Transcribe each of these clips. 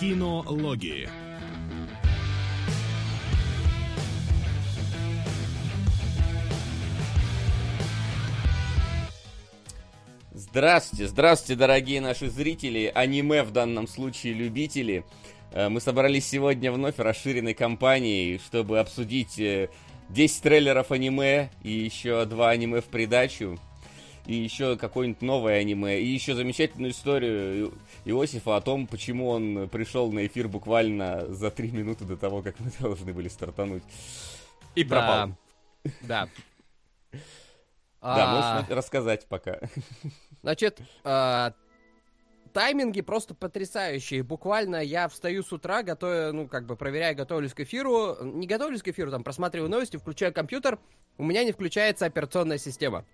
Кинологии. Здравствуйте, здравствуйте, дорогие наши зрители, аниме в данном случае любители. Э, мы собрались сегодня вновь расширенной компанией, чтобы обсудить 10 э, трейлеров аниме и еще два аниме в придачу. И еще какое-нибудь новое аниме. И еще замечательную историю Иосифа о том, почему он пришел на эфир буквально за три минуты до того, как мы должны были стартануть. И пропал. Да. Да, можешь рассказать пока. Значит, а, тайминги просто потрясающие. Буквально я встаю с утра, готовя, ну, как бы проверяю, готовлюсь к эфиру. Не готовлюсь к эфиру, там, просматриваю новости, включаю компьютер. У меня не включается операционная система.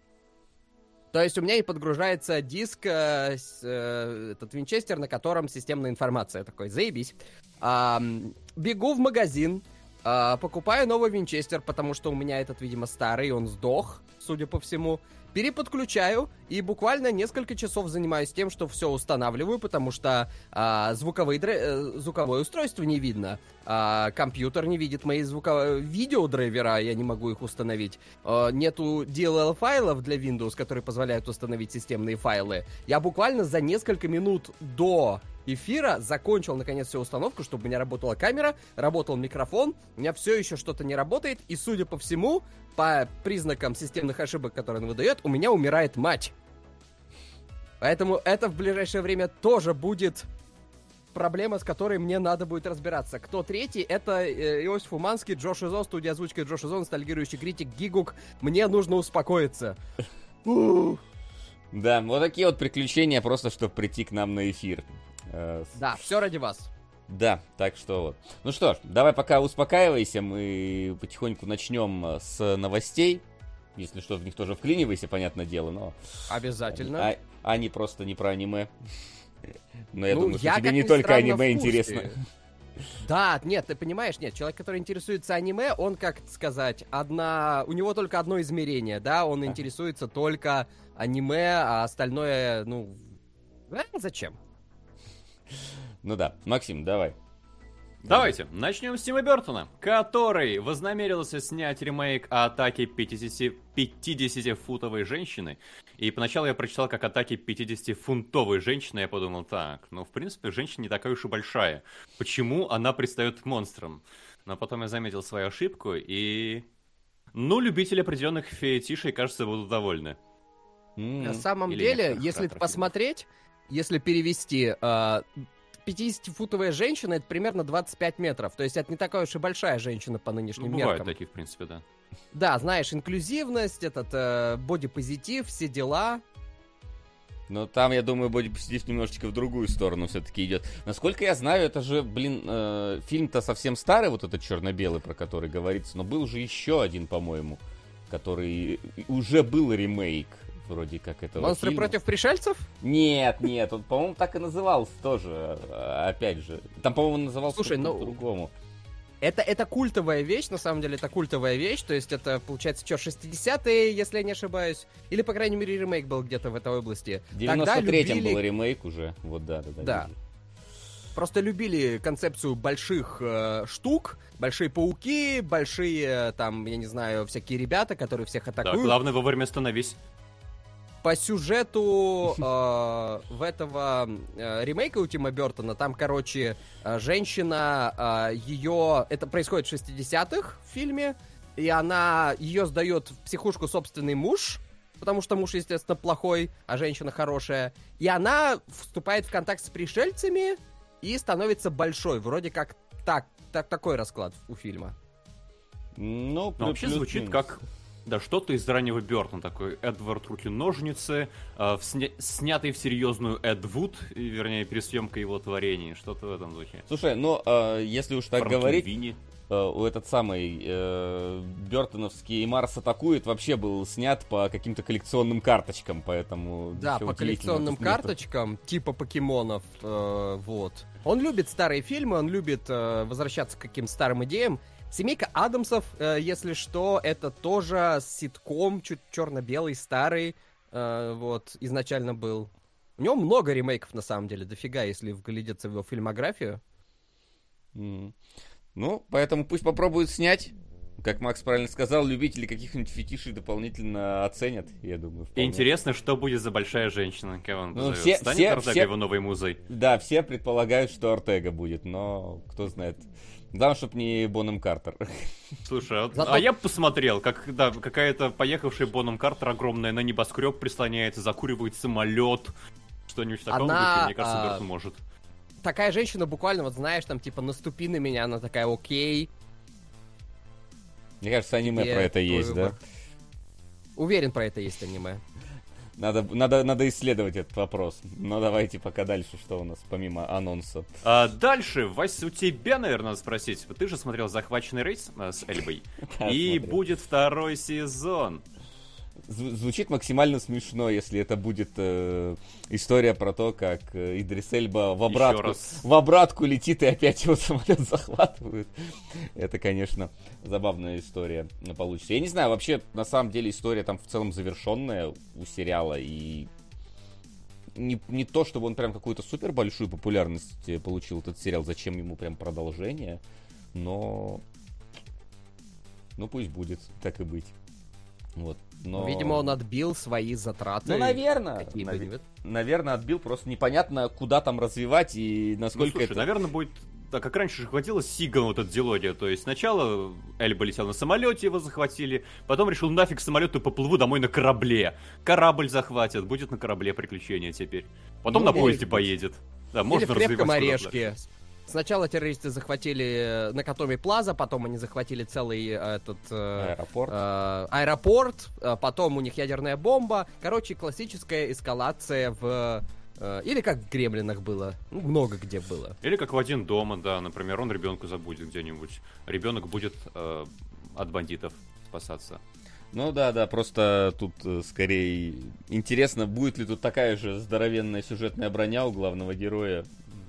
То есть у меня не подгружается диск, э, э, этот винчестер, на котором системная информация. Такой, заебись. А, бегу в магазин, а, покупаю новый винчестер, потому что у меня этот, видимо, старый, он сдох, судя по всему переподключаю и буквально несколько часов занимаюсь тем, что все устанавливаю, потому что а, звуковые дре... Э, звуковое устройство не видно, а, компьютер не видит мои звуковые видеодрайвера, я не могу их установить. А, нету DLL файлов для Windows, которые позволяют установить системные файлы. Я буквально за несколько минут до эфира закончил наконец всю установку, чтобы у меня работала камера, работал микрофон, у меня все еще что-то не работает, и судя по всему, по признакам системных ошибок, которые он выдает, у меня умирает мать. Поэтому это в ближайшее время тоже будет проблема, с которой мне надо будет разбираться. Кто третий? Это э, Иосиф Уманский, Джош Изон, студия озвучки Джош Изон, ностальгирующий критик Гигук. Мне нужно успокоиться. Да, вот такие вот приключения, просто чтобы прийти к нам на эфир. Э, да, все ради вас. Да, так что вот. Ну что ж, давай пока успокаивайся, мы потихоньку начнем э, с новостей. Если что, в них тоже вклинивайся, понятное дело, но... Обязательно. А, они просто не про аниме. Но я ну, думаю, я, что тебе не только аниме интересно. Да, нет, ты понимаешь, нет, человек, который интересуется аниме, он, как сказать, одна, у него только одно измерение, да, он интересуется только аниме, а остальное, ну, э, зачем? Ну да, Максим, давай. Давайте, начнем с Тима Бертона, который вознамерился снять ремейк о атаке 50, 50-футовой женщины. И поначалу я прочитал как атаки 50-фунтовой женщины, я подумал, так, ну в принципе женщина не такая уж и большая. Почему она пристает к монстрам? Но потом я заметил свою ошибку и... Ну, любители определенных фетишей, кажется, будут довольны. На самом Или деле, если посмотреть, если перевести, э, 50-футовая женщина это примерно 25 метров. То есть это не такая уж и большая женщина по нынешним ну, бывают меркам. такие, в принципе, да. Да, знаешь, инклюзивность, этот э, бодипозитив, все дела. Но там, я думаю, бодипозитив немножечко в другую сторону все-таки идет. Насколько я знаю, это же, блин, э, фильм-то совсем старый, вот этот черно-белый, про который говорится. Но был же еще один, по-моему, который уже был ремейк вроде как этого Монстры фильма. против пришельцев? Нет, нет, он, по-моему, так и назывался тоже, опять же. Там, по-моему, назывался Слушай, ну, по-другому. Это, это культовая вещь, на самом деле, это культовая вещь, то есть это, получается, что, 60-е, если я не ошибаюсь, или, по крайней мере, ремейк был где-то в этой области. В 93-м любили... был ремейк уже, вот да, да, да. Да. Просто любили концепцию больших э, штук, большие пауки, большие, там, я не знаю, всякие ребята, которые всех атакуют. Да, главное вовремя становись по сюжету э, в этого э, ремейка у Тима Бертона, там, короче, э, женщина, э, ее... Это происходит в 60-х в фильме, и она... Ее сдает в психушку собственный муж, потому что муж, естественно, плохой, а женщина хорошая. И она вступает в контакт с пришельцами и становится большой. Вроде как так, так такой расклад у фильма. Ну, Но вообще звучит как да, что-то из раннего Бертона такой. Эдвард руки-ножницы, э, в сня... снятый в серьезную Эд Вуд, вернее, пересъемка его творений, что-то в этом духе. Слушай, ну, э, если уж так Франки говорить, Винни. э, у этот самый э, Бертоновский «Марс атакует» вообще был снят по каким-то коллекционным карточкам, поэтому... Да, по коллекционным карточкам, типа покемонов, э, вот. Он любит старые фильмы, он любит э, возвращаться к каким-то старым идеям, Семейка Адамсов, э, если что, это тоже ситком, чуть черно-белый, старый, э, вот, изначально был. У него много ремейков, на самом деле, дофига, если вглядеться в его фильмографию. М. Ну, поэтому пусть попробуют снять. Как Макс правильно сказал, любители каких-нибудь фетишей дополнительно оценят, я думаю. вполне. Интересно, что будет за большая женщина, кого он Ну, позовет. все- Станет все- Артега все- его новой музой? Да, все предполагают, что Ортега будет, но кто знает. Главное, чтобы не Бонем Картер. Слушай, а, Зато- а я бы посмотрел, как да, какая-то поехавшая Боном Картер огромная на небоскреб прислоняется, закуривает самолет. Что-нибудь такого Она, быть, мне кажется, а, Бертон может. Такая женщина буквально, вот знаешь, там, типа, наступи на меня, она такая, окей. Мне кажется, аниме Тебе про это есть, да? выбор. Уверен, про это есть аниме. Надо, надо, надо исследовать этот вопрос. Но давайте пока дальше, что у нас помимо анонса. А дальше, Вась, у тебя, наверное, надо спросить. Ты же смотрел «Захваченный рейс» э, с Эльбой. И будет второй сезон. Зв- Звучит максимально смешно, если это будет э, история про то, как э, Идрис Эльба в обратку, в обратку летит и опять его самолет захватывают. Это, конечно, забавная история получится. Я не знаю, вообще, на самом деле, история там в целом завершенная у сериала. И не, не то, чтобы он прям какую-то супер большую популярность э, получил этот сериал, зачем ему прям продолжение, но... Ну, пусть будет, так и быть. Вот. Но... Видимо, он отбил свои затраты. Ну, наверное. Были. Наверное, отбил. Просто непонятно, куда там развивать и Ну, насколько слушай, это... наверное, будет... Да, как раньше же хватило Сигана вот эта дилогия. То есть сначала Эльба летел на самолете, его захватили. Потом решил, нафиг самолету поплыву домой на корабле. Корабль захватят, будет на корабле приключения теперь. Потом Ну, на поезде поедет. Да, Или можно в крепком орешке. Сначала террористы захватили э, Накатоми Плаза, потом они захватили целый э, этот э, Аэропорт. э, аэропорт, потом у них ядерная бомба. Короче, классическая эскалация в... э, или как в Гремлинах было. Ну, много где было. Или как в один дома, да, например, он ребенка забудет где-нибудь. Ребенок будет э, от бандитов спасаться. Ну да, да, просто тут скорее интересно, будет ли тут такая же здоровенная сюжетная броня у главного героя,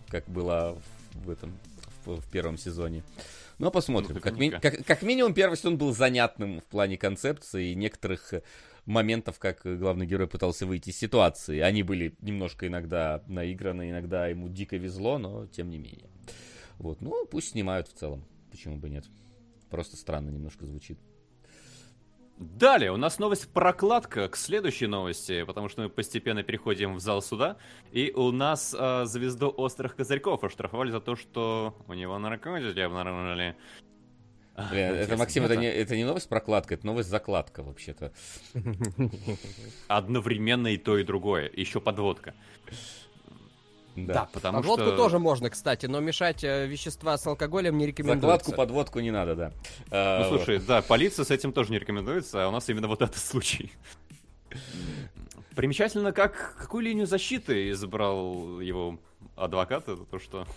как была в этом в, в первом сезоне. Ну, посмотрим. Ну, как, ми- как- как минимум, первый сезон был занятным в плане концепции и некоторых э, моментов, как главный герой пытался выйти из ситуации. Они были немножко иногда наиграны, иногда ему дико везло, но тем не менее. Вот, ну, пусть снимают в целом. Почему бы нет? Просто странно немножко звучит. Далее у нас новость прокладка к следующей новости, потому что мы постепенно переходим в зал суда. И у нас э, звезду острых козырьков оштрафовали за то, что у него наркотики обнаружили. А, Блин, это, интересно, Максим, это это не, это не новость прокладка, это новость закладка, вообще-то. Одновременно и то, и другое. Еще подводка. Да. потому Подводку что... тоже можно, кстати, но мешать э, вещества с алкоголем не рекомендуется. Закладку, подводку не надо, да. А, Ну, слушай, да, полиция с этим тоже не рекомендуется, а у нас именно вот этот случай. Примечательно, как, какую линию защиты избрал его адвокат, это то, что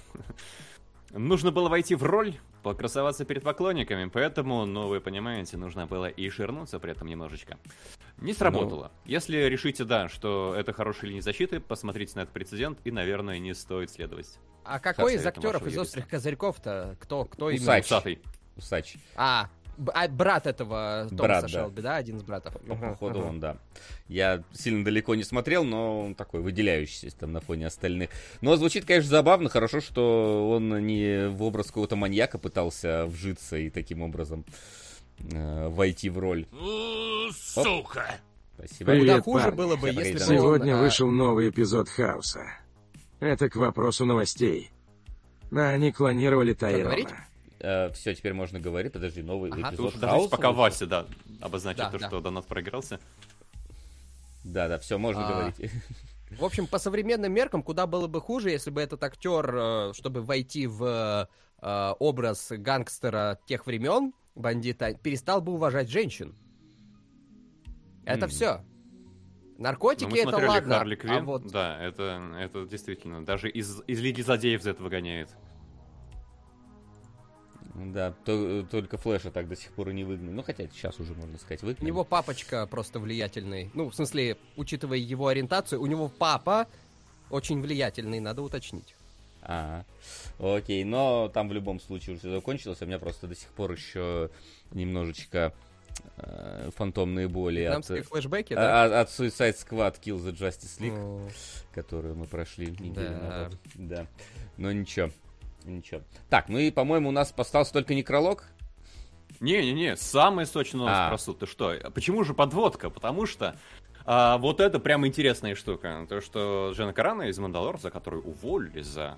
нужно было войти в роль, покрасоваться перед поклонниками, поэтому, ну, вы понимаете, нужно было и ширнуться при этом немножечко. Не сработало. Если решите, да, что это хорошая линия защиты, посмотрите на этот прецедент, и, наверное, не стоит следовать. А какой из актеров из острых козырьков-то? Кто, кто именно? Усач. Усатый. Усач. А, а, брат этого Томаса Брат, да. Шелби, да, один из братов. По- Походу он, да. Я сильно далеко не смотрел, но он такой выделяющийся там на фоне остальных. Но звучит, конечно, забавно. Хорошо, что он не в образ какого-то маньяка пытался вжиться и таким образом э, войти в роль. Сука! Спасибо. Куда Привет, хуже парни. было бы, если бы он, Сегодня а, вышел новый эпизод Хаоса. Это к вопросу новостей. Да, они клонировали говорить? Тайрона. все, теперь можно говорить. Подожди, новый Ага. эпизод даже Хаоса пока вышел? Вася, да, обозначит Да, то, да. что донат проигрался. Да, да, все, можно А, говорить. В общем, по современным меркам, куда было бы хуже, если бы этот актер, э, чтобы войти в э, образ гангстера тех времен, бандита, перестал бы уважать женщин. Это все. Ну, Наркотики мы это смотрели ладно. Харли а Квинн, вот да, это, это действительно, даже из, из Лиги Злодеев за это выгоняет. Да, то- только Флэша так до сих пор и не выгнали. Ну, хотя сейчас уже, можно сказать, у выгнали. него папочка просто влиятельный. Ну, в смысле, учитывая его ориентацию, у него папа очень влиятельный, надо уточнить. А, окей, но там в любом случае уже все закончилось, а меня просто до сих пор еще немножечко э, фантомные боли от, Вьетнамские флешбеки, да? а- от Suicide Squad Kill the Justice League, О, которую мы прошли неделю Да. назад. Да. Но ничего. Ничего. Так, ну и, по-моему, у нас остался только некролог. Не-не-не, самая сочная новость А. про суд. Ты что? Почему же подводка? Потому что а, вот это прям интересная штука. То, что Джена Карана из Мандалор, за которую уволили за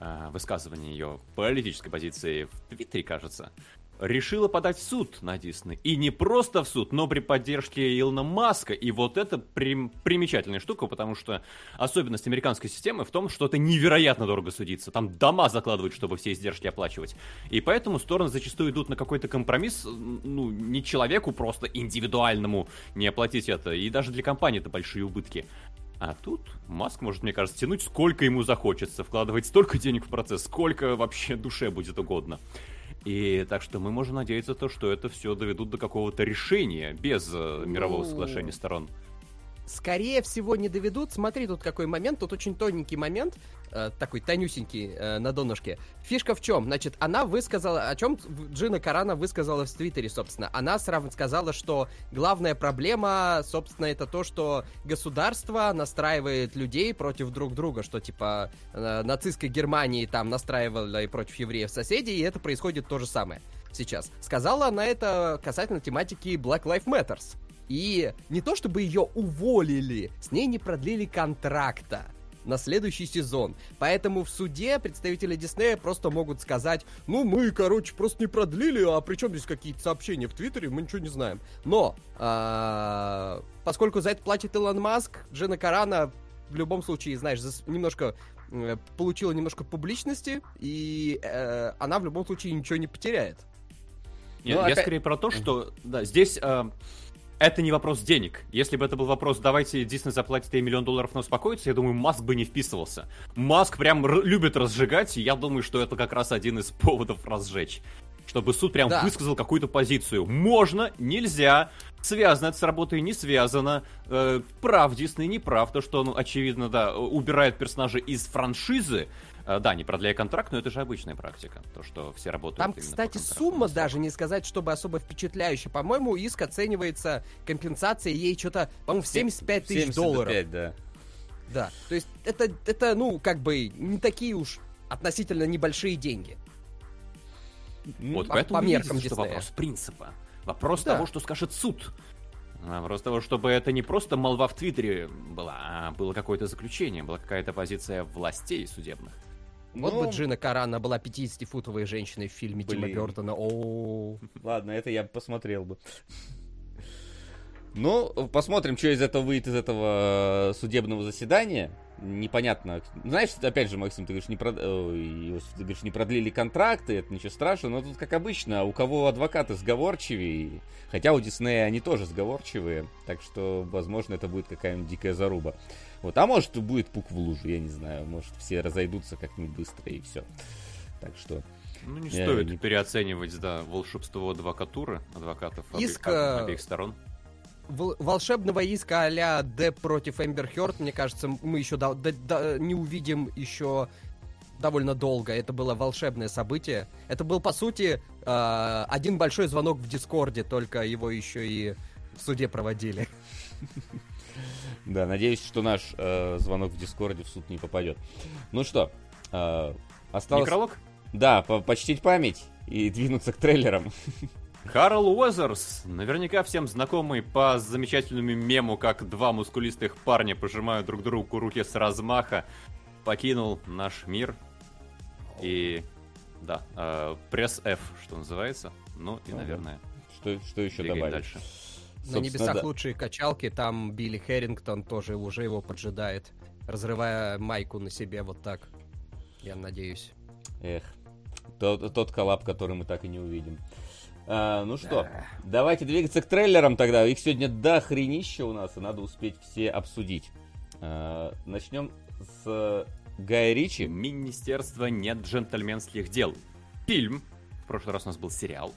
а, высказывание ее политической позиции в Твиттере, кажется, решила подать в суд на Дисней. И не просто в суд, но при поддержке Илона Маска. И вот это прим- примечательная штука, потому что особенность американской системы в том, что это невероятно дорого судиться. Там дома закладывают, чтобы все издержки оплачивать. И поэтому стороны зачастую идут на какой-то компромисс, ну, не человеку просто индивидуальному не оплатить это. И даже для компании это большие убытки. А тут Маск может, мне кажется, тянуть сколько ему захочется, вкладывать столько денег в процесс, сколько вообще душе будет угодно. И так что мы можем надеяться, то, что это все доведут до какого-то решения без э, мирового Ну, соглашения сторон. Скорее всего, не доведут. Смотри, тут какой момент. Тут очень тоненький момент. э, такой тонюсенький э, на донышке. Фишка в чем? Значит, она высказала... О чем Джина Карана высказала в Твиттере, собственно? Она сразу сказала, что главная проблема, собственно, это то, что государство настраивает людей против друг друга. Что, типа, э, нацистской Германии там и против евреев соседей, и это происходит то же самое сейчас. Сказала она это касательно тематики Black Lives Matters. И не то чтобы ее уволили, с ней не продлили контракта на следующий сезон. Поэтому в суде представители Диснея просто могут сказать, ну мы, короче, просто не продлили, а при чем здесь какие-то сообщения в Твиттере, мы ничего не знаем. Но, а, поскольку за это платит Илон Маск, Джена Карана в любом случае, знаешь, немножко э, получила немножко публичности, и э, она в любом случае ничего не потеряет. Нет, Ну, я опять- скорее про то, что да, здесь э, это не вопрос денег. Если бы это был вопрос, давайте Дисней заплатит ей миллион долларов на успокоиться, я думаю, Маск бы не вписывался. Маск прям р- любит разжигать, и я думаю, что это как раз один из поводов разжечь. Чтобы суд прям Да. высказал какую-то позицию. Можно, нельзя, связано это с работой, не связано, э, прав Дисней, не прав, то, что он, очевидно, да, убирает персонажей из франшизы, да, не продляя контракт, но это же обычная практика, то, что все работают Там, кстати, сумма даже не сказать, чтобы особо впечатляющая. По-моему, иск оценивается компенсацией ей что-то, по-моему, в 75 тысяч долларов. 75, да. Да. То есть это, это, ну, как бы не такие уж относительно небольшие деньги. Вот, по- поэтому по видите, меркам что Диснея. вопрос принципа. Вопрос Да. того, что скажет суд. Вопрос того, чтобы это не просто молва в Твиттере была, а было какое-то заключение, была какая-то позиция властей судебных. Вот Ну, бы Джина Карана была 50-футовой женщиной в фильме Тима. Бертона. О, Ладно, это я посмотрел бы. Ну, посмотрим, что из этого выйдет из этого э, судебного заседания. Непонятно. Знаешь, опять же, Максим, ты говоришь, не, прод... Ой, Иосиф, ты говоришь, не продлили контракты, это ничего страшного, но тут, как обычно, у кого адвокаты сговорчивее, хотя у Диснея они тоже сговорчивые, так что, возможно, это будет какая-нибудь дикая заруба. Вот, а может, будет пук в лужу, я не знаю, может, все разойдутся как-нибудь быстро и все. Так что... Ну, не Я стоит не- переоценивать, да, волшебство адвокатуры, адвокатов обе- Иск, об- э, обеих сторон. Вол- волшебного иска а-ля Деп против Эмбер Хёрд, мне кажется, мы еще до- до- до- не увидим еще довольно долго. Это было волшебное событие. Это был, по сути, э, один большой звонок в Дискорде, только его еще и в суде проводили. Да, надеюсь, что наш э, звонок в Дискорде в суд не попадет. Ну что, э, осталось... Некролог? Да, по- почтить память и двинуться к трейлерам. Карл Уэзерс, наверняка всем знакомый по замечательному мему, как два мускулистых парня пожимают друг другу руки с размаха, покинул наш мир. И да, э, пресс F, что называется. Ну и, наверное, Что, что еще добавить? дальше. На небесах да. лучшие качалки, там Билли Хэрингтон тоже уже его поджидает, разрывая майку на себе вот так. Я надеюсь. Эх, тот, тот коллаб, который мы так и не увидим. А, ну что, давайте двигаться к трейлерам тогда. Их сегодня до хренища у нас, и надо успеть все обсудить. А, начнем с Гая Ричи. Министерство нет джентльменских дел. Фильм. В прошлый раз у нас был сериал.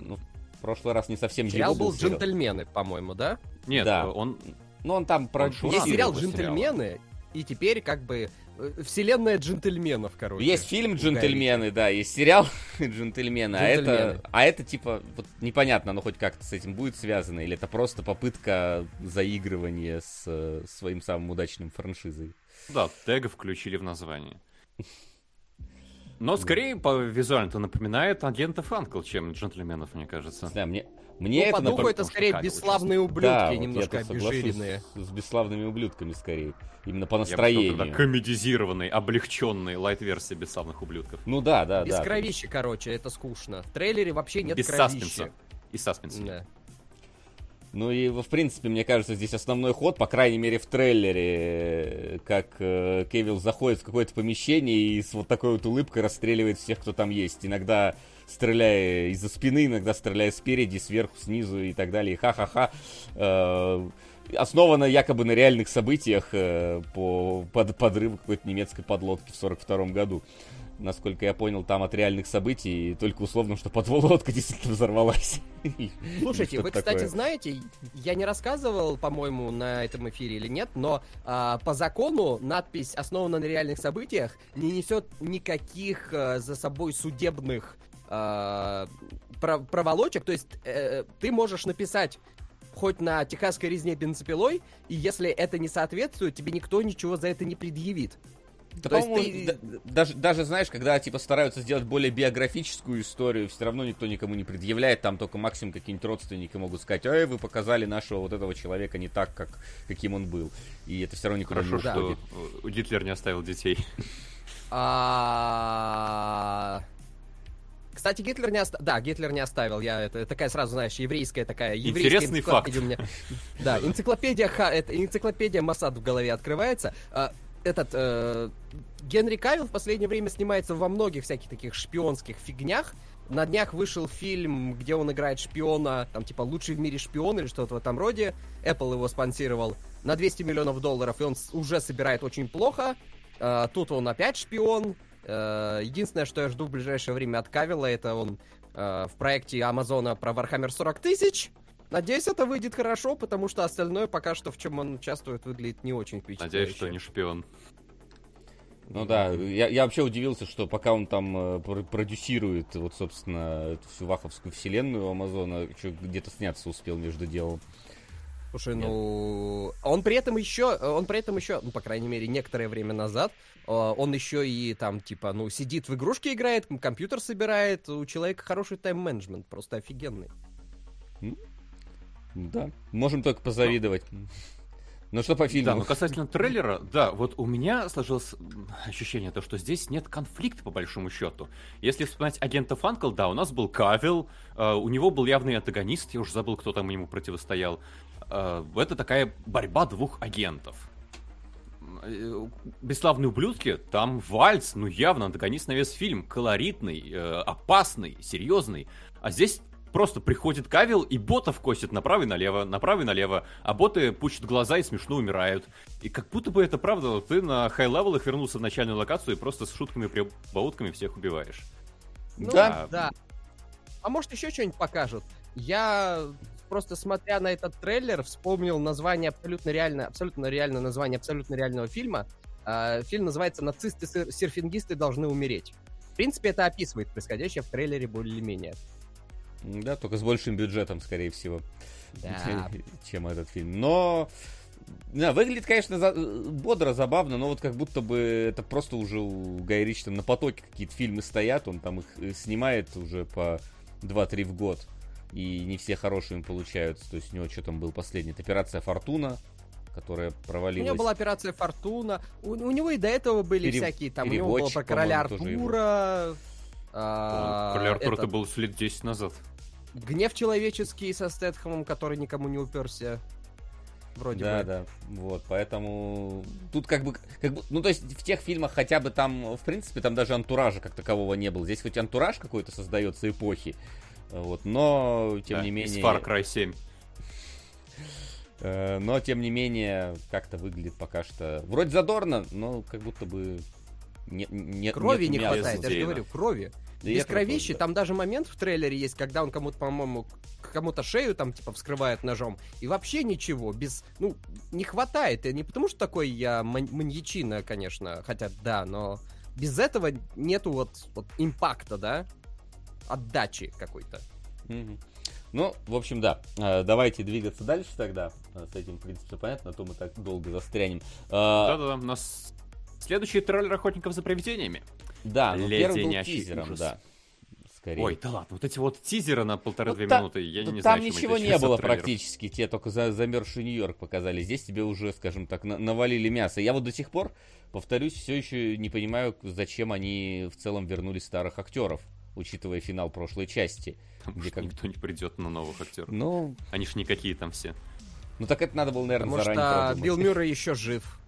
Ну, прошлый раз не совсем Сериал его был сериал. «Джентльмены», по-моему, да? Нет, Да. он Ну, он там про Он Есть сериал. «Джентльмены», и теперь как бы э, вселенная джентльменов, короче. Есть фильм «Джентльмены», да, есть сериал «Джентльмены», а это, «Джентльмены». а это типа, вот непонятно, оно хоть как-то с этим будет связано, или это просто попытка заигрывания с э, своим самым удачным франшизой. Да, тега включили в название. Но скорее по визуально-то напоминает агентов Анкл, чем джентльменов, мне кажется. Не знаю, мне, Ну, мне по это духу напом- это скорее Кабел бесславные Да, ублюдки, вот немножко соглашусь обезжиренные. С, с бесславными ублюдками скорее. Именно по Я бы настроению. комедизированный, облегченный лайт-версия бесславных ублюдков. Ну да, да, Без да. кровищи, короче, это скучно. В трейлере вообще нет Без кровищи. саспенса. И саспенса. Да. Ну и, в принципе, мне кажется, здесь основной ход, по крайней мере, в трейлере, как э, Кевилл заходит в какое-то помещение и с вот такой вот улыбкой расстреливает всех, кто там есть. Иногда стреляя из-за спины, иногда стреляя спереди, сверху, снизу и так далее. Ха-ха-ха. Э, Основано якобы на реальных событиях э, по под, подрыву какой-то немецкой подлодки в 42 году. Насколько я понял, там от реальных событий только условно, что подлодка действительно взорвалась. Слушайте, вы, кстати, такое. знаете, я не рассказывал, по-моему, на этом эфире или нет, но а, по закону надпись «основана на реальных событиях» не несет никаких а, за собой судебных а, проволочек. То есть э, ты можешь написать хоть на техасской резне бензопилой, и если это не соответствует, тебе никто ничего за это не предъявит. Да, То есть по-моему, ты- да- даже, даже, знаешь, когда, типа, стараются сделать более биографическую историю, все равно никто никому не предъявляет, там только максимум какие-нибудь родственники могут сказать, эй, вы показали нашего вот этого человека не так, как, каким он был. И это все равно никуда Хорошо, не что уходит. э, Гитлер не оставил детей. А, Кстати, Гитлер не оставил. Да, Гитлер не оставил. Я это такая сразу, знаешь, еврейская такая. еврейская Интересный факт. у меня. Да, энциклопедия Ха- это энциклопедия Масад в голове открывается. Этот э, Генри Кавилл в последнее время снимается во многих всяких таких шпионских фигнях. На днях вышел фильм, где он играет шпиона, там типа лучший в мире шпион или что-то в этом роде. Apple его спонсировал на 200 миллионов долларов, и он уже собирает очень плохо. Э, тут он опять шпион. Э, единственное, что я жду в ближайшее время от Кавилла, это он э, в проекте Амазона про Warhammer 40 тысяч. Надеюсь, это выйдет хорошо, потому что остальное пока что, в чем он участвует, выглядит не очень впечатляюще. Надеюсь, что не шпион. Ну да, я, я вообще удивился, что пока он там э, пр- продюсирует, вот, собственно, эту всю ваховскую вселенную Амазона, где-то сняться успел между делом. Слушай, ну, он при этом еще, он при этом еще, ну, по крайней мере, некоторое время назад, э, он еще и там, типа, ну, сидит в игрушки играет, компьютер собирает, у человека хороший тайм-менеджмент, просто офигенный. Да, можем только позавидовать. Ну что по Да, фильму? но касательно трейлера, да, вот у меня сложилось ощущение, то, что здесь нет конфликта, по большому счету. Если вспоминать агента Фанкл, да, у нас был Кавилл, э, у него был явный антагонист, я уже забыл, кто там ему противостоял. Э, это такая борьба двух агентов. Э, Бесславные ублюдки, там Вальц, ну явно антагонист на весь фильм, колоритный, э, опасный, серьезный. А здесь просто приходит Кавил и ботов косит направо и налево, направо и налево, а боты пучат глаза и смешно умирают. И как будто бы это правда, ты на хай-левелах вернулся в начальную локацию и просто с шутками прибаутками всех убиваешь. Ну, Да. да. А может еще что-нибудь покажут? Я просто смотря на этот трейлер вспомнил название абсолютно реально, абсолютно реально название абсолютно реального фильма. А, фильм называется «Нацисты-серфингисты должны умереть». В принципе, это описывает происходящее в трейлере более-менее. Да, только с большим бюджетом, скорее всего, Да. чем этот фильм. Но, да, выглядит, конечно, за- бодро, забавно, но вот как будто бы это просто уже у Гая Ричи там на потоке какие-то фильмы стоят, он там их э, снимает уже по 2-3 в год, и не все хорошие им получаются. То есть у него что там был последний? Это «Операция Фортуна», которая У провалилась. него была операция Фортуна. У, у него и до этого были Перев- всякие там. У него было про короля. Артура. А, Артура это был лет 10 назад. Гнев человеческий со Стэтхэмом, который никому не уперся. Вроде да, бы. да, вот, поэтому тут как бы, как бы, ну то есть в тех фильмах хотя бы там, в принципе, там даже антуража как такового не было. Здесь хоть антураж какой-то создается эпохи, вот, но тем Да, не из менее, Far Cry 7. э, но тем не менее как-то выглядит пока что вроде задорно, но как будто бы не, не Крови нет не хватает, я же говорю, крови. И Без кровищи, тоже, да. там даже момент в трейлере есть, когда он кому-то, по-моему, кому-то шею там, типа, вскрывает ножом. И вообще ничего, без... Ну, не хватает. И не потому, что такой я ман- маньячина, конечно, хотя да, но без этого нету вот, вот импакта, да? Отдачи какой-то. Мгм. Ну, в общем, да. Э, Давайте двигаться дальше тогда. Э, С этим, в принципе, понятно, а то мы так долго застрянем. Э, Да-да-да, у нас следующий трейлер охотников за привидениями. Да, ну первый был тизером, ужас. да. Скорее. Ой, да ладно, вот эти вот тизеры на полторы-две Ну, та- минуты, я Да не там знаю, чем ничего не было практически, те только за, замерзший Нью-Йорк показали. Здесь тебе уже, скажем так, на- навалили мясо. Я вот до сих пор, повторюсь, все еще не понимаю, зачем они в целом вернули старых актеров, учитывая финал прошлой части. Потому где что как- никто не придет на новых актеров. Ну, Они ж никакие там все. ну так это надо было, наверное, Потому заранее что продумать. Билл Мюррей еще жив.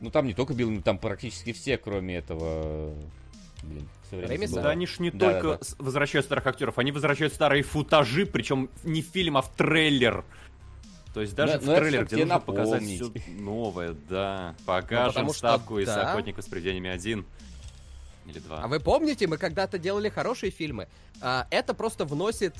Ну там не только Билл, там практически все, кроме этого... Блин, все время Ремиса? Да они ж не Да, только да, да. возвращают старых актеров, они возвращают старые футажи, причем не в фильм, а в трейлер. То есть даже Да, в ну это трейлер, где нужно показать напомнить. все новое, да. Покажем что ставку из да. охотников с привидениями один или два. А вы помните, мы когда-то делали хорошие фильмы. А, это просто вносит,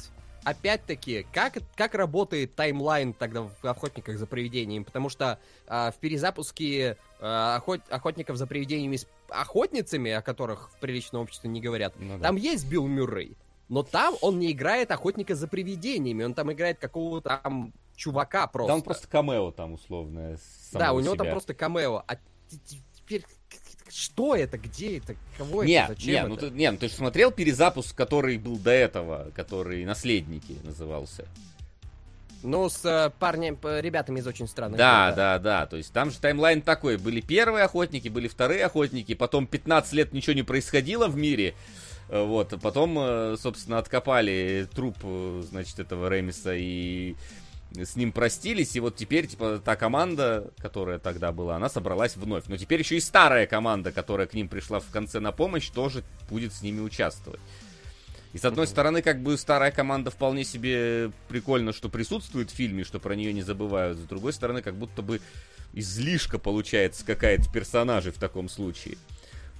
опять-таки, как, как работает таймлайн тогда в «Охотниках за привидениями», потому что а, в перезапуске а, охот- «Охотников за привидениями» с охотницами, о которых в приличном обществе не говорят, Ну да. там есть Билл Мюррей, но там он не играет охотника за привидениями, он там играет какого-то там чувака просто. Он просто камео там условное. Да, у него там себя. просто камео. А теперь что это, где это, кого Не, это, зачем не, это? ну ты, не, ну ты же смотрел перезапуск, который был до этого, который «Наследники» назывался. Ну, с э, парнем, ребятами из очень странных. Да, дел, да, да, то есть там же таймлайн такой, были первые охотники, были вторые охотники, потом 15 лет ничего не происходило в мире, э, вот, потом, э, собственно, откопали труп, э, значит, этого Ремиса и с ним простились, и вот теперь, типа, та команда, которая тогда была, она собралась вновь. Но теперь еще и старая команда, которая к ним пришла в конце на помощь, тоже будет с ними участвовать. И с одной стороны, как бы старая команда вполне себе прикольно, что присутствует в фильме, что про нее не забывают. С другой стороны, как будто бы излишка получается какая-то персонажей в таком случае.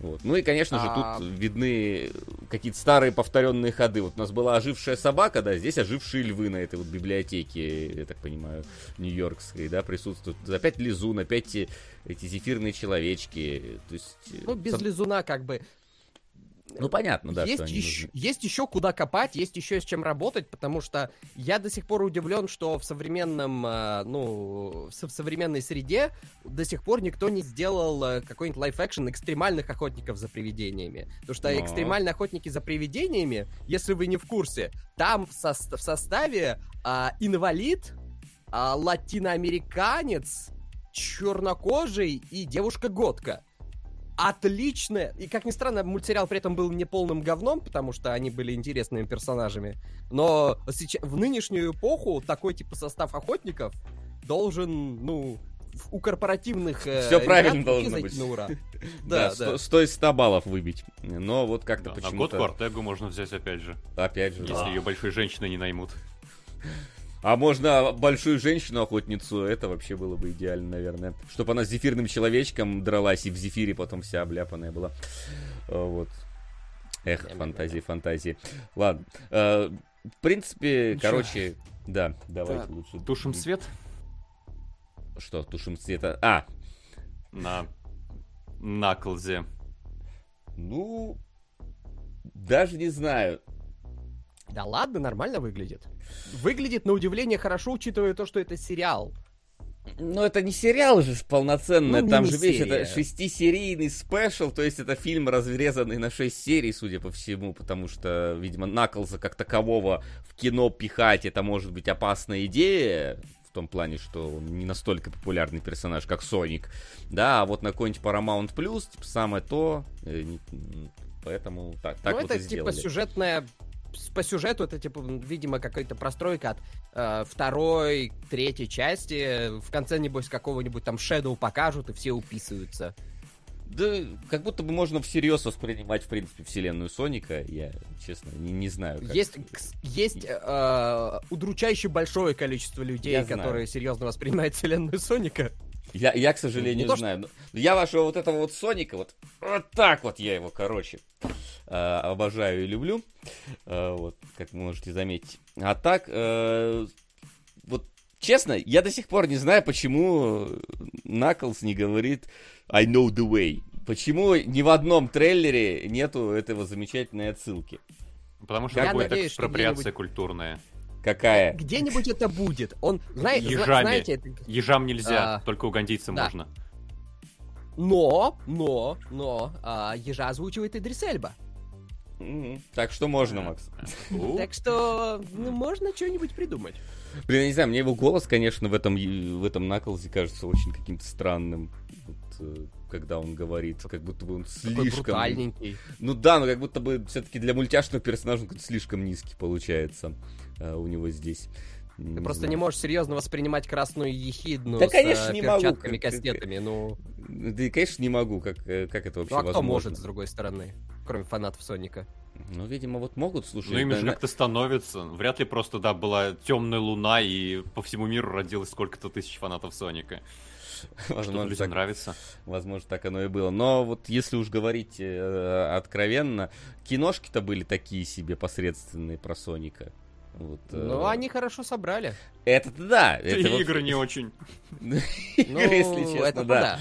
Вот. Ну и, конечно же, А- тут видны какие-то старые повторенные ходы. Вот у нас была ожившая собака, да, здесь ожившие львы на этой вот библиотеке, я так понимаю, нью-йоркской, да, присутствуют. Опять лизун, опять те- эти зефирные человечки. То есть, э, Ну, без с- лизуна как бы. Ну, понятно, да, есть, еще, нужны. есть еще куда копать, есть еще с чем работать, потому что я до сих пор удивлен, что в современном, э, ну, в со- современной среде до сих пор никто не сделал э, какой-нибудь лайф-экшен экстремальных охотников за привидениями. Потому что Но. экстремальные охотники за привидениями, если вы не в курсе, там в, сос- в составе а, инвалид, а, латиноамериканец, чернокожий и девушка-годка. Отлично! И, как ни странно, мультсериал при этом был не полным говном, потому что они были интересными персонажами. Но сейчас, в нынешнюю эпоху такой типа состав охотников должен, ну, у корпоративных э, Всё правильно должно быть. на ура. Да, Да, сто- да. стоит 100 баллов выбить. Но вот как-то Да, а почему-то... Годку Артегу можно взять опять же, Опять же, если да. ее большой женщиной не наймут. А можно большую женщину-охотницу, это вообще было бы идеально, наверное. Чтобы она с зефирным человечком дралась и в зефире потом вся обляпанная была. Э, Вот. Эх, фантазии, фантазии. Ладно. Э, В принципе, чё? короче, да, давайте Да, лучше. Тушим свет Что, тушим цвета? А, на Наклзе. ну, даже не знаю. Да ладно, нормально выглядит. Выглядит, на удивление, хорошо, учитывая то, что это сериал. Ну, это не сериал же полноценный, Ну, там же весь это шестисерийный спешл, то есть это фильм, разрезанный на шесть серий, судя по всему, потому что, видимо, Наклза как такового в кино пихать, это может быть опасная идея, в том плане, что он не настолько популярный персонаж, как Соник, да, а вот на какой-нибудь Paramount Plus, типа, самое то, э, поэтому так, так ну, вот это и типа сделали. сюжетная... По сюжету это, типа, видимо, какая-то простройка от э, второй, третьей части. В конце, небось, какого-нибудь там Shadow покажут, и все уписываются. Да, как будто бы можно всерьез воспринимать, в принципе, вселенную Соника, я, честно, не, не знаю. Как. Есть, есть э, удручающе большое количество людей, Я знаю. которые серьезно воспринимают вселенную Соника. Я, я, к сожалению, Не то, знаю. Но Я вашего вот этого вот Соника, вот, вот так вот я его, короче, э, обожаю и люблю. Э, вот, как вы можете заметить. А так, э, вот, честно, я до сих пор не знаю, почему Наклз не говорит I know the way. Почему ни в одном трейлере нету этого замечательной отсылки? Потому что Я это будет надеюсь, что экспроприация культурная. Какая? Где-нибудь это будет. Он, знает, Ежами. знаете, это- Ежам нельзя, А, только угандийцам да. можно. но, но, но, а, ежа озвучивает Идрис Эльба. Мгм. Так что можно, Макс. Так что, ну, можно что-нибудь придумать. Блин, я не знаю, мне его голос, конечно, в этом, в этом Наклзе кажется очень каким-то странным. Вот, э, когда он говорит, как будто бы он Такой слишком... брутальненький. Ну да, но как будто бы все-таки для мультяшного персонажа он какой-то слишком низкий получается у него здесь. Ты просто не можешь серьезно воспринимать красную ехидну Да, с конечно, э, не могу. перчатками, Как- как- кастетами. Ну, Да и, конечно, не могу, как, э, как это вообще ну а кто возможно. может, с другой стороны, кроме фанатов Соника? Ну, видимо, вот могут, слушай. Ну, им же как-то становится. Вряд ли просто, да, была темная луна, и по всему миру родилось сколько-то тысяч фанатов Соника. Что возможно, людям так, нравится. возможно, так оно и было. Но вот если уж говорить э, откровенно, киношки-то были такие себе посредственные про Соника. Вот, э, Ну, они хорошо собрали. Это да. Это вот- игры не очень. Ну, если честно, это да.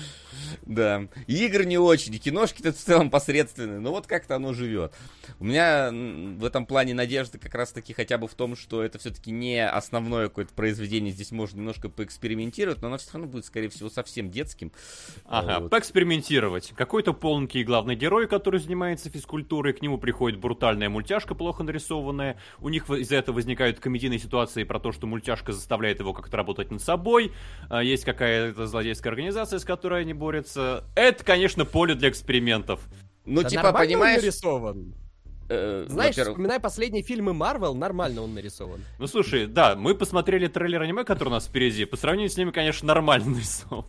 Да. И игры не очень, киношки-то в целом посредственные. Но вот как-то оно живет. У меня в этом плане надежда как раз-таки хотя бы в том, что это все-таки не основное какое-то произведение. Здесь можно немножко поэкспериментировать, но оно все равно будет, скорее всего, совсем детским. Ага, Вот. поэкспериментировать. Какой-то полненький главный герой, который занимается физкультурой, к нему приходит брутальная мультяшка, плохо нарисованная. У них из-за этого возникают комедийные ситуации про то, что мультяшка заставляет его как-то работать над собой. А, Есть какая-то злодейская организация, с которой они борются. Это, конечно, поле для экспериментов. Ну, Да типа, понимаешь... нарисован. э, Знаешь, вспоминай последние фильмы Марвел, нормально он нарисован. Ну, слушай, да, мы посмотрели трейлер аниме, который у нас впереди. По сравнению с ними, конечно, нормально нарисован.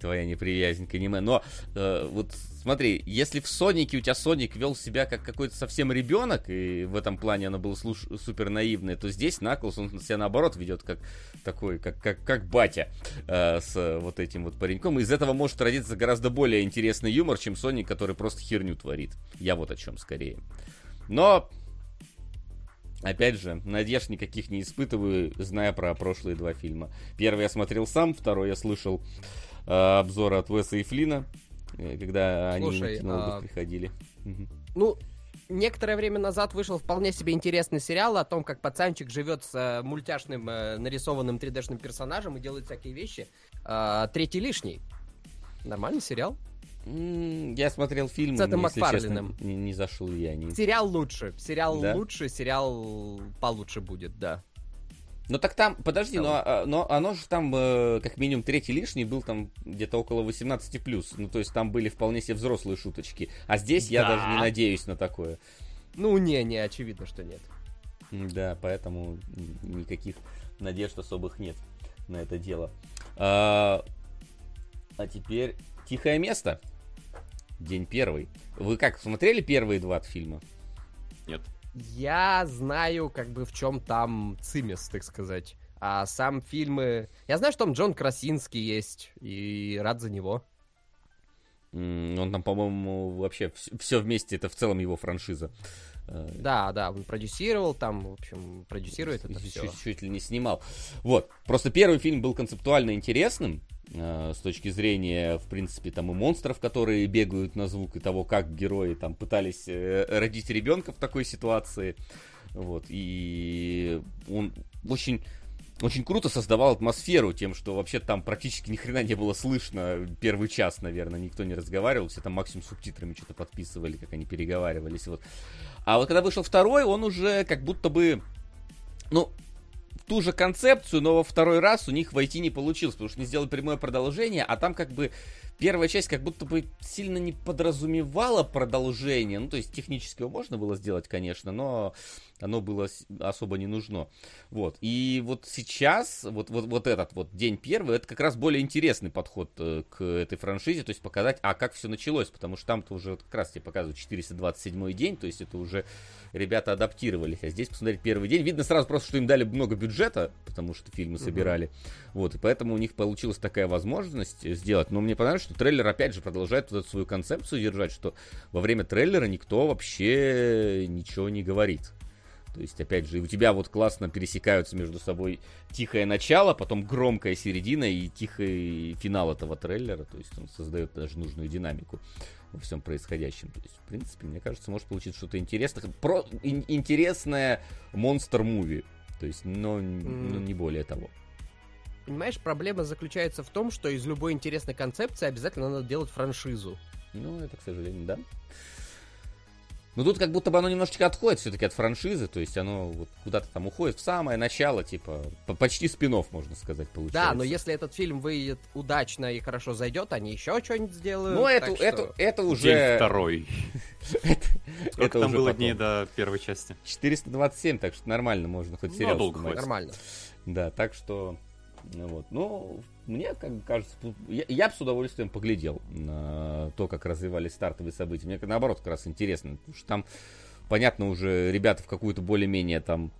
Твоя неприязнь к аниме. Но э, вот смотри, если в Сонике у тебя Соник вел себя как какой-то совсем ребенок, и в этом плане оно было слуш- супер наивное, то здесь Наклз, он себя наоборот ведет как такой, как, как, как батя э, с вот этим вот пареньком. Из этого может родиться гораздо более интересный юмор, чем Соник, который просто херню творит. Я вот о чем скорее. Но Опять же, надежд никаких не испытываю, зная про прошлые два фильма. Первый я смотрел сам, второй я слышал э, обзоры от Веса и Флина, э, когда они Слушай, на кинологах а- приходили. Ну, некоторое время назад вышел вполне себе интересный сериал о том, как пацанчик живет с э, мультяшным э, нарисованным 3D-шным персонажем и делает всякие вещи. А, Третий лишний. Нормальный сериал. Я смотрел фильм, С Эдом если честно, не, не зашел я. Не... Сериал лучше. Сериал Да? лучше, сериал получше будет, да. Ну так там, подожди, но, а, но оно же там, э, как минимум, третий лишний был там где-то около 18+. Ну, то есть там были вполне себе взрослые шуточки. А здесь я Да. даже не надеюсь на такое. Ну, не, не, очевидно, что нет. Да, поэтому никаких надежд особых нет на это дело. А, а теперь тихое место. День первый. Вы как, смотрели первые два фильма? Нет. Я знаю, как бы, в чем там цимес, так сказать. А сам фильмы... Я знаю, что там Джон Красинский есть, и рад за него. Он там, по-моему, вообще все вместе, это в целом его франшиза. Э, Да, да, он продюсировал там, в общем, продюсирует это все. чуть, чуть ли не снимал. Вот. Просто первый фильм был концептуально интересным. э, с точки зрения, в принципе, там и монстров, которые бегают на звук, и того, как герои там пытались э, родить ребенка в такой ситуации. Вот. И он очень очень круто создавал атмосферу тем, что вообще там практически ни хрена не было слышно первый час, наверное, никто не разговаривал, все там максимум субтитрами что-то подписывали, как они переговаривались, вот. А вот когда вышел второй, он уже как будто бы, ну, ту же концепцию, но во второй раз у них войти не получилось, потому что не сделали прямое продолжение, а там как бы первая часть как будто бы сильно не подразумевала продолжение. Ну, то есть технически его можно было сделать, конечно, но оно было особо не нужно. Вот. И вот сейчас, вот, вот, вот этот вот день первый, это как раз более интересный подход э, к этой франшизе, то есть показать, а как все началось, потому что там-то уже как раз тебе показывают 427 день, то есть это уже ребята адаптировались, а здесь посмотреть первый день, видно сразу просто, что им дали много бюджета, потому что фильмы собирали, вот, и поэтому у них получилась такая возможность сделать, но мне понравилось, что трейлер опять же продолжает вот эту свою концепцию держать, что во время трейлера никто вообще ничего не говорит. То есть, опять же, у тебя вот классно пересекаются между собой тихое начало, потом громкая середина и тихий финал этого трейлера. То есть он создает даже нужную динамику во всем происходящем. То есть, в принципе, мне кажется, может получиться что-то интересное. Про... ин- интересное монстр-муви. То есть, но, но не более того. Понимаешь, проблема заключается в том, что из любой интересной концепции обязательно надо делать франшизу. Ну, это, к сожалению, да. Но тут как будто бы оно немножечко отходит все-таки от франшизы, то есть оно вот куда-то там уходит в самое начало, типа, по- почти спин можно сказать, получается. Да, но если этот фильм выйдет удачно и хорошо зайдет, они еще что-нибудь сделают. Ну, это, что- это, это День уже... второй. Это, Сколько там было дней до первой части? 427, так что нормально, можно хоть Ну, сериал. Нормально. Да, так что... Ну, вот. ну, мне как кажется, я, я бы с удовольствием поглядел на то, как развивались стартовые события. Мне наоборот как раз интересно, потому что там, понятно, уже ребята в какую-то более-менее там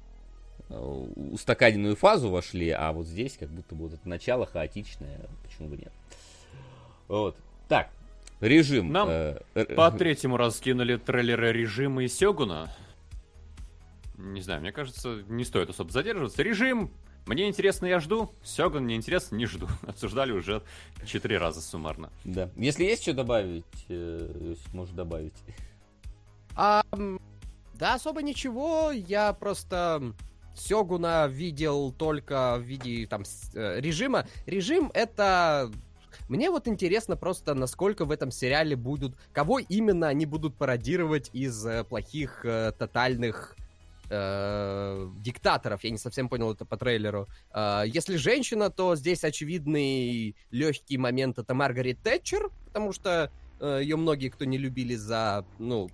э, устаканенную фазу вошли, а вот здесь как будто бы вот это начало хаотичное, почему бы нет. Вот. Так, режим. Нам э, э, По третьему раз скинули трейлеры режима и Сёгуна. Не знаю, мне кажется, не стоит особо задерживаться. Режим, мне интересно, я жду. Сёгун, мне интересно, не жду. Обсуждали уже четыре раза суммарно. Да. Если есть что добавить, э, Иосиф, может добавить. А, да, особо ничего. Я просто Сёгуна видел только в виде там э, режима. Режим это... Мне вот интересно просто, насколько в этом сериале будут... Кого именно они будут пародировать из э, плохих, э, тотальных э, диктаторов. Я не совсем понял это по трейлеру. Э, если женщина, то здесь очевидный легкий момент это Маргарет Тэтчер, потому что ее многие, кто не любили за, ну,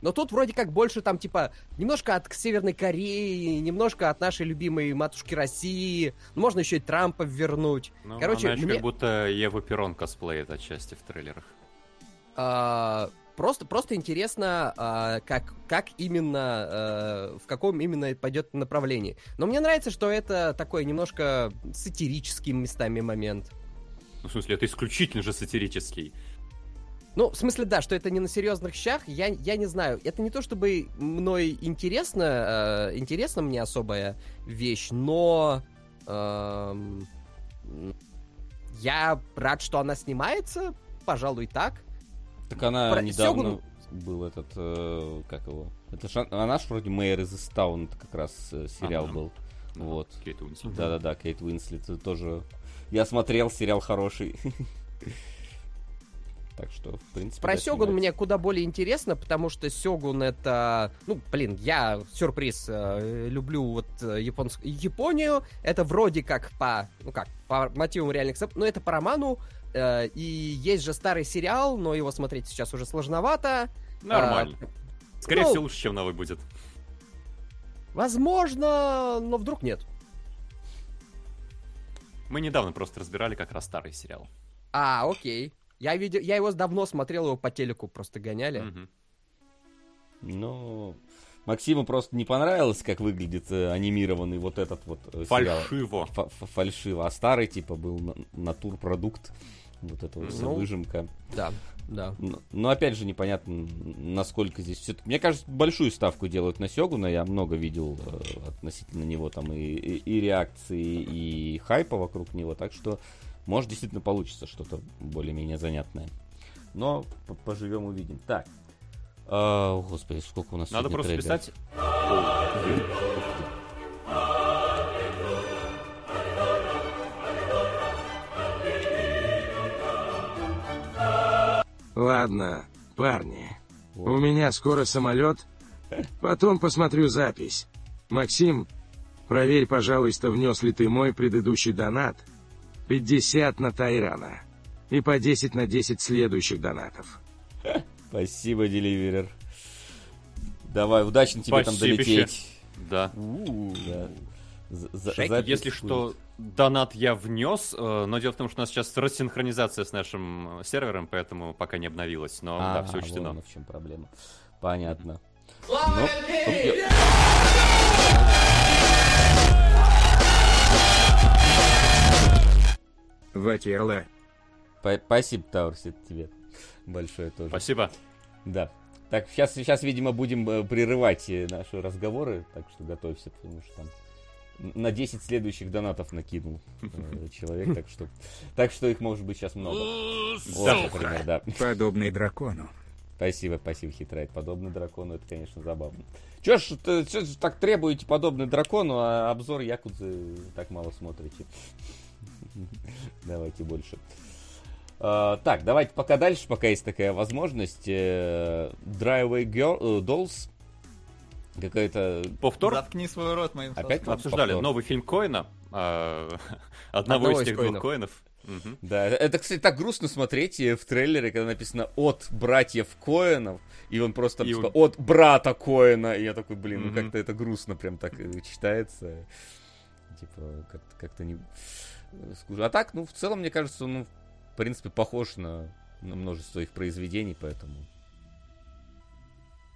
но тут вроде как больше там, типа, немножко от Северной Кореи, немножко от нашей любимой матушки России. Ну, Можно еще и Трампа вернуть. Ну, Короче, она мне- как будто Еву Перрон косплеит отчасти в трейлерах. А, просто, просто интересно, а, как, как именно, э, в каком именно пойдет направлении. Но мне нравится, что это такой немножко сатирический местами момент. Ну, в смысле, это исключительно же сатирический. Ну, в смысле, да, что это не на серьезных щах, я, я не знаю. Это не то, чтобы мной интересно, э, интересна мне особая вещь, но м, я рад, что она снимается, пожалуй, так. Так она Про недавно Сёгуну- был этот, э, как его? Это ж, она ж вроде Мэйр из Истаун, это как раз э, сериал Ага. был. Вот. Кейт Уинслет. Да-да-да, Кейт Уинслет это тоже... Я смотрел, сериал хороший. Так что, в принципе... Про да, Сёгун мне куда более интересно, потому что Сёгун это... Ну, блин, я, сюрприз, э, люблю вот э, японск... Японию. Это вроде как по... Ну как, по мотивам реальных но это по роману. Э, и есть же старый сериал, но его смотреть сейчас уже сложновато. Нормально. Скорее ну- всего, лучше, чем новый будет. Возможно, но вдруг нет. Мы недавно просто разбирали как раз старый сериал. А, окей. Я, видел, я его давно смотрел, его по телеку просто гоняли. Ну, Максиму просто не понравилось, как выглядит э, анимированный вот этот вот э, сериал. Фальшиво. Фа- фа- Фальшиво. А старый, типа, был на- натурпродукт. Вот это вот вся Ну. выжимка. Да, да. Но, но опять же непонятно, насколько здесь все. Мне кажется, большую ставку делают на Сёгуна. Я много видел э, относительно него там и, и, и реакции, и хайпа вокруг него. Так что, может, действительно получится что-то более-менее занятное. Но поживем, увидим. Так. А, о, господи, сколько у нас Надо просто трейлеров. писать. Ладно, парни. У меня скоро самолет. Потом посмотрю запись. Максим, проверь, пожалуйста, внес ли ты мой предыдущий донат. 50 на Тайрана. И по 10 на 10 следующих донатов. Спасибо, Деливерер. Давай, удачно тебе там долететь. Да. За- Если что, донат я внес, э, но дело в том, что у нас сейчас рассинхронизация с нашим э, сервером, поэтому пока не обновилась. Но да, все учтено. вон в чем проблема. Понятно. Ну, окей. Ватирла. Па- Спасибо, Таурсит, тебе большое тоже. Спасибо. Да. Так, сейчас, сейчас, видимо, будем э, прерывать э, наши разговоры, так что готовься, потому что там на 10 следующих донатов накинул э, человек, так что, так что их может быть сейчас много. Вот, например, да. Подобный дракону. Спасибо, спасибо, хитрайт. Подобный дракону, это, конечно, забавно. Чё ж, чё ж так требуете подобный дракону, а обзор Якудзы так мало смотрите? Давайте больше. А, так, давайте пока дальше, пока есть такая возможность. Э, Driveway Girl, э, Dolls. Какая-то... Повтор. Заткни свой рот моим Опять Мы обсуждали повтор. новый фильм Коина. а, Одного Одного из тех двух Коинов. Коинов. Мгм. Да, это, кстати, так грустно смотреть э, в трейлере, когда написано от братьев Коэнов, и он просто И типа, от брата Коэна, и я такой, блин, ну Мгм. как-то это грустно прям так э, читается. Типа, как-то, как-то не... э. А так, ну, в целом, мне кажется, ну, принципе, похож на, на множество их произведений, поэтому...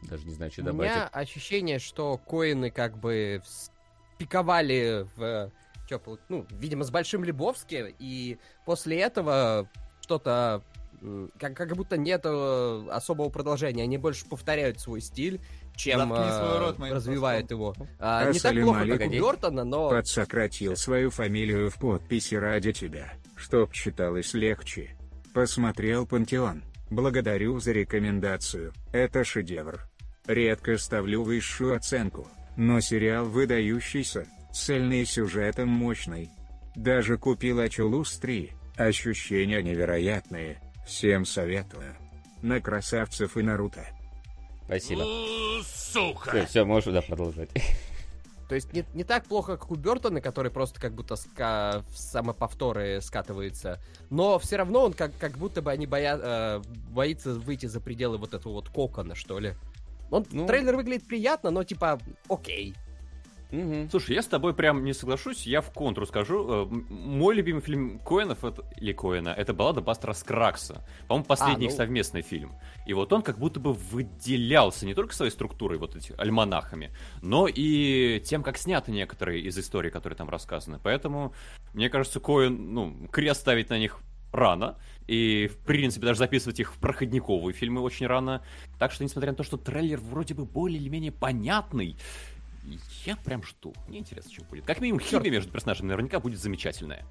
Даже не знаю, что У добавить. меня ощущение, что коины как бы пиковали в... чё, пол- ну, видимо, с Большим Лебовски, и после этого что-то... Как, как будто нет э, особого продолжения. Они больше повторяют свой стиль, чем э, рот развивают его. А, не так плохо, как у. Бертона, но... Подсократил свою фамилию в подписи ради тебя, чтоб читалось легче. Посмотрел «Пантеон». Благодарю за рекомендацию. Это шедевр. Редко ставлю высшую оценку, но сериал выдающийся, цельный сюжетом мощный. Даже купил Ачулус 3. Ощущения невероятные. Всем советую. На красавцев и Наруто. Спасибо. У, Все, Сука! все, можешь, да, продолжать. То есть не, не так плохо, как у Бертона, который просто как будто ска- в самоповторы скатывается. Но все равно он как, как будто бы они боя, э, боится выйти за пределы вот этого вот кокона, что ли. Он, Ну. Трейлер выглядит приятно, но типа окей. Мгм. Слушай, я с тобой прям не соглашусь, я в контру скажу. Э, Мой любимый фильм Коэнов, это, или Коэна, это баллада Бастера Скракса. По-моему, последний А, их ну. совместный фильм. И вот он как будто бы выделялся не только своей структурой, вот этих альманахами, но и тем, как сняты некоторые из историй, которые там рассказаны. Поэтому, мне кажется, Коэн, ну, крест ставить на них рано. И, в принципе, даже записывать их в проходниковые фильмы очень рано. Так что, несмотря на то, что трейлер вроде бы более или менее понятный, я прям жду. Мне интересно, что будет. Как минимум, химия между персонажами наверняка будет замечательная.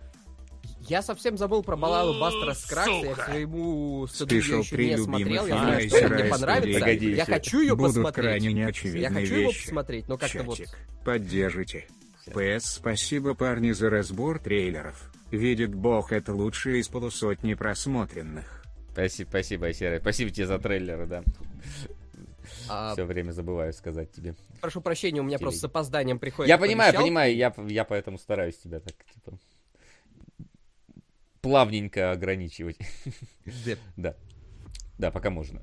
Я совсем забыл про балладу Бастера Скракса, я к своему стыду еще не смотрел, я знаю, что мне понравится. Погоди Я хочу ее Будут посмотреть. крайне неочевидные Я хочу его посмотреть, но как-то вот... Поддержите. ПС, спасибо парни за разбор трейлеров. Видит бог, это лучшее из полусотни просмотренных. Спасибо, спасибо, Серый. Спасибо тебе за трейлеры, да. А, Все время забываю сказать тебе. прошу прощения, у меня Телеги. просто с опозданием приходит Я понимаю, оповещалка. понимаю, я, я поэтому стараюсь тебя так, типа, плавненько ограничивать. Да. Да. Да, пока можно.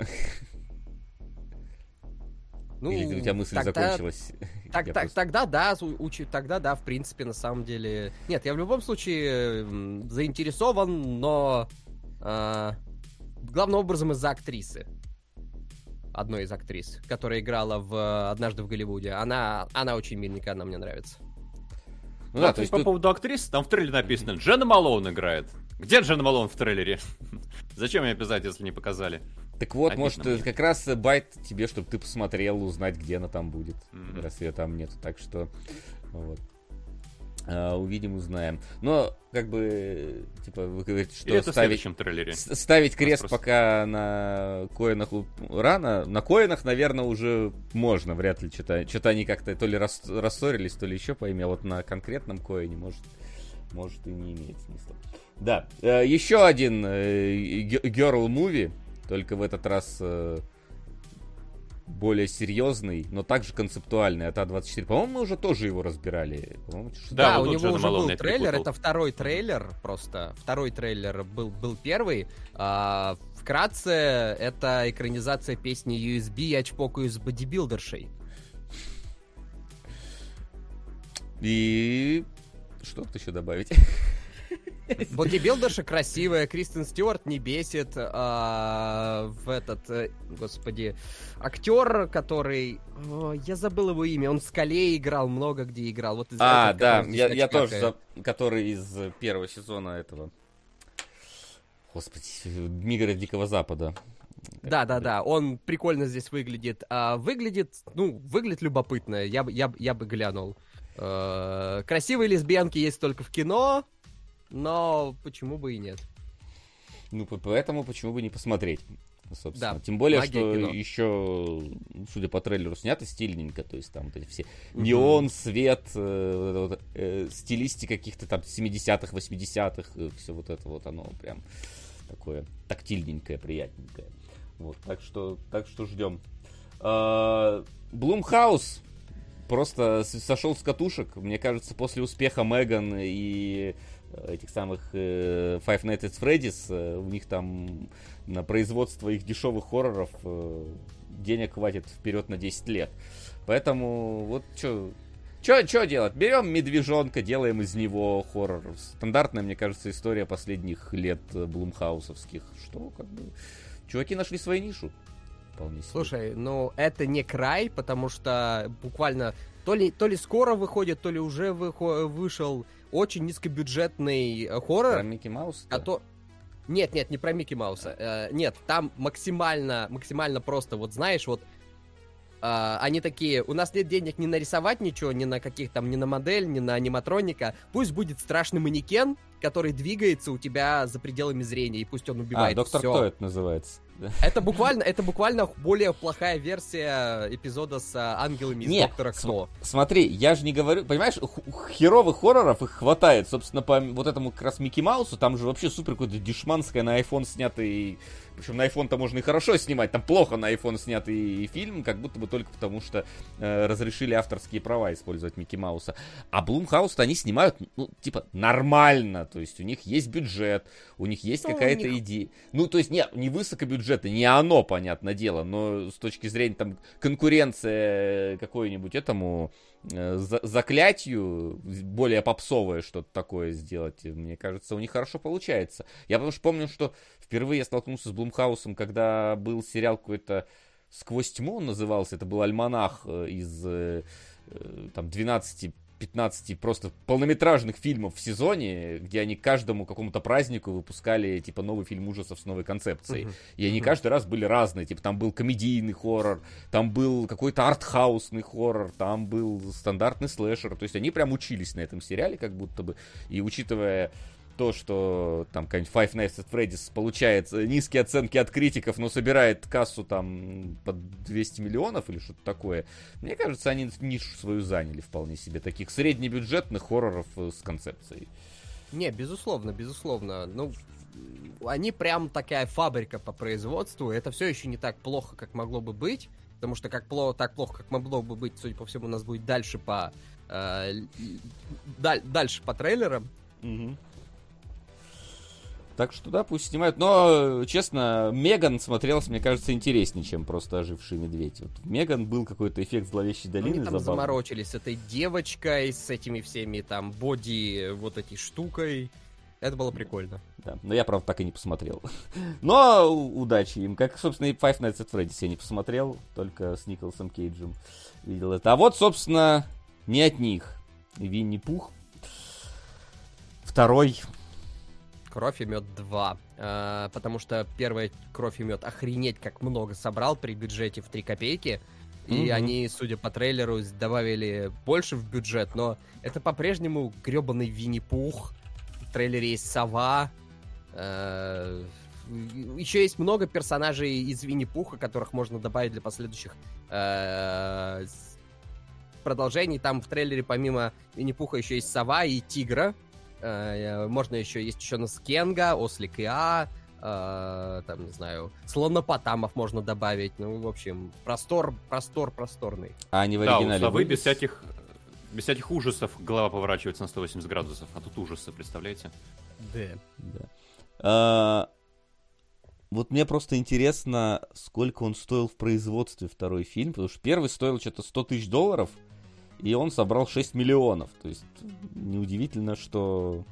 Ну, Или у тебя мысль тогда- закончилась? Так, так, просто- тогда да, учи, тогда да, в принципе, на самом деле. Нет, я в любом случае заинтересован, но а, главным образом из-за актрисы. Одной из актрис, которая играла в Однажды в Голливуде. Она, она очень миленькая, она мне нравится. Ну да, то есть по тут- поводу актрисы, там в трейлере написано, Дженна Малоун играет. Где Дженна Малоун в трейлере? Зачем мне писать, если не показали? Так вот, Обидно может, мне. как раз э, байт тебе, чтобы ты посмотрел, узнать, где она там будет. Мгм. Раз ее там нет. Так что, вот. А, увидим, узнаем. Но, как бы, типа, вы говорите, что Или это в ставить, следующем трейлере? ставить крест просто- пока на коинах рано. На коинах, наверное, уже можно. Вряд ли что-то что они как-то то ли рас- рассорились, то ли еще пойми. А вот на конкретном коине, может, может и не имеет смысла. Да, э, еще один э, girl movie, только в этот раз э, более серьезный, но также концептуальный от А24. По-моему, мы уже тоже его разбирали. Да, Да, у него же уже был трейлер, перепутал. это второй трейлер просто. Второй трейлер был, был первый. А, вкратце, это экранизация песни USB «Я чпокаю с бодибилдершей». И что тут еще добавить? Бодибилдерша красивая, Кристен Стюарт не бесит. а, в этот, э, господи, актер, который... о, я забыл его имя, он в «Скале» играл, много где играл. Вот из А, этого, да, я, я тоже, за- который из э, первого сезона этого. Господи, Мира Дикого Запада. Да, да, да, он прикольно здесь выглядит. А, выглядит, ну, выглядит любопытно, я бы, я, бы- я бы глянул. Э, красивые лесбиянки есть только в кино, но почему бы и нет? Ну, по- поэтому почему бы не посмотреть, собственно. Да, Тем более, что кино. еще, судя по трейлеру, снято стильненько, то есть там вот эти все неон, свет, э, вот это вот, э, стилистика каких-то там 70-х, 80-х, все вот это вот оно прям такое тактильненькое, приятненькое. Вот, так что, так что ждем. Блумхаус просто сошел с катушек. Мне кажется, после успеха Меган и этих самых э, Five Nights at Freddy's, э, у них там на производство их дешевых хорроров э, денег хватит вперед на 10 лет. Поэтому вот что Что делать? Берем медвежонка, делаем из него хоррор. Стандартная, мне кажется, история последних лет э, блумхаусовских. Что, как бы, чуваки нашли свою нишу. Вполне себе. Слушай, ну это не край, потому что буквально то ли, то ли скоро выходит, то ли уже выхо- вышел очень низкобюджетный э, Про хоррор, Микки Маус? а то... Нет, нет, не про Микки Мауса. Э, нет, там максимально, максимально просто, вот знаешь, вот а, они такие, у нас нет денег не нарисовать ничего, ни на каких там, ни на модель, ни на аниматроника. Пусть будет страшный манекен, который двигается у тебя за пределами зрения, и пусть он А, убивает доктор всё. кто это называется? Да. Это буквально, это буквально более плохая версия эпизода с а, ангелами из Не, Доктора Кто. Смотри, я же не говорю, понимаешь, херовых хорроров их хватает. Собственно, по вот этому как раз Микки Маусу, там же вообще супер какой-то дешманское на iPhone снятый... Причем на iPhone-то можно и хорошо снимать, там плохо на iPhone снятый фильм, как будто бы только потому, что э, разрешили авторские права использовать Микки Мауса. А Блумхаус-то они снимают, ну, типа, нормально, то есть у них есть бюджет, у них есть Ну, какая-то них- идея. Ну, то есть, не, не высокобюджетно, не оно, понятное дело, но с точки зрения там конкуренция какой-нибудь этому заклятию, более попсовое что-то такое сделать, мне кажется, у них хорошо получается. Я потому что помню, что впервые я столкнулся с Блумхаусом, когда был сериал какой-то «Сквозь тьму» он назывался, это был альманах э, из э, э, там 12 15 просто полнометражных фильмов в сезоне, где они каждому какому-то празднику выпускали, типа, новый фильм ужасов с новой концепцией. Мгм. И они каждый раз были разные. Типа, там был комедийный хоррор, там был какой-то артхаусный хоррор, там был стандартный слэшер. То есть они прям учились на этом сериале, как будто бы. И учитывая то, что там какая-нибудь Five Nights at Freddy's получает э, низкие оценки от критиков, но собирает кассу там под 200 миллионов или что-то такое, мне кажется, они нишу свою заняли вполне себе. Таких среднебюджетных хорроров э, с концепцией. Не, безусловно, безусловно. Ну, они прям такая фабрика по производству. Это все еще не так плохо, как могло бы быть. Потому что как плохо, так плохо, как могло бы быть, судя по всему, у нас будет дальше по... э, даль- дальше по трейлерам. Так что да, пусть снимают. Но, честно, Меган смотрелась, мне кажется, интереснее, чем просто оживший медведь. Вот Меган был какой-то эффект зловещей долины. Они там забавный. заморочились с этой девочкой, с этими всеми там боди вот этой штукой. Это было прикольно. Да, но я, правда, так и не посмотрел. Но удачи им. Как, собственно, и Five Nights at Freddy's я не посмотрел, только с Николасом Кейджем видел это. А вот, собственно, не от них. Винни-Пух. Второй. Кровь и мед 2. Э, потому что первая кровь и мед охренеть как много собрал при бюджете в 3 копейки. И Мгм. они, судя по трейлеру, добавили больше в бюджет, но это по-прежнему гребаный Винни-Пух. В трейлере есть сова. Еще есть много персонажей из Винни-Пуха, которых можно добавить для последующих э, продолжений. Там в трейлере помимо Винни-Пуха еще есть сова и тигра. Э, Можно еще, есть еще Наскенга, Ослик Иа, а, там, не знаю, слонопотамов можно добавить. Ну, в общем, простор, простор, просторный. А они в Да, у оригинале совы были без всяких, без всяких ужасов голова поворачивается на 180 градусов, а тут ужасы, представляете? Да. Да. А, Вот мне просто интересно, сколько он стоил в производстве второй фильм, потому что первый стоил что-то 100 тысяч долларов, и он собрал 6 миллионов. То есть неудивительно, что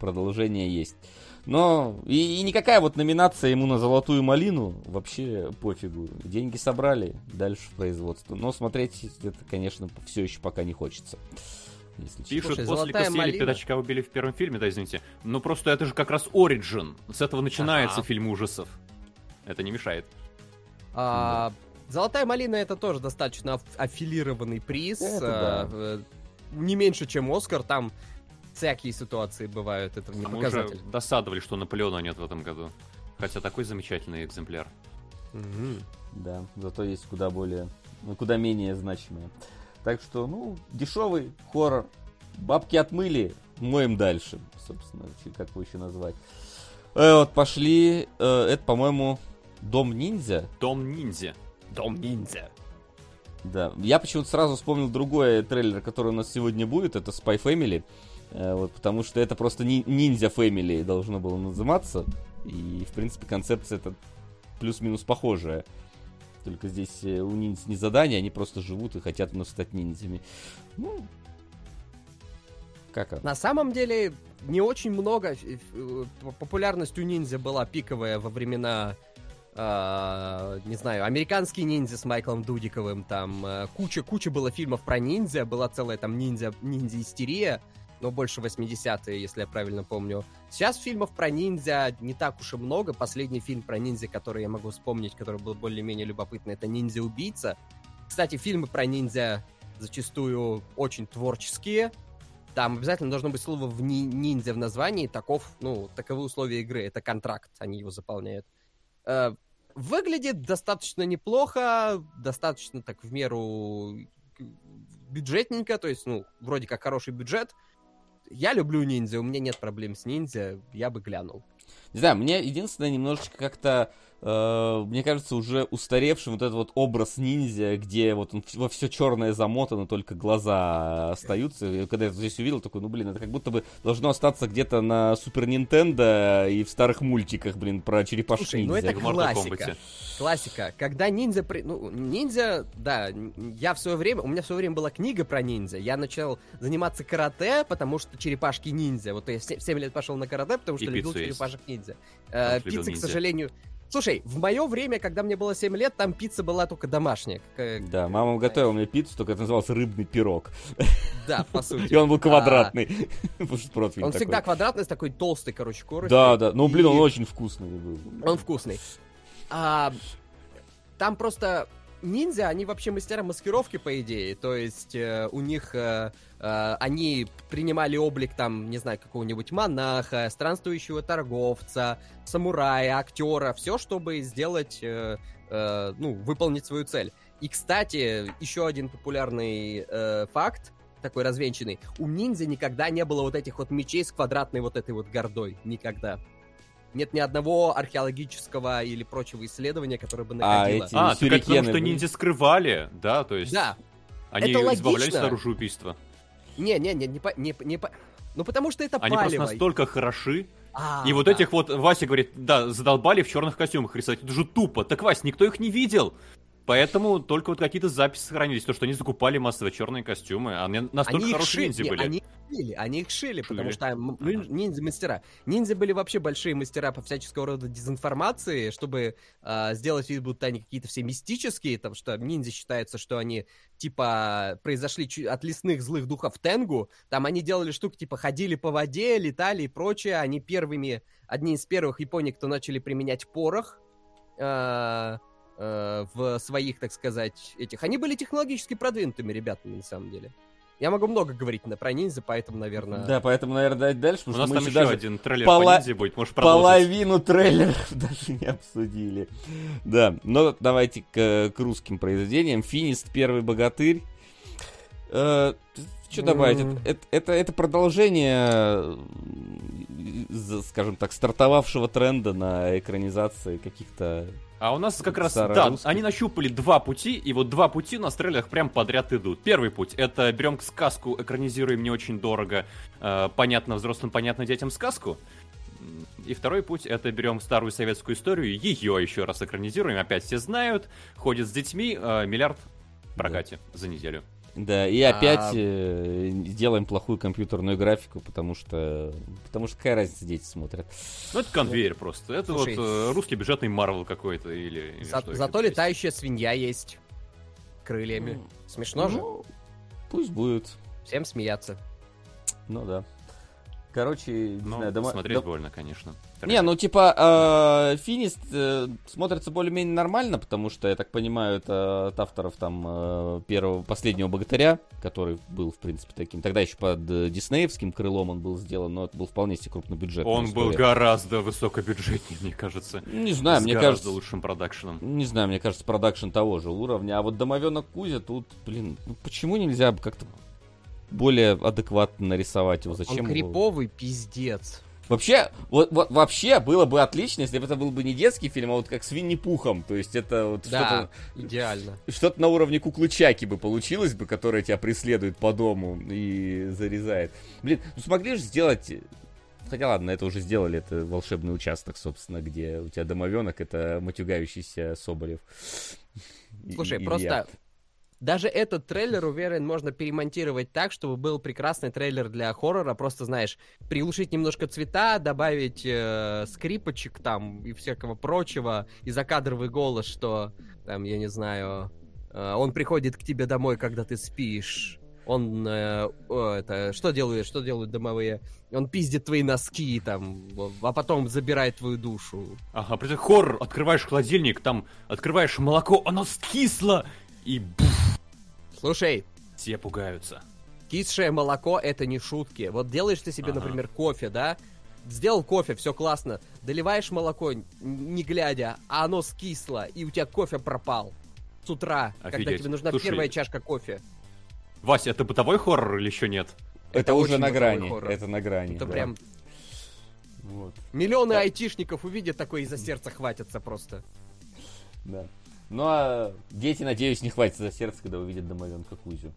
продолжение есть. Но и, и никакая вот номинация ему на золотую малину вообще пофигу. Деньги собрали, дальше в производство. Но смотреть это, конечно, все еще пока не хочется. Если. Пишут, Слушай, после «Золотая Кассиэля малина». пятачка убили в первом фильме, да, извините. Ну просто это же как раз Origin. С этого начинается Ага. фильм ужасов. Это не мешает. А, Золотая малина это тоже достаточно аф- аффилированный приз. Это а, э, Не меньше, чем Оскар. Там всякие ситуации бывают. Это не А мы уже показатель. досадовали, что Наполеона нет в этом году. Хотя такой замечательный экземпляр. Мгм. Да, зато есть куда более, ну, куда менее значимые. Так что, ну, дешевый хоррор. Бабки отмыли, моем дальше, собственно, как его еще назвать. Э, вот пошли, э, это, по-моему, Дом ниндзя. Дом ниндзя. Дом ниндзя. Да, я почему-то сразу вспомнил другой трейлер, который у нас сегодня будет, это Spy Family. Э, вот, потому что это просто ни- ниндзя Family должно было называться. И, в принципе, концепция это плюс-минус похожая. Только здесь э, у ниндзя не задание, они просто живут и хотят вновь стать ниндзями. Ну, как? На самом деле, не очень много. э, Популярность у ниндзя была пиковая во времена, а, не знаю, американский ниндзя с Майклом Дудиковым. Там э, куча-куча было фильмов про ниндзя. Была целая там ниндзя, ниндзя-истерия. Но больше 80-е, если я правильно помню. Сейчас фильмов про ниндзя не так уж и много. Последний фильм про ниндзя, который я могу вспомнить, который был более-менее любопытный, это «Ниндзя-убийца». Кстати, фильмы про ниндзя зачастую очень творческие. Там обязательно должно быть слово в ни- ниндзя в названии. Таков, ну, таковы условия игры. Это контракт, они его заполняют. Выглядит достаточно неплохо, достаточно так в меру бюджетненько, то есть, ну, вроде как хороший бюджет. Я люблю ниндзя, у меня нет проблем с ниндзя, я бы глянул. Не знаю, мне единственное немножечко как-то, мне кажется, уже устаревший вот этот вот образ ниндзя, где вот он во все черное замотано, только глаза остаются. И когда я это здесь увидел, такой, ну блин, это как будто бы должно остаться где-то на Супер Нинтендо и в старых мультиках, блин, про черепашек Слушай, ну ниндзя. это в Mortal классика. Классика. Когда ниндзя... При... Ну, ниндзя, да, я в свое время... У меня в свое время была книга про ниндзя. Я начал заниматься карате, потому что черепашки ниндзя. Вот я в се- в 7 лет пошел на карате, потому что И любил черепашек ниндзя. Э, пицца, к ниндзя. Слушай, в мое время, когда мне было 7 лет, там пицца была только домашняя. К- Да, мама готовила мне пиццу, только это назывался рыбный пирог. Да, по сути. И он был квадратный. Что противень Он всегда квадратный, с такой толстой, короче, корочкой. Да, да. Ну, блин, он очень вкусный был. Он вкусный. А, там просто ниндзя, они вообще мастера маскировки, по идее. То есть э, у них э, э, они принимали облик там, не знаю, какого-нибудь монаха, странствующего торговца, самурая, актера, все, чтобы сделать, э, э, ну, выполнить свою цель. И, кстати, еще один популярный э, факт, такой развенчанный. У ниндзя никогда не было вот этих вот мечей с квадратной вот этой вот гордой. Никогда. Нет ни одного археологического или прочего исследования, которое бы А, находило. эти- А, так это потому что ниндзя скрывали, да, то есть Да. они это избавлялись логично. от оружия убийства. Не-не-не, не по... Не, не по... Ну, потому что это Они просто палево. настолько хороши. А, и вот да. этих вот, Вася говорит, да, задолбали в черных костюмах рисовать. Это же тупо. Так, Вась, никто их не видел. Поэтому только вот какие-то записи сохранились, то, что они закупали массово черные костюмы, а они настолько Они хорошие шили, ниндзя были. они их шили, они их шили, потому Шили. что м- Ага. ниндзя были вообще большие мастера по всяческого рода дезинформации, чтобы а, сделать вид, будто они какие-то все мистические, там что ниндзя считается, что они типа произошли от лесных злых духов Тенгу. Там они делали штуки типа ходили по воде, летали и прочее. Они первыми, одни из первых Японий, кто начали применять порох. а, э, в своих, так сказать, этих. Они были технологически продвинутыми ребятами, на самом деле. Я могу много говорить на про ниндзя, поэтому, наверное... Да, поэтому, наверное, дать дальше, У потому нас что там мы еще еще даже один трейлер пола- по ниндзя будет, можешь продолжить. половину трейлеров даже не обсудили. Да, но давайте к, к русским произведениям. Финист, первый богатырь. Э, что добавить? М. Это, это, это, продолжение, э, скажем так, стартовавшего тренда на экранизации каких-то... А у нас как раз, да, они нащупали два пути, и вот два пути на трейлерах прям подряд идут. Первый путь — это берем сказку, экранизируем не очень дорого, э, понятно взрослым, понятно детям сказку. И второй путь — это берем старую советскую историю, ее еще раз экранизируем, опять все знают, ходят с детьми, э, миллиард в прокате за неделю. Да, и А- опять э, делаем плохую компьютерную графику, потому что... Потому что какая разница, дети смотрят. Ну, это конвейер просто. Это Слушай, вот э, русский бюджетный Марвел какой-то или... или За- что зато летающая свинья есть. Крыльями. Смешно же? Ну, пусть будет. Всем смеяться. Ну да. Короче, не. Ну, знаю, дома- смотреть дом- больно, конечно. Не, ну типа э, Финист э, смотрится более-менее нормально, потому что, я так понимаю, это от авторов там э, первого, последнего богатыря, который был, в принципе, таким. Тогда еще под э, диснеевским крылом он был сделан, но это был вполне себе крупнобюджетный. Он был гораздо высокобюджетнее, мне кажется. Не знаю, мне гораздо кажется... лучшим продакшеном. Не знаю, мне кажется, продакшн того же уровня. А вот домовенок Кузя тут, блин, ну почему нельзя как-то более адекватно нарисовать его? Зачем Он его? криповый пиздец. Вообще, вот, вот вообще было бы отлично, если бы это был бы не детский фильм, а вот как с Винни-Пухом. То есть это вот Да, идеально. что-то, что-то на уровне куклы Чаки бы получилось бы, которая тебя преследует по дому и зарезает. Блин, ну смогли же сделать... Хотя ладно, это уже сделали, это волшебный участок, собственно, где у тебя домовенок, это матюгающийся Соболев. Слушай, и просто. Даже этот трейлер, уверен, можно перемонтировать так, чтобы был прекрасный трейлер для хоррора. Просто, знаешь, приглушить немножко цвета, добавить э, скрипочек там и всякого прочего, и закадровый голос, что там, я не знаю, э, он приходит к тебе домой, когда ты спишь. Он, э, это, что делает, что делают домовые? Он пиздит твои носки, там, а потом забирает твою душу. Ага, представь, хоррор, открываешь холодильник, там открываешь молоко, оно скисло, и буф, Слушай, все пугаются. Кисшее молоко это не шутки. Вот делаешь ты себе, Ага. например, кофе, да? Сделал кофе, все классно. Доливаешь молоко, не глядя, а оно скисло, и у тебя кофе пропал. С утра, когда Офигеть. тебе нужна Слушай, первая чашка кофе. Вася, это бытовой хоррор или еще нет? Это, это уже на грани. хоррор. Это на грани. Это да. прям Вот, миллионы айтишников увидят такое и за сердце хватятся просто. да. Ну а дети, надеюсь, не хватит за сердце, когда увидят домовенка Кузю.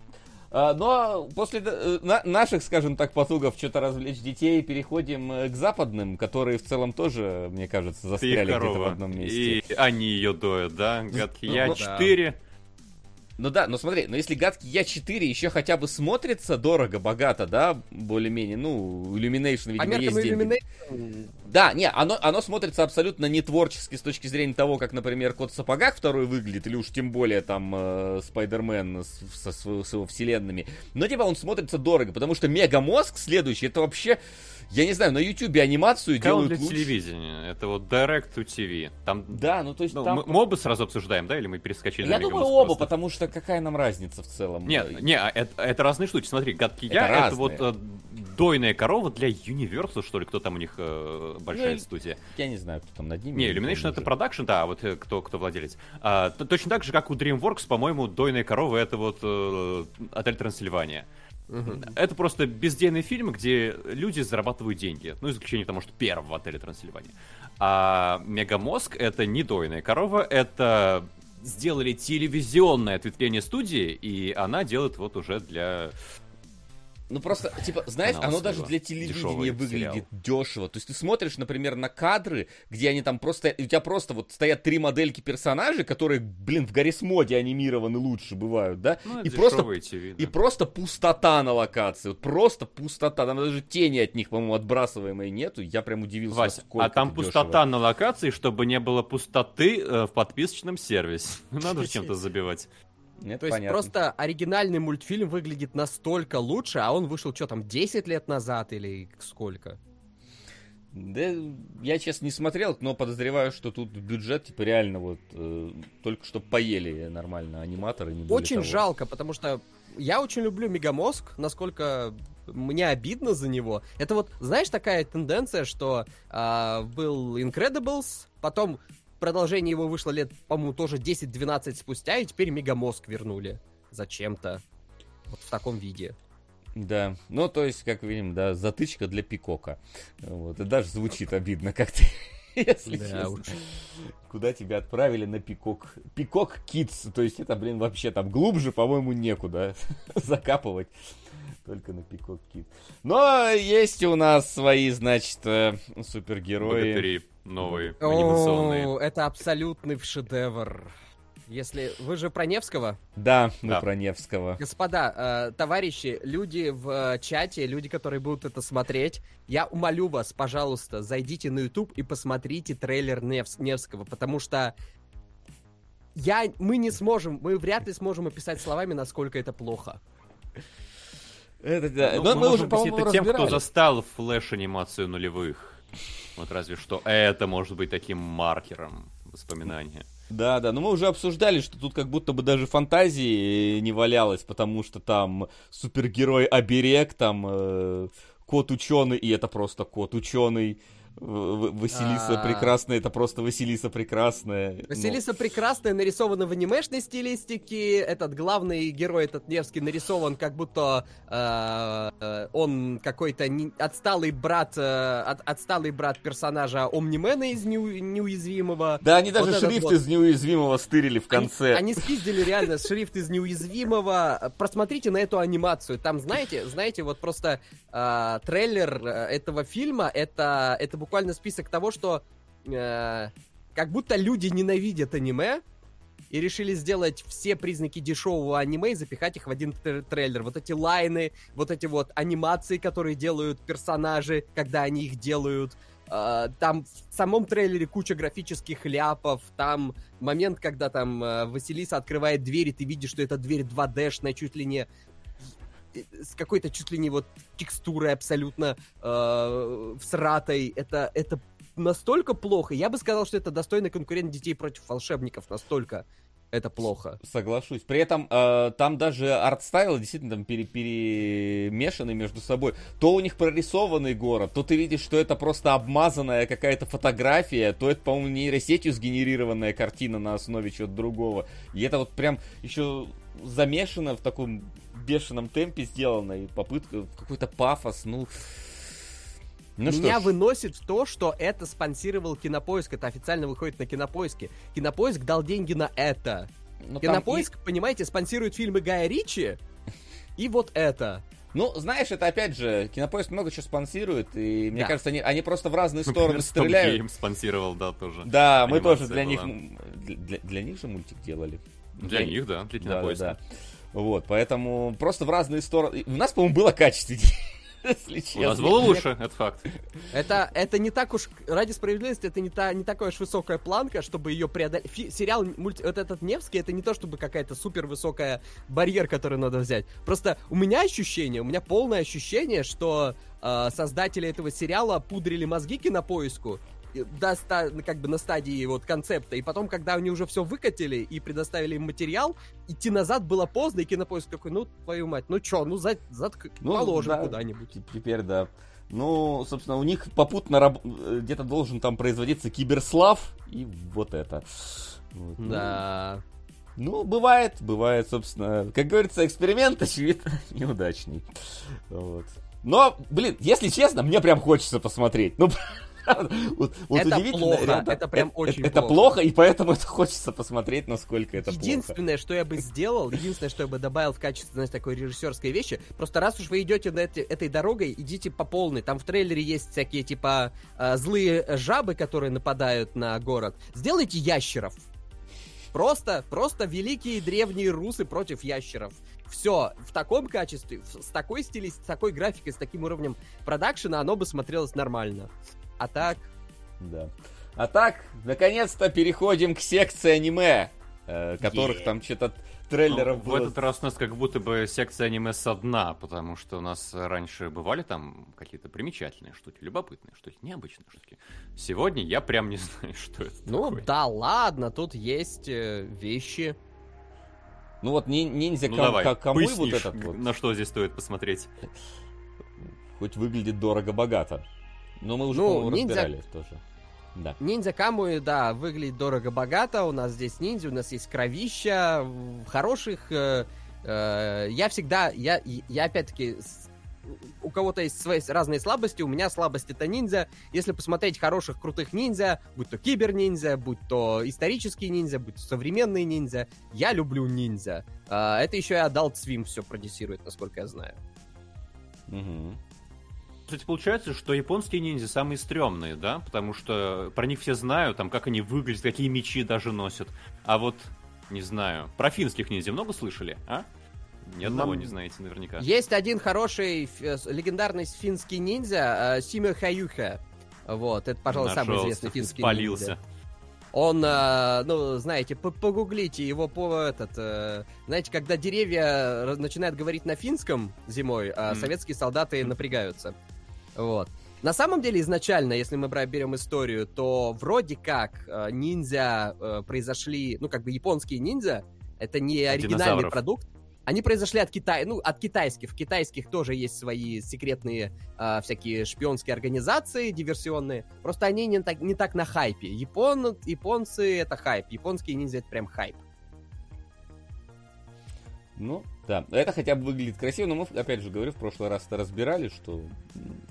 А, ну а после э, на- наших, скажем так, потугов что-то развлечь детей, переходим э, к западным, которые в целом тоже, мне кажется, застряли где-то в одном месте. И они ее доят, да? Гадкий ну, я ну да. 4. Ну да, но смотри, но если гадкий Я 4 еще хотя бы смотрится дорого, богато, да, более-менее, ну, Illumination, видимо, меркам есть деньги. Illumination, Да, не, оно, оно смотрится абсолютно не творчески с точки зрения того, как, например, Кот в сапогах второй выглядит, или уж тем более там э, Спайдермен с, со, с его вселенными. Но типа он смотрится дорого, потому что Мегамозг следующий, это вообще, я не знаю, на Ютубе анимацию Канал делают для лучше. телевидения. Это вот Direct to TV. Там Да, ну то есть Ну, там... мы, мы оба сразу обсуждаем, да, или мы перескочили Я на думаю оба, просто? потому что какая нам разница в целом? Нет, не, а это, это разные штуки. Смотри, гадкий Это я это разные. вот э, дойная корова для Universal, что ли, кто там у них э, большая Ну, студия. Я не знаю, кто там над ними. Не, Illumination это продакшн, да, вот э, кто, кто владелец. А, точно так же, как у DreamWorks, по-моему, дойная корова это вот э, отель Трансильвания. Мгм. Это просто бездейный фильм, где люди зарабатывают деньги. Ну, исключение того, что первого отеля Трансильвания. А Мегамозг это не дойная корова, это сделали телевизионное ответвление студии, и она делает вот уже для... Ну просто, типа, знаешь, Канал оно даже для телевидения выглядит дешево. То есть ты смотришь, например, на кадры, где они там просто, у тебя просто вот стоят три модельки персонажей, которые, блин, в Гаррисмоде анимированы лучше бывают, да? Ну, и просто TV, да. и просто пустота на локации. Вот просто пустота. Там даже тени от них, по-моему, отбрасываемой нету. Я прям удивился, Вася, а там пустота дешево. на локации, чтобы не было пустоты э, в подписочном сервисе. Надо чем-то забивать. Это То есть понятно. просто оригинальный мультфильм выглядит настолько лучше, а он вышел что там, 10 лет назад или сколько? Да, я, честно, не смотрел, но подозреваю, что тут бюджет, типа, реально вот, э, только что поели нормально аниматоры, не Очень того. жалко, потому что я очень люблю Мегамозг, насколько мне обидно за него. Это вот, знаешь, такая тенденция, что а, был Incredibles, потом продолжение его вышло лет, по-моему, тоже 10-12 спустя, и теперь Мегамозг вернули. Зачем-то. Вот в таком виде. Да, ну то есть, как видим, да, затычка для пикока. Вот, и даже звучит обидно как-то, если Да честно. уж. Куда тебя отправили на пикок? Пикок Kids, то есть это, блин, вообще там глубже, по-моему, некуда закапывать. Только на пикок Kids. Но есть у нас свои, значит, э, супергерои. Богатыри новые, анимационные. О, это абсолютный шедевр. Если вы же про Невского, Да, мы Да. про Невского. господа, э, товарищи, люди в э, чате, люди, которые будут это смотреть, я умолю вас, пожалуйста, зайдите на YouTube и посмотрите трейлер Невс- Невского, потому что я, мы не сможем, мы вряд ли сможем описать словами, насколько это плохо. Это да. Ну, Но мы мы можем уже, по-моему, объяснить это тем, кто застал флеш-анимацию нулевых. Вот разве что это может быть таким маркером воспоминания. Да, да, но мы уже обсуждали, что тут как будто бы даже фантазии не валялось, потому что там супергерой оберег, там э, кот ученый, и это просто кот ученый. Василиса А. прекрасная, это просто Василиса прекрасная. Ну, Василиса прекрасная, нарисована в анимешной стилистике. Этот главный герой, этот Невский, нарисован как будто э, он какой-то не- отсталый брат, э, от- отсталый брат персонажа Омнимена из Неу- Неуязвимого. Да, они даже Вот шрифт вот. из неуязвимого стырили в конце. Они, они спиздили реально шрифт из неуязвимого. Просмотрите на эту анимацию. Там, знаете, знаете, вот просто э, трейлер э, этого фильма это, это буквально список того, что э, как будто люди ненавидят аниме и решили сделать все признаки дешевого аниме и запихать их в один тр- трейлер. Вот эти лайны, вот эти вот анимации, которые делают персонажи, когда они их делают. Э, Там в самом трейлере куча графических ляпов, там момент, когда там э, Василиса открывает дверь, и ты видишь, что эта дверь 2D-шная, чуть ли не с какой-то чуть ли не вот текстурой абсолютно э, всратой. Это, это настолько плохо. Я бы сказал, что это достойный конкурент детей против волшебников. Настолько это плохо. Соглашусь. При этом э, там даже арт-стайлы действительно там пере- перемешаны между собой. То у них прорисованный город, то ты видишь, что это просто обмазанная какая-то фотография, то это, по-моему, нейросетью сгенерированная картина на основе чего-то другого. И это вот прям еще замешано в таком бешеном темпе сделано, и попытка, какой-то пафос, ну... Ну Меня выносит в то, что это спонсировал Кинопоиск. Это официально выходит на Кинопоиске. Кинопоиск дал деньги на это. ну, там Кинопоиск, понимаете, спонсирует фильмы Гая Ричи. И вот это. Ну, знаешь, это опять же, Кинопоиск много чего спонсирует, и мне Да. кажется, они, они просто в разные стороны Например, Stop стреляют. Game спонсировал, да, тоже. Да, мы тоже для них, была. м, для, для- для них же мультик делали. Для них, да, для Да, да, кинопоиска. да. Вот, поэтому просто в разные стороны. У нас, по-моему, было качественнее, если У нас было лучше, это факт. Это, это не так уж, ради справедливости, это не, та, не такая уж высокая планка, чтобы ее преодолеть. Фи- сериал, мульти- вот этот Невский, это не то, чтобы какая-то супер высокая барьер, который надо взять. Просто у меня ощущение, у меня полное ощущение, что э, создатели этого сериала пудрили мозги кинопоиску, до ста- ну, как бы на стадии вот концепта, и потом, когда они уже все выкатили и предоставили им материал, идти назад было поздно, и кинопоиск такой, ну, твою мать, ну чё, ну, за, затк- Ну, положим да, куда-нибудь. Теперь да. Ну, собственно, у них попутно раб- э, где-то должен там производиться киберслав и вот это. Вот. Ну, Да. Ну, бывает, бывает, собственно. Как говорится, эксперимент, очевидно, неудачный. Вот. Но, блин, если честно, мне прям хочется посмотреть. Ну, вот, вот Это плохо, реально, это прям э- очень Это плохо. плохо, и поэтому это хочется посмотреть, насколько это плохо. Единственное, что я бы сделал, единственное, что я бы добавил в качестве, знаете, такой режиссерской вещи, просто раз уж вы идете на эти- этой дорогой, идите по полной. Там в трейлере есть всякие, типа, э, злые жабы, которые нападают на город. Сделайте ящеров. Просто, просто великие древние русы против ящеров. Все, в таком качестве, с такой стилистикой, с такой графикой, с таким уровнем продакшена, оно бы смотрелось нормально. А так, Да. А так, наконец-то переходим к секции аниме, э, которых там что-то Ну, трейлеров в было. этот раз у нас как будто бы секция аниме со дна, потому что у нас раньше бывали там какие-то примечательные штуки, любопытные штуки, необычные штуки. Сегодня я прям не знаю, что это ну такое. да ладно, тут есть э, вещи. Ну вот ни- ниндзя Ну кам- давай, вот этот вот, на что здесь стоит посмотреть. хоть выглядит дорого-богато. Но мы уже, Ну, по-моему, ниндзя- разбирали тоже. Да. Ниндзя Камуи, да, выглядит дорого-богато. У нас здесь ниндзя, у нас есть кровища, хороших, э, Э, я всегда, я, я опять-таки, у кого-то есть свои разные слабости, у меня слабость это ниндзя. Если посмотреть хороших, крутых ниндзя, будь то кибер-ниндзя, будь то исторические ниндзя, будь то современные ниндзя, я люблю ниндзя. Э, это еще и Adult Swim все продюсирует, насколько я знаю. Мгм. Кстати, получается, что японские ниндзя самые стрёмные, да? Потому что про них все знают, там, как они выглядят, какие мечи даже носят. А вот, не знаю, про финских ниндзя много слышали, а? Ни одного Мам- не знаете наверняка. Есть один хороший э, легендарный финский ниндзя, э, Симё Хаюха. Вот, это, пожалуй, самый Нашелся, известный финский спалился. ниндзя. Он, э, ну, знаете, по- погуглите его по этот, знаете, когда деревья начинают говорить на финском зимой, Мгм. советские солдаты напрягаются. Вот. На самом деле, изначально, если мы берем историю, то вроде как э, ниндзя э, произошли, ну, как бы японские ниндзя, это не оригинальный динозавров. продукт. Они произошли от Китая, ну, от китайских. В китайских тоже есть свои секретные а, всякие шпионские организации диверсионные. Просто они не так, не так на хайпе. Япон, японцы — это хайп. Японские ниндзя — это прям хайп. Ну, да. Это хотя бы выглядит красиво, но мы, опять же, говорю, в прошлый раз это разбирали, что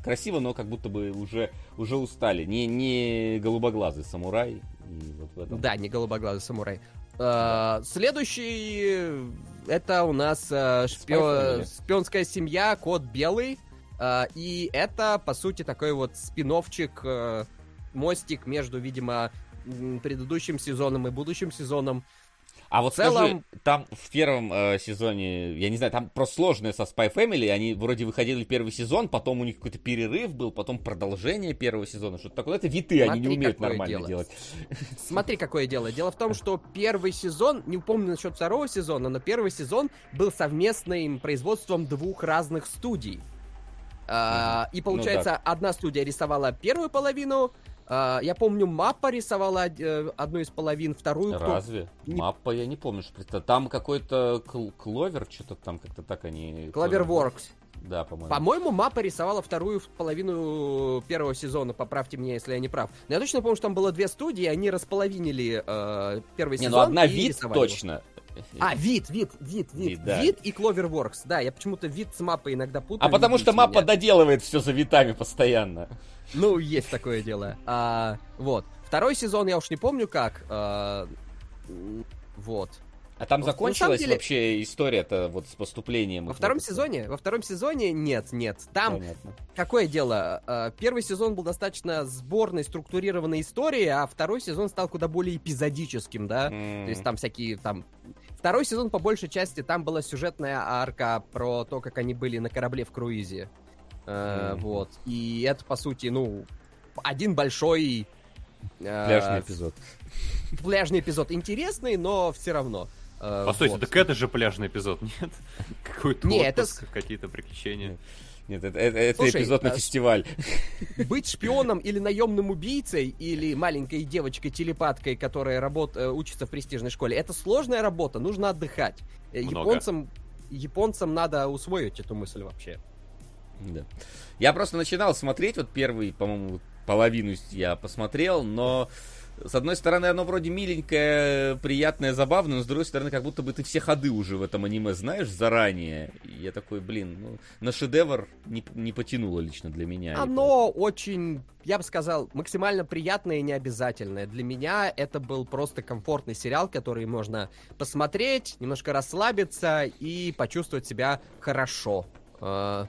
красиво, но как будто бы уже, уже устали. Не, не голубоглазый самурай. И вот в этом. Да, не голубоглазый самурай. А, следующий — это у нас а, шпио- Family. шпионская семья, кот белый. А, и это, по сути, такой вот спиновчик, мостик между, видимо, предыдущим сезоном и будущим сезоном. А вот В целом- скажи, там в первом э, сезоне, я не знаю, там просто сложное со Spy Family, они вроде выходили первый сезон, потом у них какой-то перерыв был, потом продолжение первого сезона, что-то такое. Это виты, они не Смотри, умеют нормально дело. делать. Смотри, какое дело. Дело в том, что первый сезон, не помню насчет второго сезона, но первый сезон был совместным производством двух разных студий. А, и получается, одна студия рисовала первую половину. А, я помню, Маппа рисовала э, одну из половин, вторую кто- Разве? не- Маппа, я не помню, что Там какой-то кл- кловер, что-то там как-то так они... Cloverworks. Да, по-моему. По-моему, Маппа рисовала вторую половину первого сезона, поправьте меня, если я не прав. Но я точно помню, что там было две студии, они располовинили э, первый Не, сезон. ну одна вид рисовали точно. А, вид, вид, вид, вид. Вид, да. Вид и Cloverworks. Да, я почему-то вид с мапой иногда путаю. А потому что мапа меня. доделывает все за витами постоянно. Ну, есть такое дело. А, вот. Второй сезон я уж не помню как. а, вот. А там на закончилась деле- вообще история-то вот с поступлением. Во втором в это сезоне? Во втором сезоне нет, нет. Там Понятно. какое дело? а, Первый сезон был достаточно сборной, структурированной историей, а второй сезон стал куда более эпизодическим, да? М. То есть там всякие там... Второй сезон, по большей части, там была сюжетная арка про то, как они были на корабле в круизе. Э, Мгм. Вот. И это, по сути, ну, один большой... э, Пляжный эпизод. Пляжный эпизод. Интересный, но все равно. Э, Постойте, вот. так это же пляжный эпизод, нет? Какой-то Не, это отпуск, какие-то приключения. Нет, это, это- это Слушай, эпизод на а фестиваль. Быть шпионом или наемным убийцей, или маленькой девочкой-телепаткой, которая работ... э, учится в престижной школе, это сложная работа, нужно отдыхать. Э, Много. Японцам, японцам надо усвоить эту мысль вообще. Да. Я просто начинал смотреть, вот первый, по-моему, половину я посмотрел, но с одной стороны оно вроде миленькое, приятное, забавное, но с другой стороны как будто бы ты все ходы уже в этом аниме знаешь заранее. И я такой, блин, ну, на шедевр не, не потянуло лично для меня. Оно очень, я бы сказал, максимально приятное и необязательное. Для меня это был просто комфортный сериал, который можно посмотреть, немножко расслабиться и почувствовать себя хорошо. Э,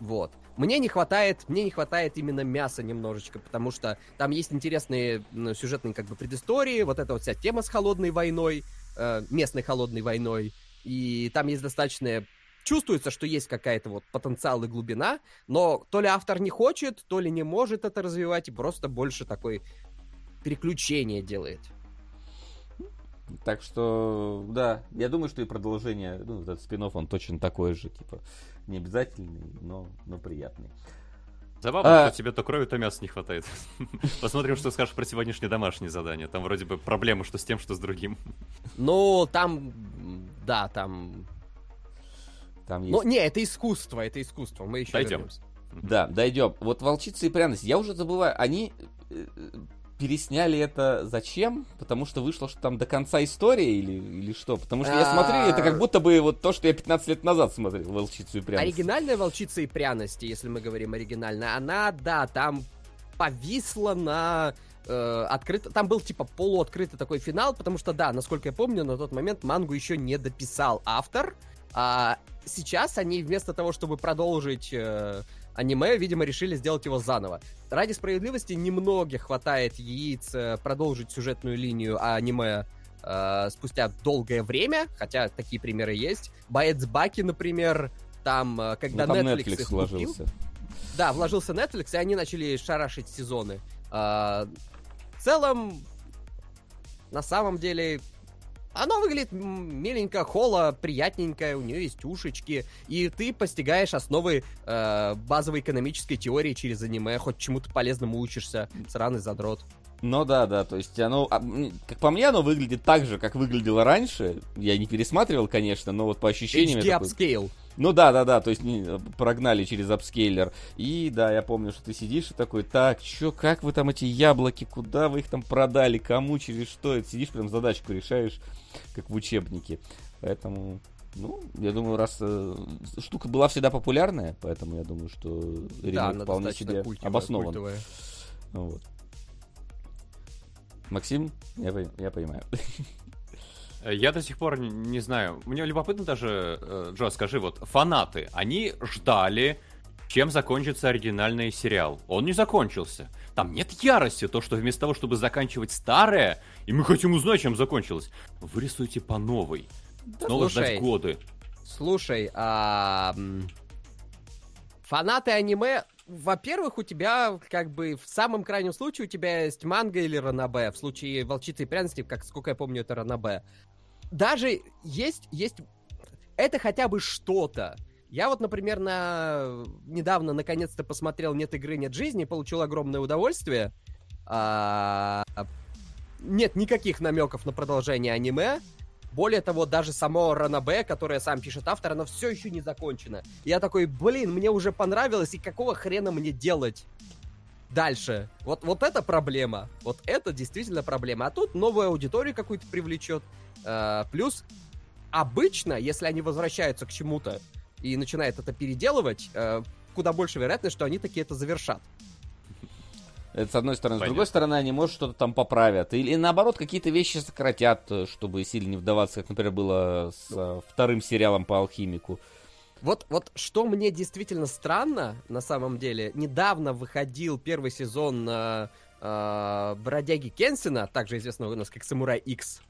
Вот. Мне не хватает, мне не хватает именно мяса немножечко, потому что там есть интересные м, сюжетные как бы предыстории, вот эта вот вся тема с холодной войной, э, местной холодной войной, и там есть достаточно чувствуется, что есть какая-то вот потенциал и глубина, но то ли автор не хочет, то ли не может это развивать, и просто больше такой переключение делает. Так что, да, я думаю, что и продолжение, ну, этот спин он точно такой же, типа, не обязательный, но, но приятный. Забавно, А. что тебе то крови, то мяса не хватает. Посмотрим, что скажешь про сегодняшнее домашнее задание. Там вроде бы проблемы, что с тем, что с другим. Ну, там, да, там... Там есть Ну, не, это искусство, это искусство, мы еще Дойдем. вернемся. Да, дойдем. Вот волчица и пряность. Я уже забываю, они э, пересняли это зачем? Потому что вышло, что там до конца истории или, или что? Потому что я А. смотрю, это как будто бы вот то, что я 15 лет назад смотрел, «Волчицу и пряности». Оригинальная волчица и пряности, если мы говорим оригинально, она, да, там повисла на э, открыто. Там был типа полуоткрытый такой финал, потому что, да, насколько я помню, на тот момент мангу еще не дописал автор. А сейчас они вместо того, чтобы продолжить э, аниме, видимо, решили сделать его заново. Ради справедливости немногих хватает яиц э, продолжить сюжетную линию аниме э, спустя долгое время, хотя такие примеры есть. Боец Баки, например, там, э, Ну, когда там Netflix, Netflix их купил, вложился. да, вложился Netflix, и они начали шарашить сезоны. А, в целом, на самом деле, оно выглядит миленько, холо, приятненькое, у нее есть ушечки, и ты постигаешь основы э, базовой экономической теории через аниме, хоть чему-то полезному учишься, сраный задрот. Ну да, да, то есть оно, а, как по мне, оно выглядит так же, как выглядело раньше. Я не пересматривал, конечно, но вот по ощущениям... HD такой- upscale. Ну да, да, да, то есть не, прогнали через апскейлер. И да, я помню, что ты сидишь и такой, так, чё, как вы там эти яблоки, куда вы их там продали, кому, через что? И сидишь прям задачку решаешь, как в учебнике. Поэтому, ну, я думаю, раз э, штука была всегда популярная, поэтому я думаю, что ремейк Да, вполне себе культовая, обоснован. культовая. Вот. Максим, я, я понимаю. Я до сих пор не, знаю. Мне любопытно даже, э, Джо, скажи, вот фанаты, они ждали, чем закончится оригинальный сериал. Он не закончился. Там нет ярости, то, что вместо того, чтобы заканчивать старое, и мы хотим узнать, чем закончилось, вы рисуете по новой. Снова слушай, ждать годы. Слушай, а, фанаты аниме, во-первых, у тебя, как бы, в самом крайнем случае, у тебя есть манга или ранобэ. В случае волчицы и пряности, как сколько я помню, это ранобэ. Даже есть, есть, это хотя бы что-то. Я вот, например, на... недавно наконец-то посмотрел «Нет игры, нет жизни», получил огромное удовольствие. А, Нет никаких намеков на продолжение аниме. Более того, даже само Ранабе, которое сам пишет автор, оно все еще не закончено. Я такой, блин, мне уже понравилось, и какого хрена мне делать дальше? Вот, вот это проблема. Вот это действительно проблема. А тут новую аудиторию какую-то привлечет. Э, плюс, обычно, если они возвращаются к чему-то и начинают это переделывать, э, куда больше вероятность, что они таки это завершат. Это с одной стороны. С Понятно. другой стороны, они, может, что-то там поправят. Или наоборот, какие-то вещи сократят, э, чтобы сильно не вдаваться, как, например, было с э, вторым сериалом по алхимику. Вот, вот что мне действительно странно, на самом деле, недавно выходил первый сезон э, э, Бродяги Кенсина, также известного у нас как Самурай X.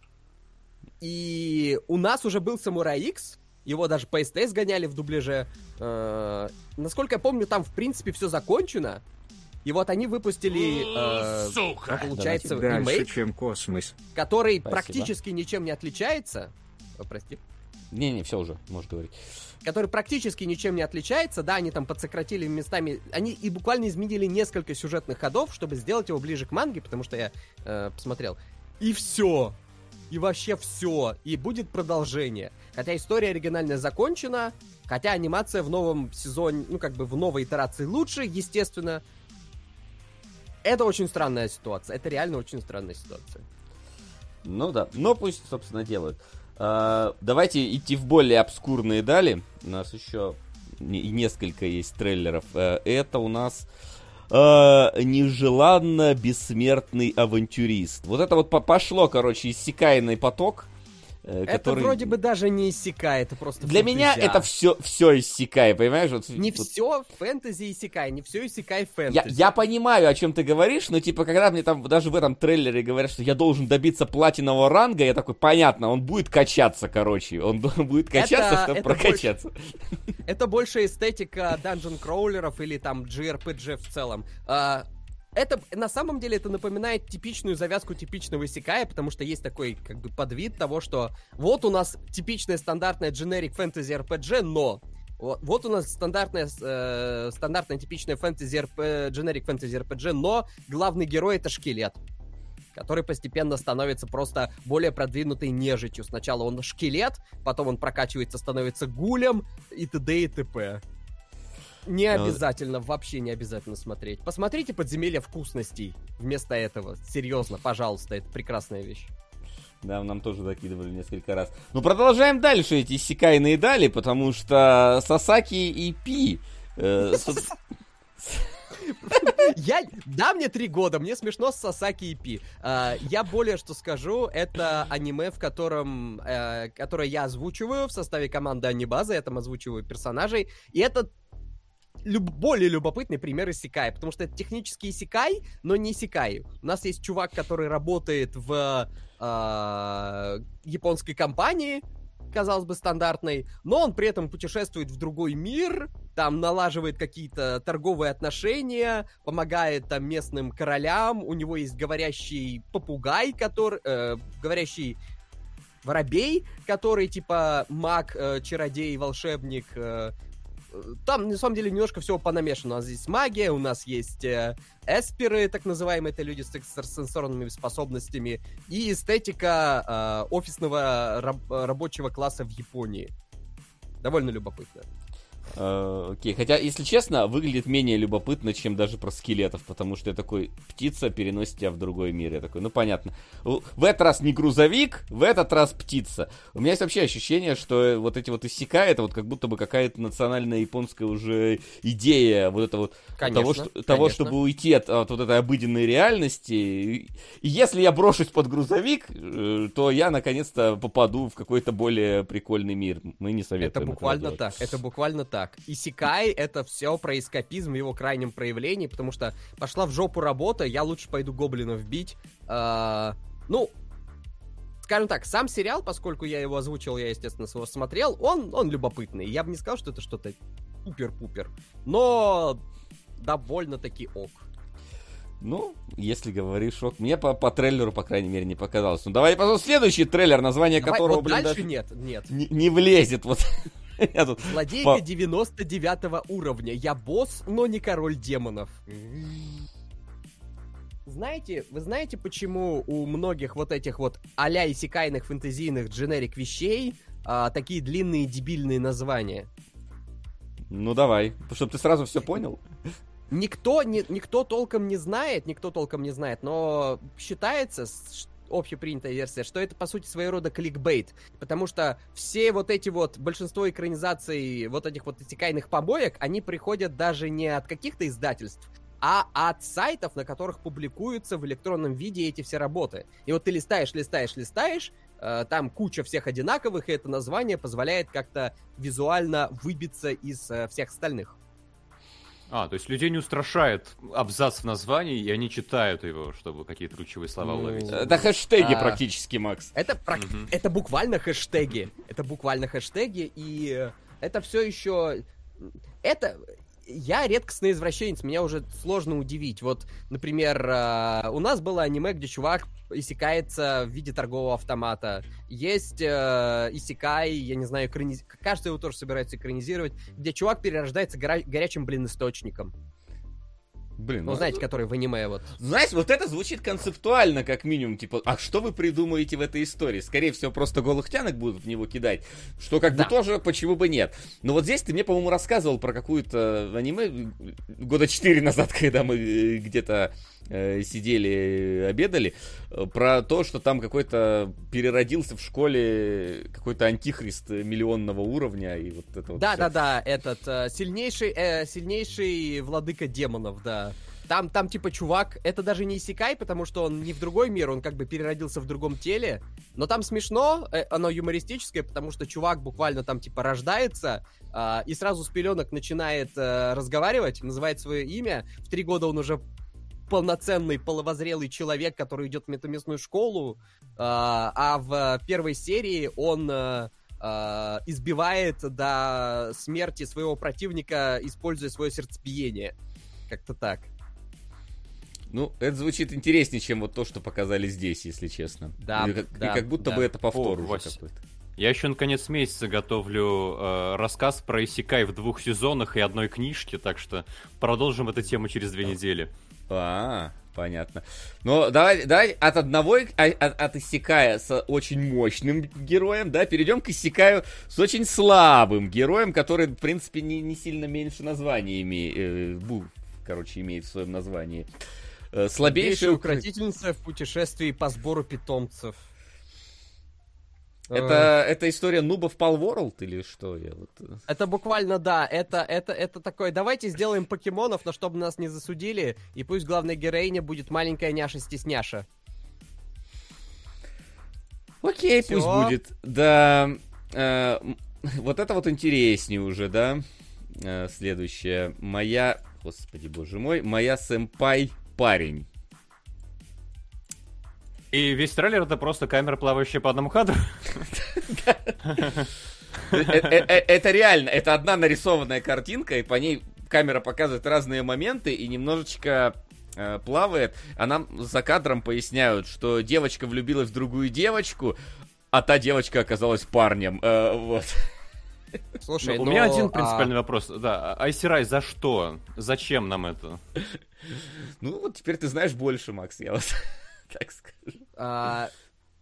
И у нас уже был Самурай X, его даже по СТС гоняли в дубляже. Э, насколько я помню, там в принципе все закончено. И вот они выпустили, э, Сука! получается, Дальше, ремейк, чем космос. который Спасибо. практически ничем не отличается. О, прости. Не-не, все уже, можешь говорить. который практически ничем не отличается. Да, они там подсократили местами. Они и буквально изменили несколько сюжетных ходов, чтобы сделать его ближе к манге, потому что я э, посмотрел. И все. И вообще все. И будет продолжение. Хотя история оригинальная закончена, хотя анимация в новом сезоне, ну как бы в новой итерации лучше, естественно. Это очень странная ситуация. Это реально очень странная ситуация. Ну да, но пусть, собственно, делают. А, давайте идти в более обскурные дали. У нас еще не- несколько есть трейлеров. Э, Это у нас э, нежеланно бессмертный авантюрист. Вот это вот по- пошло, короче, иссякаемый поток. Э, Это который- вроде бы даже не иссякает, это просто Для меня фэнтезиа. это все, все иссякай, понимаешь? Вот, Не вот все фэнтези иссякай, не все иссякай фэнтези. Я, я понимаю, о чем ты говоришь, но типа, когда мне там даже в этом трейлере говорят, что я должен добиться платинового ранга, я такой, понятно, он будет качаться, короче. Он будет качаться, Это- чтобы это прокачаться. Это больше эстетика данжен кроулеров или там JRPG в целом. А, это на самом деле это напоминает типичную завязку типичного исекая, потому что есть такой как бы подвид того, что вот у нас типичная стандартная generic fantasy RPG, но вот, вот у нас стандартная, э, стандартная типичная фэнтези RP, generic fantasy RPG, но главный герой это шкелет который постепенно становится просто более продвинутой нежитью. Сначала он шкелет, потом он прокачивается, становится гулем и т.д. и т.п. Не Ну, обязательно, вообще не обязательно смотреть. Посмотрите «Подземелье вкусностей» вместо этого. Серьезно, пожалуйста, это прекрасная вещь. Да, нам тоже закидывали несколько раз. Ну, продолжаем дальше эти секайные дали, потому что Сасаки и Пи... э, Я... Да, мне три года, мне смешно с Сасаки и Пи. А, я более что скажу, это аниме, в котором... э, которое я озвучиваю в составе команды Анибаза, я там озвучиваю персонажей, и это люб- более любопытный пример Исекай, потому что это технический Исекай, но не Исекай. У нас есть чувак, который работает в а, японской компании, казалось бы, стандартной, но он при этом путешествует в другой мир, там налаживает какие-то торговые отношения, помогает там местным королям, у него есть говорящий попугай, который... э, говорящий воробей, который типа маг, э, чародей, волшебник. э, э, там, на самом деле, немножко всего понамешано. У нас здесь магия, у нас есть э, эсперы, так называемые, это люди с экстрасенсорными способностями, и эстетика э, офисного раб- рабочего класса в Японии. Довольно любопытно. Э, Окей, хотя, если честно, выглядит менее любопытно, чем даже про скелетов, потому что я такой, птица переносит тебя в другой мир. Я такой, ну понятно. В этот раз не грузовик, в этот раз птица. У меня есть вообще ощущение, что э, вот эти вот иссяка, это вот как будто бы какая-то национальная японская уже идея вот это вот Конечно, того, что, того, чтобы уйти от, от вот этой обыденной реальности. И если я брошусь под грузовик, э, то я наконец-то попаду в какой-то более прикольный мир. Мы не советуем. Это буквально так, это буквально так. Исекай — это все про эскапизм в его крайнем проявлении, потому что пошла в жопу работа, я лучше пойду гоблинов бить. А, ну, скажем так, сам сериал, поскольку я его озвучил, я, естественно, его смотрел, он, он любопытный. Я бы не сказал, что это что-то супер-пупер, но довольно-таки ок. Ну, если говоришь ок. Мне по, по трейлеру, по крайней мере, не показалось. Ну, давай посмотрим следующий трейлер, название Давай, которого, вот блин, дальше даже нет, нет. не, не влезет. Вот. Я тут... Злодейка По- 99 уровня. Я босс, но не король демонов. Знаете, вы знаете, почему у многих вот этих вот а-ля исекайных фэнтезийных дженерик вещей а, такие длинные дебильные названия? Ну, давай. Чтобы ты сразу все понял. Никто, не, никто толком не знает, никто толком не знает, но считается, ш- общепринятая версия, что это, по сути, своего рода кликбейт, потому что все вот эти вот, большинство экранизаций вот этих вот исекайных побоек, они приходят даже не от каких-то издательств, а от сайтов, на которых публикуются в электронном виде эти все работы. И вот ты листаешь, листаешь, листаешь, э, там куча всех одинаковых, и это название позволяет как-то визуально выбиться из э, всех остальных. А, то есть людей не устрашает абзац в названии, и они читают его, чтобы какие-то ключевые слова Ну, уловить. Это хэштеги А. практически, Макс. Это, прак- Мгм. это буквально хэштеги. Это буквально хэштеги, и это все еще... Это... Я редкостный извращенец, меня уже сложно удивить. Вот, например, э, у нас было аниме, где чувак иссякается в виде торгового автомата. Есть э, Исекай, я не знаю, экраниз... кажется, его тоже собираются экранизировать, где чувак перерождается гора- горячим, блин, источником. Блин, Ну, знаете, который в аниме вот. Знаешь, вот это звучит концептуально, как минимум, типа, а что вы придумаете в этой истории? Скорее всего, просто голых тянок будут в него кидать, что как Да. бы тоже, почему бы нет. Но вот здесь ты мне, по-моему, рассказывал про какую-то аниме э, года четыре назад, когда мы э, где-то э, сидели, э, обедали, э, про то, что там какой-то переродился в школе какой-то антихрист э, миллионного уровня, и вот это вот Да, всё. да, да, этот э, сильнейший, э, сильнейший владыка демонов, да. Там, там, типа, чувак, это даже не Исекай, потому что он не в другой мир, он как бы переродился в другом теле. Но там смешно, э, оно юмористическое, потому что чувак буквально там, типа, рождается а, и сразу с пеленок начинает э, разговаривать, называет свое имя. В три года он уже полноценный, половозрелый человек, который идет в метаместную школу, а, а в первой серии он э, э, избивает до смерти своего противника, используя свое сердцебиение. Как-то так. Ну, это звучит интереснее, чем вот то, что показали здесь, если честно. Да, И как, и да, как будто да. бы это повтор О, уже Вась. какой-то. Я еще на конец месяца готовлю э, рассказ про Исекай в двух сезонах и одной книжке, так что продолжим эту тему через две недели. А, Понятно. Но давай, давай от одного, а- от, от Иссякая с очень мощным героем, да, перейдем к Иссякаю с очень слабым героем, который, в принципе, не, не сильно меньше названия имеет, э, бу, короче, имеет в своем названии. Э, слабейшая Слабейшая укротительница в путешествии по сбору питомцев. Это, это история нубов Пал World или что? Я вот... э, Это буквально, да, это, это, это такое, давайте сделаем покемонов, но чтобы нас не засудили, и пусть главная героиня будет маленькая няша-стесняша. Окей, Всё. пусть будет. Да, э, вот это вот интереснее уже, да? Э, следующее. Моя, господи боже мой, моя сэмпай парень. И весь трейлер это просто камера, плавающая по одному кадру. Э, э, э, Это реально, это одна нарисованная картинка, и по ней камера показывает разные моменты и немножечко плавает, а нам за кадром поясняют, что девочка влюбилась в другую девочку, а та девочка оказалась парнем. Э, вот. Слушай, У меня один а, принципиальный вопрос. Да, Айсирай, за что? Зачем нам это? Ну, вот теперь ты знаешь больше, Макс, я вот так скажу. а,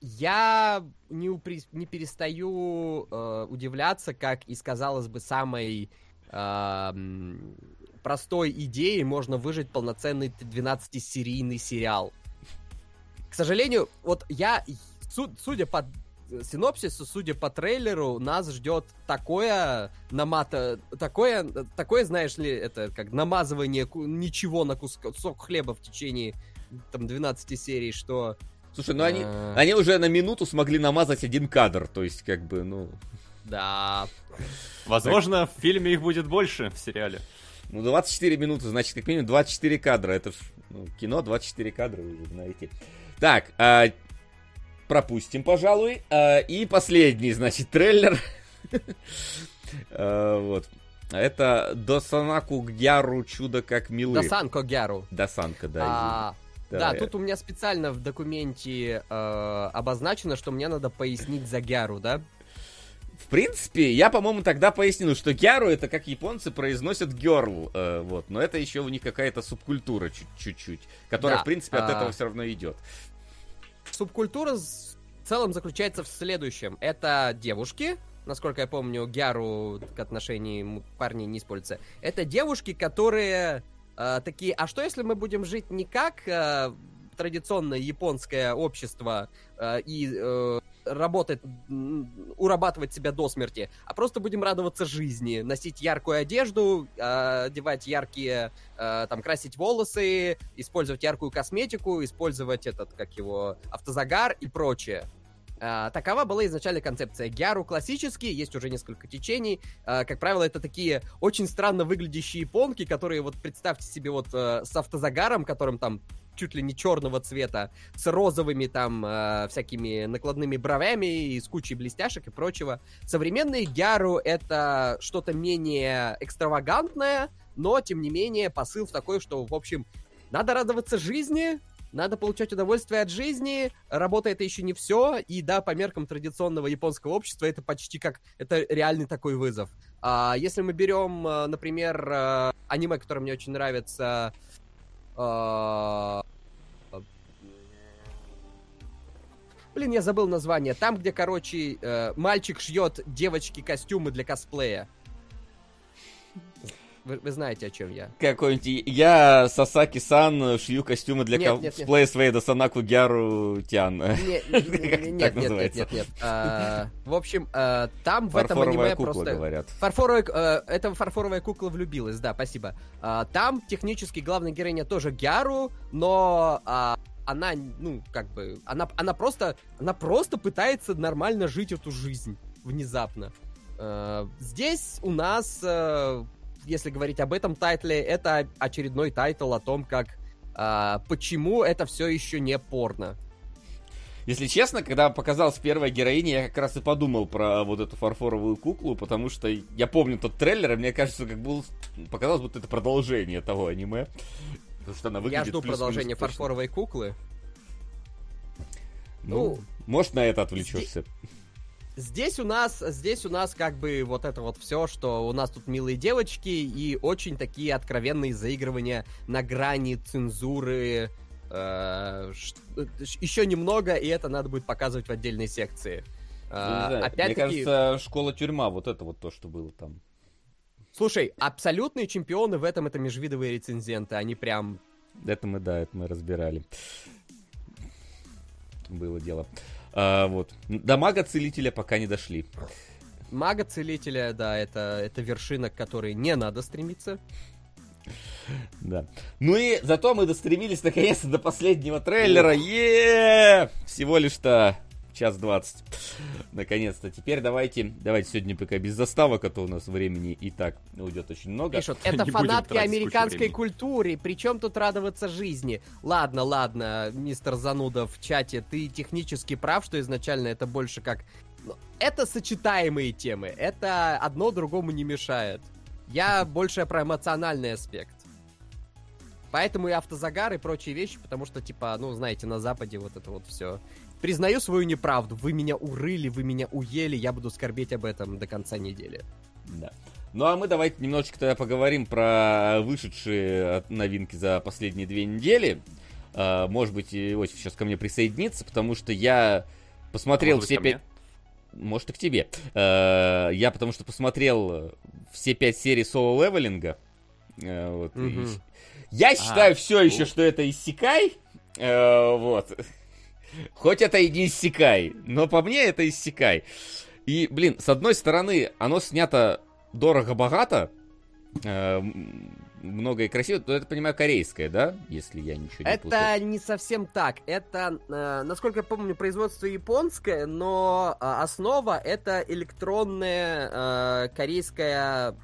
я не, упри- не перестаю э, удивляться, как из, казалось бы, самой м, простой идеи можно выжить полноценный 12-серийный сериал. К сожалению, вот я, су- судя по синопсису, судя по трейлеру, нас ждет такое намата, такое, такое, знаешь ли, это как намазывание ку- ничего на кусок, кусок хлеба в течение там 12 серий, что... Слушай, ну они, э, они уже на минуту смогли намазать один кадр, то есть как бы, ну... Да. Возможно, в фильме их будет больше в сериале. Ну, 24 минуты, значит, как минимум 24 кадра. Это ж ну, кино, 24 кадра, вы же знаете. Так, а, пропустим, пожалуй. А, и последний, значит, трейлер. А, Вот. Это Досанаку Гяру чудо как милы. Досанко Гяру. Досанка, да. А, да, Давай. тут у меня специально в документе э, обозначено, что мне надо пояснить за Гяру, да? В принципе, я, по-моему, тогда пояснил, что гяру это как японцы произносят герл, э, вот, но это еще у них какая-то субкультура чуть- чуть-чуть, которая, Да, в принципе, от а. этого все равно идет. Субкультура в целом заключается в следующем. Это девушки, насколько я помню, Гяру к отношению парней не используется. Это девушки, которые э, такие, а что если мы будем жить не как э, традиционное японское общество э, и э, работать, урабатывать себя до смерти, а просто будем радоваться жизни, носить яркую одежду, э, одевать яркие, э, там, красить волосы, использовать яркую косметику, использовать этот, как его, автозагар и прочее. А, такова была изначально концепция. Гяру классический, есть уже несколько течений. А, как правило, это такие очень странно выглядящие японки, которые, вот представьте себе, вот э, с автозагаром, которым там чуть ли не черного цвета, с розовыми там э, всякими накладными бровями и с кучей блестяшек и прочего. Современные Гяру это что-то менее экстравагантное, но, тем не менее, посыл в такой, что, в общем, надо радоваться жизни, надо получать удовольствие от жизни, работа это еще не все, и да, по меркам традиционного японского общества это почти как, это реальный такой вызов. А, если мы берем, э, например, э, аниме, которое мне очень нравится, Блин, я забыл название. Там, где, короче, э, мальчик шьет девочке костюмы для косплея. Вы, вы знаете, о чем я. Какой-нибудь... Я, Сасаки-сан, шью костюмы для Нет, нет, нет. косплея своей Досанаку Гяру Тян. Нет, нет, нет, нет, нет. А, В общем, э, там в этом аниме кукла, просто... говорят. Фарфоровая, э, это фарфоровая кукла влюбилась, да, спасибо. А, там технически главная героиня тоже Гяру, но а, она, ну, как бы, она, она просто, она просто пытается нормально жить эту жизнь внезапно. Э, здесь у нас, э, если говорить об этом тайтле, это очередной тайтл о том, как а, почему это все еще не порно. Если честно, когда показалась первая героиня, я как раз и подумал про вот эту фарфоровую куклу, потому что я помню тот трейлер, и мне кажется, как был показалось, будто это продолжение того аниме. Потому что она выглядит Я жду точно. фарфоровой куклы. Ну, Ну, может, на это отвлечешься. Здесь у нас, здесь у нас как бы вот это вот все, что у нас тут милые девочки и очень такие откровенные заигрывания на грани цензуры Э, э, еще немного, и это надо будет показывать в отдельной секции. Ну, Э, не знаю, Мне кажется, школа-тюрьма, вот это вот то, что было там. слушай, абсолютные чемпионы в этом это межвидовые рецензенты. Они прям Это мы, да, это мы разбирали. Было дело. А, вот. До мага-целителя пока не дошли. мага-целителя, да, это, это вершина, к которой не надо стремиться. Да. Ну и зато мы достремились наконец-то до последнего трейлера. е Всего лишь-то час двадцать. Наконец-то. Теперь давайте, давайте сегодня пока без заставок, а то у нас времени и так уйдет очень много. Пишут, это Не фанатки американской культуры, причем тут радоваться жизни. Ладно, ладно, мистер Зануда в чате, ты технически прав, что изначально это больше как... ну, Это сочетаемые темы, это одно другому не мешает. Я больше про эмоциональный аспект. Поэтому и автозагар и прочие вещи, потому что, типа, ну, знаете, на Западе вот это вот все. Признаю свою неправду. Вы меня урыли, вы меня уели, я буду скорбеть об этом до конца недели. Да. Ну а мы давайте немножечко тогда поговорим про вышедшие от- новинки за последние две недели. А, Может быть, Иосиф сейчас ко мне присоединится, потому что я посмотрел Может быть, все пять... Может, и к тебе. Э, Я потому что посмотрел все пять серий соло-левелинга. Э, вот, и Мгм. щ- Я считаю все ну. еще, что это иссякай. Э, Вот. Хоть это и не иссякай, но по мне это иссякай. И, блин, с одной стороны, оно снято дорого-богато, э, много и красиво, но это, понимаю, корейское, да? Если я ничего не путаю. Это не совсем так. Это, э, насколько я помню, производство японское, но э, основа это электронная э, корейская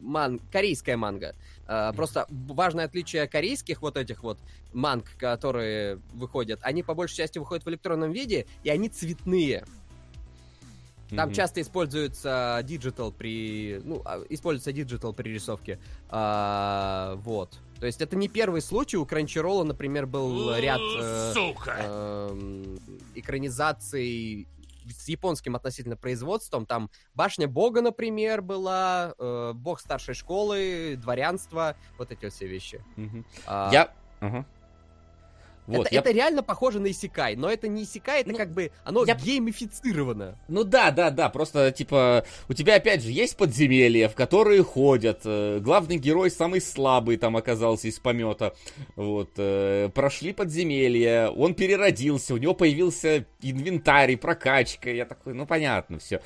ман... корейская манга. Э, Просто важное отличие корейских вот этих вот манг, которые выходят, они по большей части выходят в электронном виде, и они цветные. Там Мгм. часто используется digital при... Ну, а, используется digital при рисовке. А, вот. То есть это не первый случай. У Crunchyroll, например, был ряд э, Сука! эм, экранизаций с японским относительно производством. Там Башня Бога, например, была, э, Бог старшей школы, дворянство, вот эти вот все вещи. Мгм. А, Я... Ага. Вот, это, я- это реально похоже на Исикай, но это не Исикай, это Ну, как бы оно я- геймифицировано. Ну да, да, да, просто типа у тебя опять же есть подземелья, в которые ходят. э, главный герой самый слабый там оказался из помета. Вот э, прошли подземелья, он переродился, у него появился инвентарь, прокачка. Я такой, ну понятно, все.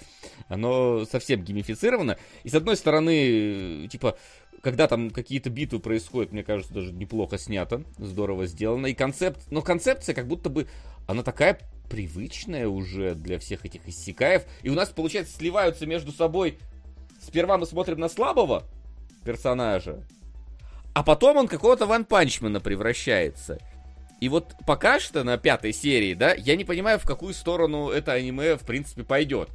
Оно совсем геймифицировано. И с одной стороны, э, типа когда там какие-то битвы происходят, мне кажется, даже неплохо снято, здорово сделано. И концепт, но концепция как будто бы, она такая привычная уже для всех этих иссякаев. И у нас, получается, сливаются между собой. Сперва мы смотрим на слабого персонажа, а потом он какого-то ванпанчмена превращается. И вот пока что на пятой серии, да, я не понимаю, в какую сторону это аниме, в принципе, пойдет.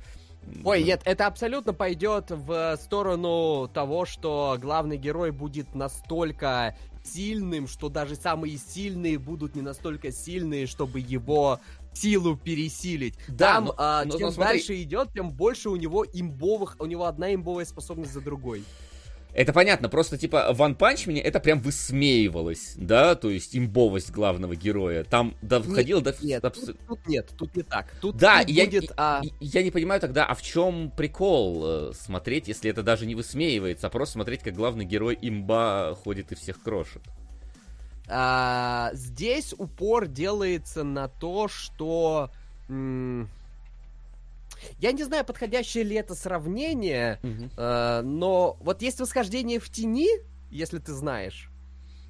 Ой, нет, это абсолютно пойдет в сторону того, что главный герой будет настолько сильным, что даже самые сильные будут не настолько сильные, чтобы его силу пересилить. Да, Там, но- а, но- чем но смотри. дальше идет, тем больше у него имбовых, у него одна имбовая способность за другой. Это понятно, просто типа One Punch Man это прям высмеивалось, да, то есть имбовость главного героя. Там доходило до... Нет, абс- тут, тут нет, тут не так. Тут, Да, тут я, будет... а, я не понимаю тогда, а в чем прикол э, смотреть, если это даже не высмеивается, а просто смотреть, как главный герой имба ходит и всех крошит. А, здесь упор делается на то, что... м, Я не знаю, подходящее ли это сравнение, э, но вот есть восхождение в тени, если ты знаешь.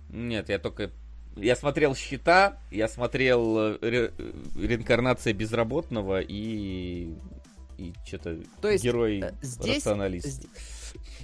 Нет, я только... Я смотрел «Щита», я смотрел э, ре- э, «Реинкарнация безработного» и... И что-то То есть, герой э, здесь- рационалист.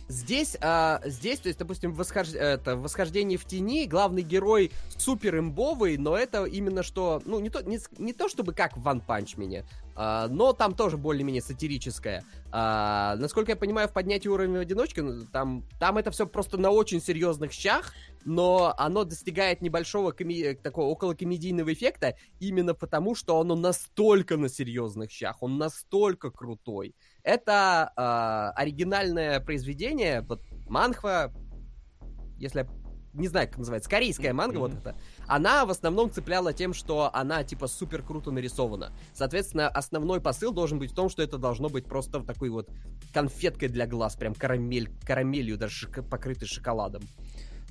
Здесь, а, здесь, то есть, допустим, восхож- это, восхождение в тени, главный герой супер имбовый, но это именно что, ну, не то, не, не то чтобы как в Punch Man, а, но там тоже более-менее сатирическое. А, насколько я понимаю, в поднятии уровня в одиночку, ну, там, там это все просто на очень серьезных щах, но оно достигает небольшого коми- такого околокомедийного эффекта именно потому, что оно настолько на серьезных щах, он настолько крутой. Это а, оригинальное произведение, вот Манхва, если я не знаю, как называется, корейская манга вот эта, она в основном цепляла тем, что она, типа, супер круто нарисована. Соответственно, основной посыл должен быть в том, что это должно быть просто такой вот конфеткой для глаз, прям карамель, карамелью даже шоко- покрытой шоколадом.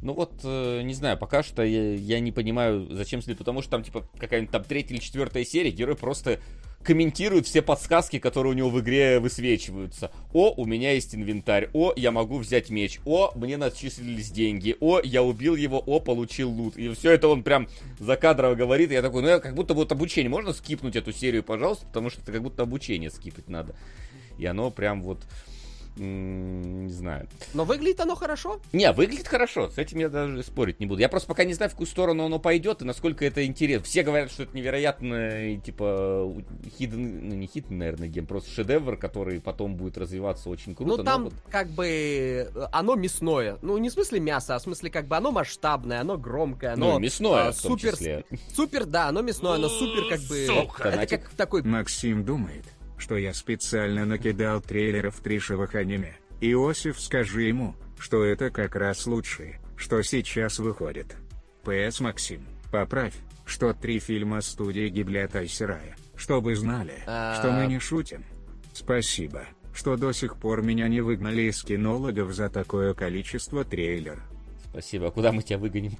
Ну вот, э, не знаю, пока что я, я не понимаю, зачем следует, потому что там, типа, какая-нибудь там третья или четвертая серия, герой просто комментирует все подсказки, которые у него в игре высвечиваются. О, у меня есть инвентарь. О, я могу взять меч. О, мне начислились деньги. О, я убил его. О, получил лут. И все это он прям закадрово говорит. И я такой, ну я как будто вот обучение. Можно скипнуть эту серию, пожалуйста? Потому что это как будто обучение скипать надо. И оно прям вот... Не знаю. Но выглядит оно хорошо. Не, выглядит хорошо, с этим я даже спорить не буду. Я просто пока не знаю, в какую сторону оно пойдет и насколько это интересно. Все говорят, что это невероятно, типа, hidden, ну не hidden, наверное, gem, просто шедевр, который потом будет развиваться очень круто. ну но там вот- как бы э, оно мясное. Ну не в смысле мясо, а в смысле как бы оно масштабное, оно громкое, ну, оно мясное а, в том супер, числе. супер, да, оно мясное, оно супер как бы. Сука. Это как такой Максим думает, что я специально накидал трейлеров трешевых аниме. Иосиф, скажи ему, что это как раз лучшее, что сейчас выходит. П.С. Максим, поправь, что три фильма студии Гибли от Айсерая, чтобы знали, А. что мы не шутим. Спасибо, что до сих пор меня не выгнали из кинологов за такое количество трейлер. Спасибо, а куда мы тебя выгоним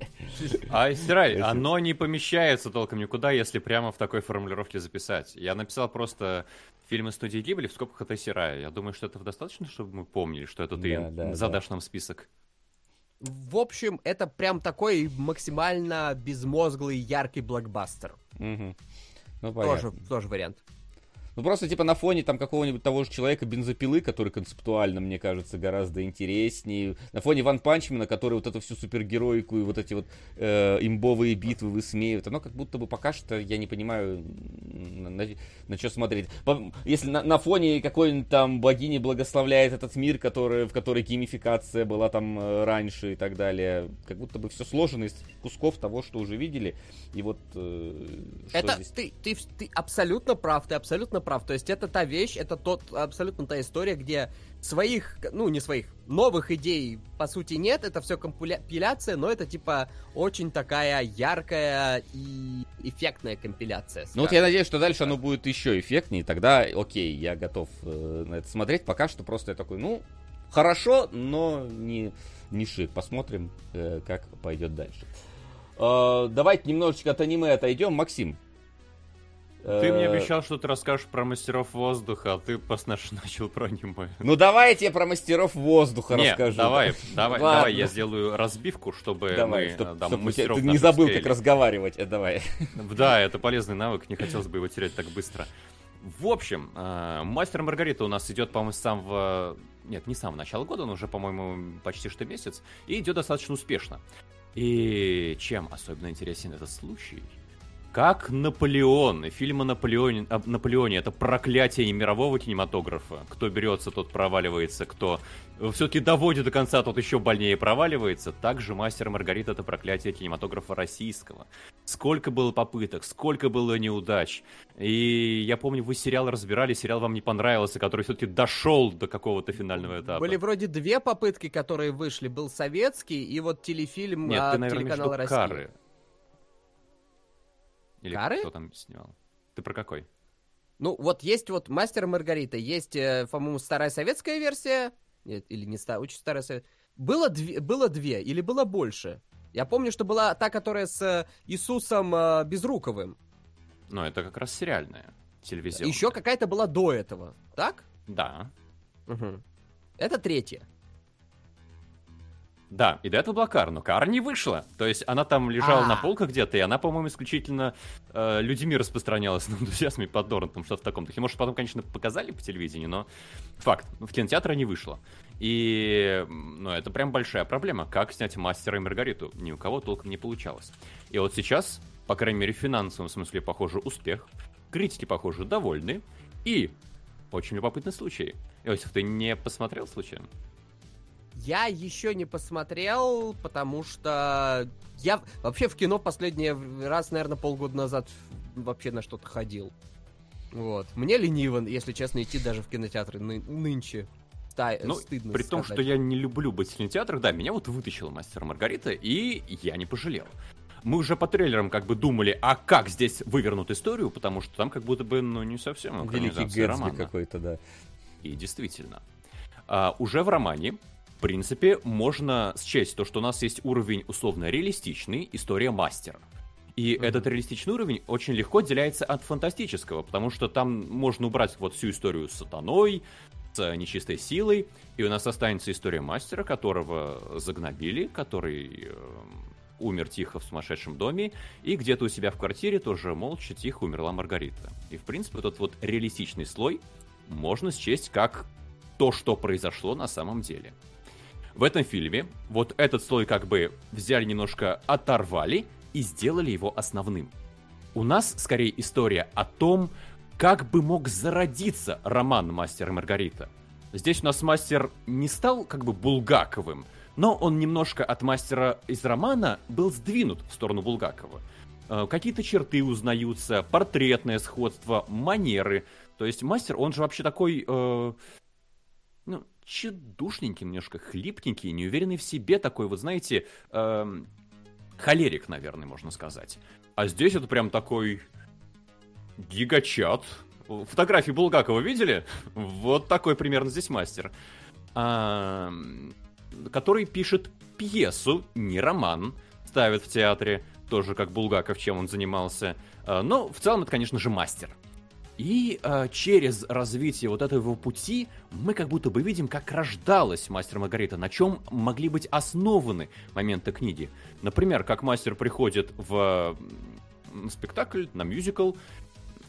А, Стирай, оно не помещается толком никуда, если прямо в такой формулировке записать. Я написал просто фильмы студии Гибли в скобках это Сирая. Я думаю, что этого достаточно, чтобы мы помнили, что это ты Да, да, задашь нам список. В общем, это прям такой максимально безмозглый, яркий блокбастер. Мгм. Ну, Тоже, тоже вариант. Ну, просто, типа, на фоне там какого-нибудь того же человека бензопилы, который концептуально, мне кажется, гораздо интереснее. На фоне Ван Панчмена, который вот эту всю супергероику и вот эти вот э, имбовые битвы высмеивает. Оно как будто бы пока что, я не понимаю, на, на, что смотреть. Если на, на фоне какой-нибудь там богини благословляет этот мир, который, в которой геймификация была там э, раньше и так далее, как будто бы все сложено из кусков того, что уже видели. И вот э, что Это здесь? ты, ты, ты абсолютно прав, ты абсолютно прав. То есть это та вещь, это тот абсолютно та история, где своих, ну не своих, новых идей по сути нет, это все компиляция, но это типа очень такая яркая и эффектная компиляция. Ну вот скажем. я надеюсь, что дальше оно будет еще эффектнее, тогда окей, я готов э, на это смотреть. Пока что просто я такой, ну, хорошо, но не, не шик. Посмотрим, э, как пойдет дальше. Э, давайте немножечко от аниме отойдем. Максим. Ты мне э, обещал, что ты расскажешь про мастеров воздуха, а ты поснаж начал про аниме. Ну давай я тебе про мастеров воздуха Не, расскажу. давай, давай, Ладно. давай, я сделаю разбивку, чтобы Давай, мы чтоб, там чтоб мастеров ты не забыл, как разговаривать. Э, давай. Да, это полезный навык, не хотелось бы его терять так быстро. В общем, э, Мастер Маргарита у нас идет, по-моему, с самого... Нет, не с самого начала года, он уже, по-моему, почти что месяц, и идет достаточно успешно. И чем особенно интересен этот случай? Как Наполеон, и фильм о Наполеоне, об Наполеоне, это проклятие мирового кинематографа. Кто берется, тот проваливается, кто все-таки доводит до конца, тот еще больнее проваливается. Также «Мастер и Маргарита» — это проклятие кинематографа российского. Сколько было попыток, сколько было неудач. И я помню, вы сериал разбирали, сериал вам не понравился, который все-таки дошел до какого-то финального этапа. Были вроде две попытки, которые вышли. Был советский и вот телефильм Нет, от ты, наверное, имеешь в телеканала Россия. Кары. Или Кары? кто там снимал? Ты про какой? Ну, вот есть вот Мастер и Маргарита, есть, э, по-моему, старая советская версия. Нет, или не старая, очень старая советская. Было две, было две или было больше? Я помню, что была та, которая с э, Иисусом э, Безруковым. Ну, это как раз сериальная, телевизионная. Еще какая-то была до этого, так? Да. Мгм. Это третья. Да, и до этого была Кар, но Кар не вышла. То есть она там лежала А. на полках где-то, и она, по-моему, исключительно э, людьми распространялась на энтузиазме под Дорнтом, что-то в таком духе. Может, потом, конечно, показали по телевидению, но факт, в кинотеатр не вышла. И, ну, это прям большая проблема. Как снять Мастера и Маргариту? Ни у кого толком не получалось. И вот сейчас, по крайней мере, в финансовом смысле, похоже, успех. Критики, похоже, довольны. И очень любопытный случай. Иосиф, ты не посмотрел случайно? Я еще не посмотрел, потому что я вообще в кино последний раз, наверное, полгода назад вообще на что-то ходил. Вот. Мне лениво, если честно, идти даже в кинотеатры ны- нынче. ста- Ну, стыдно при том, сказать. что я не люблю быть в кинотеатрах, да, меня вот вытащила мастер Маргарита, и я не пожалел. Мы уже по трейлерам как бы думали, а как здесь вывернут историю, потому что там как будто бы, ну, не совсем Великий Гэтсби романа. какой-то, да. И действительно. А, уже в романе, в принципе, можно счесть то, что у нас есть уровень условно реалистичный, история мастера. И этот реалистичный уровень очень легко отделяется от фантастического, потому что там можно убрать вот всю историю с сатаной, с нечистой силой, и у нас останется история мастера, которого загнобили, который э, умер тихо в сумасшедшем доме, и где-то у себя в квартире тоже молча тихо умерла Маргарита. И, в принципе, этот вот реалистичный слой можно счесть как то, что произошло на самом деле. В этом фильме вот этот слой как бы взяли немножко, оторвали и сделали его основным. У нас скорее история о том, как бы мог зародиться роман «Мастер и Маргарита». Здесь у нас мастер не стал как бы Булгаковым, но он немножко от мастера из романа был сдвинут в сторону Булгакова. Э, Какие-то черты узнаются, портретное сходство, манеры. То есть мастер, он же вообще такой, э, ну, чудушненький немножко, хлипкенький, неуверенный в себе такой, вот знаете, эм, холерик, наверное, можно сказать. А здесь это прям такой гигачат. Фотографии Булгакова видели? Вот такой примерно здесь мастер. А, который пишет пьесу, не роман, ставит в театре, тоже как Булгаков, чем он занимался. А, Но в целом это, конечно же, мастер. И а, через развитие вот этого пути мы как будто бы видим, как рождалась мастер Маргарита, на чем могли быть основаны моменты книги. Например, как мастер приходит в спектакль, на мюзикл,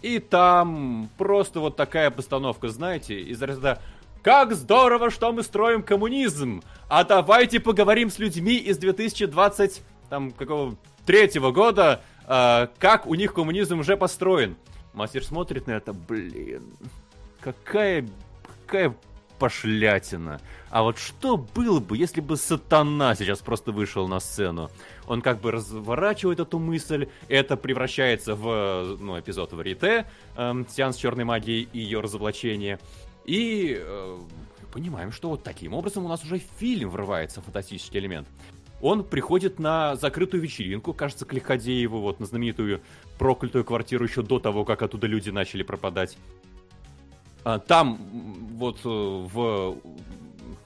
и там просто вот такая постановка, знаете, из разряда «Как здорово, что мы строим коммунизм! А давайте поговорим с людьми из 2020, там, какого, третьего года, а, как у них коммунизм уже построен». Мастер смотрит на это, блин, какая, какая пошлятина. А вот что было бы, если бы сатана сейчас просто вышел на сцену? Он как бы разворачивает эту мысль, это превращается в ну, эпизод Варите, эм, сеанс черной магии и ее разоблачение. И э, понимаем, что вот таким образом у нас уже в фильм врывается фантастический элемент. Он приходит на закрытую вечеринку, кажется, к Лиходееву, вот на знаменитую проклятую квартиру еще до того, как оттуда люди начали пропадать. А, Там вот э, в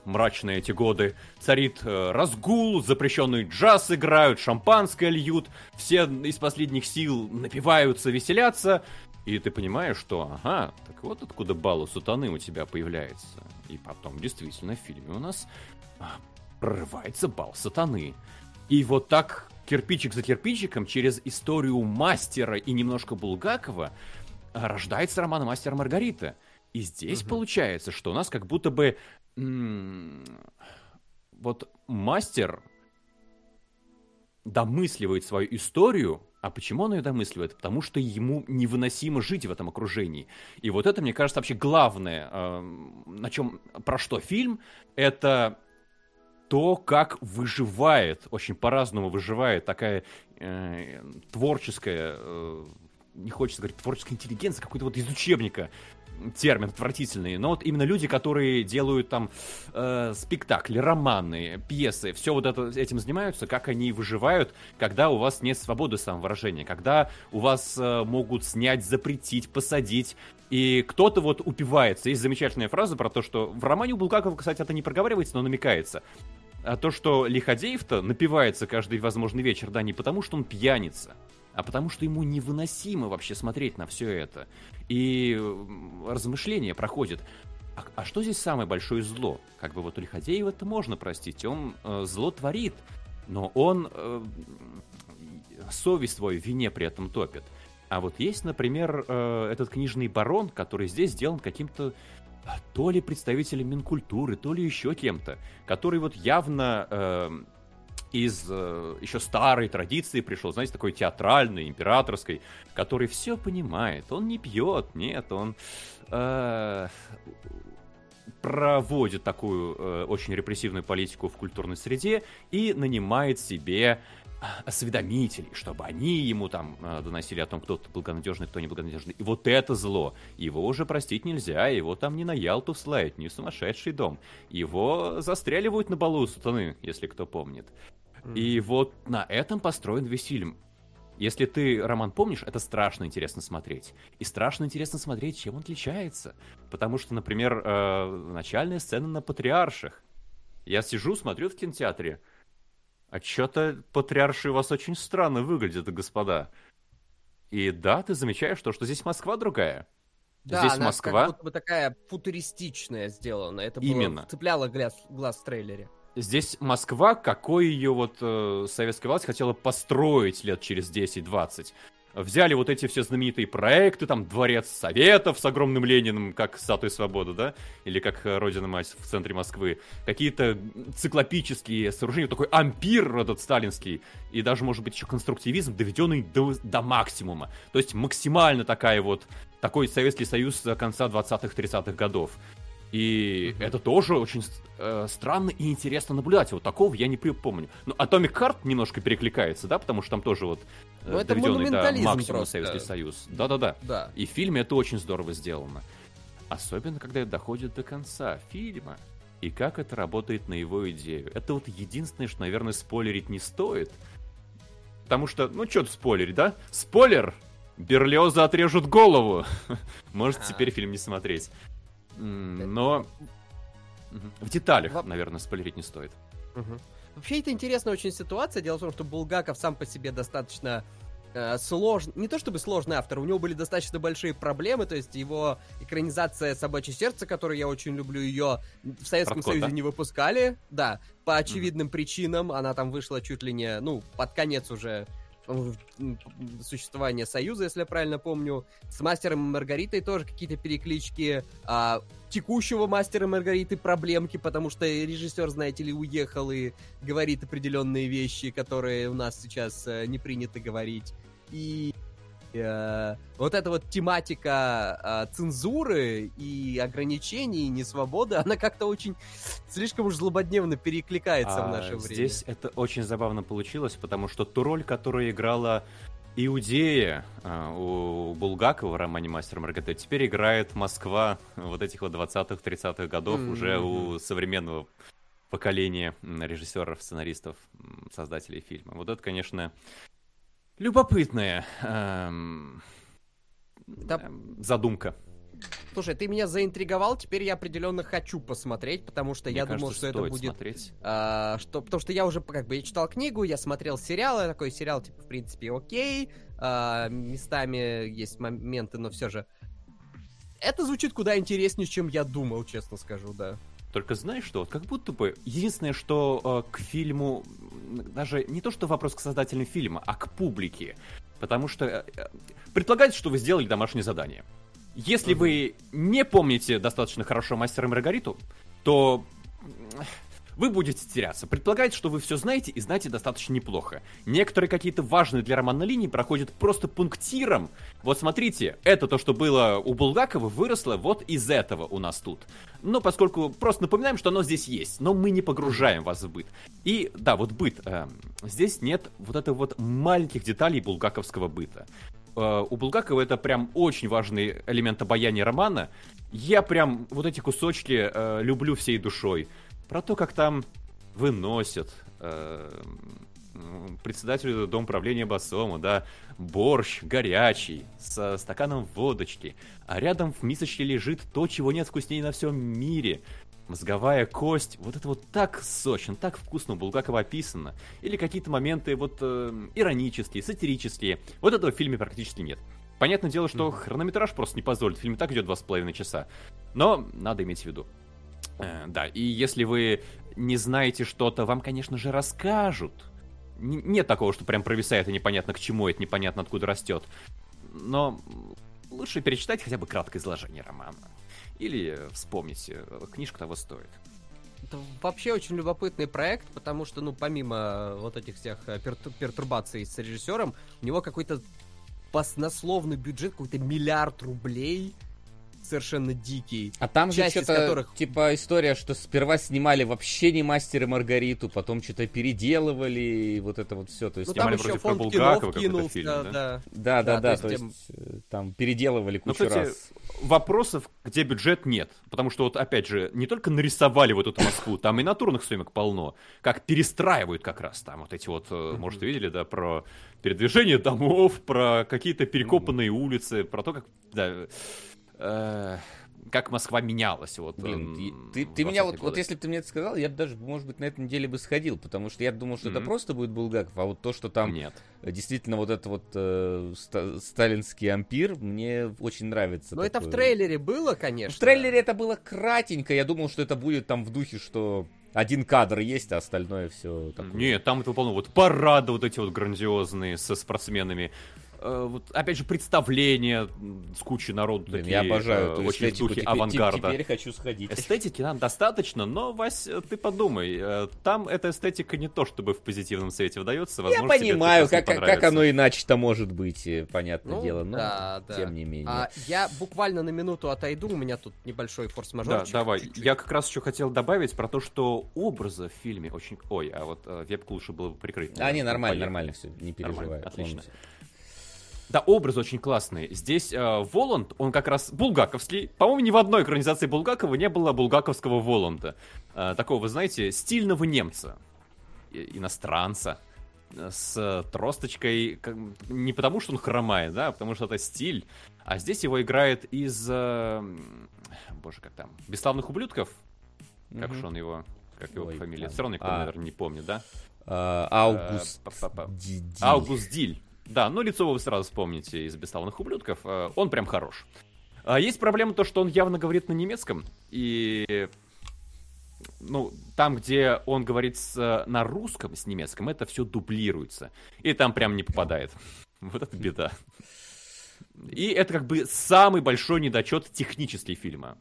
мрачные эти годы царит э, разгул, запрещенный джаз играют, шампанское льют, все из последних сил напиваются, веселятся, и ты понимаешь, что, ага, так вот откуда бал у сатаны у тебя появляется. И потом, действительно, в фильме у нас а, прорывается бал сатаны. И вот так кирпичик за кирпичиком через историю мастера и немножко Булгакова а, рождается роман «Мастер Маргарита». И здесь получается, что у нас как будто бы м, вот мастер домысливает свою историю, а почему он ее домысливает? Потому что ему невыносимо жить в этом окружении. И вот это, мне кажется, вообще главное, эм, на чем, про что фильм, это то, как выживает, очень по-разному выживает такая э, творческая, э, не хочется говорить творческая интеллигенция, какой-то вот из учебника термин отвратительный, но вот именно люди, которые делают там э, спектакли, романы, пьесы, все вот это, этим занимаются, как они выживают, когда у вас нет свободы самовыражения, когда у вас э, могут снять, запретить, посадить, и кто-то вот упивается. Есть замечательная фраза про то, что в романе у Булгакова, кстати, это не проговаривается, но намекается. А то, что Лиходеев-то напивается каждый возможный вечер, да, не потому, что он пьяница, а потому, что ему невыносимо вообще смотреть на все это. И размышления проходят. А, а что здесь самое большое зло? Как бы вот у Лиходеева это можно простить, он э, зло творит, но он э, совесть свою в вине при этом топит. А вот есть, например, э, этот книжный барон, который здесь сделан каким-то то ли представителем Минкультуры, то ли еще кем-то, который вот явно э, из э, еще старой традиции пришел, знаете, такой театральной, императорской, который все понимает. Он не пьет, нет, он э, проводит такую э, очень репрессивную политику в культурной среде и нанимает себе осведомителей, чтобы они ему там э, доносили о том, кто благонадежный, кто неблагонадежный. И вот это зло. Его уже простить нельзя, его там не на Ялту вслают, не в сумасшедший дом. Его застреливают на балу сатаны, если кто помнит. И вот на этом построен весь фильм. Если ты, Роман, помнишь, это страшно интересно смотреть. И страшно интересно смотреть, чем он отличается. Потому что, например, э, начальная сцена на Патриарших. Я сижу, смотрю в кинотеатре. А что-то патриарши у вас очень странно выглядят, господа. И да, ты замечаешь то, что здесь Москва другая. Да, здесь она Москва. как будто бы такая футуристичная сделана. Это было, Именно. цепляло глаз, глаз в трейлере. Здесь Москва, какой ее вот э, советская власть хотела построить лет через 10-20. Взяли вот эти все знаменитые проекты, там Дворец Советов с огромным Лениным, как Статуя Свободы, да? Или как Родина Мать в центре Москвы. Какие-то циклопические сооружения, такой ампир этот сталинский. И даже, может быть, еще конструктивизм, доведенный до, до максимума. То есть максимально такая вот, такой Советский Союз конца 20-30-х годов. И это тоже очень э, странно и интересно наблюдать. Вот такого я не припомню. Ну, Atomic Heart немножко перекликается, да, потому что там тоже вот э, Ну, это доведенный до максимума просто. Советский Союз. Да-да-да. Да. И в фильме это очень здорово сделано. Особенно, когда это доходит до конца фильма. И как это работает на его идею. Это вот единственное, что, наверное, спойлерить не стоит. Потому что, ну, что тут спойлерить, да? Спойлер! Берлиоза отрежут голову. Можете А. теперь фильм не смотреть. Но в деталях, Во- наверное, спойлерить не стоит. Мгм. Вообще, это интересная очень ситуация. Дело в том, что Булгаков сам по себе достаточно э, сложный, не то чтобы сложный автор, у него были достаточно большие проблемы, то есть его экранизация «Собачье сердце», которую я очень люблю, ее в Советском Про кот, Союзе да? не выпускали, да, по очевидным причинам, она там вышла чуть ли не, ну, под конец уже существования Союза, если я правильно помню. С Мастером Маргаритой тоже какие-то переклички. А, текущего Мастера Маргариты проблемки, потому что режиссер, знаете ли, уехал и говорит определенные вещи, которые у нас сейчас э, не принято говорить. И э, вот эта вот тематика э, цензуры и ограничений, и несвободы, она как-то очень слишком уж злободневно перекликается в А наше время. Здесь это очень забавно получилось, потому что ту роль, которую играла Иудея а, у Булгакова в романе «Мастер Маргарита», теперь играет Москва вот этих вот 20-х, 30-х годов Мгм. уже у современного поколения режиссеров, сценаристов, создателей фильма. Вот это, конечно, любопытная эм, Да. эм, задумка. Слушай, ты меня заинтриговал, теперь я определенно хочу посмотреть, потому что Мне я кажется, думал, что это будет смотреть. А, что, потому что я уже, как бы, я читал книгу, я смотрел сериал, я такой сериал, типа, в принципе, окей, а, местами есть моменты, но все же... Это звучит куда интереснее, чем я думал, честно скажу, да. Только знаешь что, как будто бы единственное, что э, к фильму, даже не то что вопрос к создателям фильма, а к публике. Потому что э, э, предполагается, что вы сделали домашнее задание. Если вы не помните достаточно хорошо Мастера и Маргариту, то вы будете теряться. Предполагается, что вы все знаете и знаете достаточно неплохо. Некоторые какие-то важные для романа линии проходят просто пунктиром. Вот смотрите, это то, что было у Булгакова, выросло вот из этого у нас тут. Но поскольку просто напоминаем, что оно здесь есть, но мы не погружаем вас в быт. И да, вот быт. э, здесь нет вот этого вот маленьких деталей булгаковского быта. Э, у Булгакова это прям очень важный элемент обаяния романа. Я прям вот эти кусочки э, люблю всей душой. Про то, как там выносят э, председателю Дом правления Басома, да, борщ горячий, со стаканом водочки, а рядом в мисочке лежит то, чего нет вкуснее на всем мире. Мозговая кость, вот это вот так сочно, так вкусно у Булгакова описано. Или какие-то моменты вот э, иронические, сатирические. Вот этого в фильме практически нет. Понятное дело, что хронометраж просто не позволит. Фильм так идет два с половиной часа. Но надо иметь в виду. Э, да, и если вы не знаете что-то, вам, конечно же, расскажут. Нет такого, что прям провисает и непонятно к чему это, непонятно откуда растет. Но лучше перечитать хотя бы краткое изложение романа. Или вспомнить, э, книжка того стоит. Это вообще очень любопытный проект, потому что, ну, помимо вот этих всех э, перту- пертурбаций с режиссером, у него какой-то баснословный бюджет, какой-то миллиард рублей. Совершенно дикий. А там же часть что-то, которых- типа, история, что сперва снимали вообще не Мастер и Маргариту, потом что-то переделывали, и вот это вот все. То есть, Ну Снимали там еще вроде про фонд Булгакова вкинулся, фильм, да? да. да, да, да, да, то то есть есть, э, там переделывали Ну, кучу кстати, раз. вопросов, где бюджет, нет. Потому что, вот опять же, не только нарисовали вот эту Москву, там и натурных съемок полно. Как перестраивают как раз там вот эти вот, э, может, видели, да, про передвижение домов, про какие-то перекопанные улицы, про то, как, да, э, как Москва менялась. Вот, Блин, эм, ты, ты меня 20-е вот, вот если бы ты мне это сказал, я бы даже, может быть, на этой неделе бы сходил, потому что я думал, что это Мгм. просто будет Булгаков, а вот то, что там Нет. э, действительно вот это вот э, ста- сталинский ампир, мне очень нравится. Но это в такое. трейлере было, конечно. В трейлере это было кратенько, я думал, что это будет там в духе, что один кадр есть, а остальное все такое. Нет, там это полно. Вот парады вот эти вот грандиозные со спортсменами. Э, вот, опять же, представления м, с кучей народу. Блин, такие, я обожаю э, эту очень в эстетику, духе теперь, авангарда. теперь хочу сходить. Эстетики нам достаточно, но, Вась, э, ты подумай, э, там эта эстетика не то, чтобы в позитивном свете выдается. Я Возможно, это понимаю, как, как понравится. оно иначе-то может быть, понятное Ну, дело, но да, да. тем не менее. А, я буквально на минуту отойду, у меня тут небольшой Да, форс-мажорчик. давай. Чуть-чуть. Я как раз еще хотел добавить про то, что образы в фильме очень... Ой, а вот э, вебку лучше было бы прикрыть. А, не, нормально, Поехали. нормально все, не переживай. Нормально, отлично. полностью. Да, образ очень классный. Здесь э, Воланд, он как раз булгаковский. По-моему, ни в одной экранизации Булгакова не было булгаковского Воланда. Э, такого, знаете, стильного немца. И- иностранца. э, С тросточкой. как- Не потому, что он хромает, да, а потому что это стиль. А здесь его играет из... э, боже, как там? Бесславных ублюдков? Как Мгм. же он его... Как его Ой, фамилия? Все равно никто, А. наверное, не помнит, да? Аугуст. Э, па-па-па. Ди- Ди. Аугуст Диль. Да, ну лицо вы сразу вспомните из «Бесславных ублюдков». Э, Он прям хорош. А Есть проблема то, что он явно говорит на немецком. И... Ну, там, где он говорит с- на русском, с немецком, это все дублируется. И там прям не попадает. Вот это беда. И это как бы самый большой недочет технический фильма.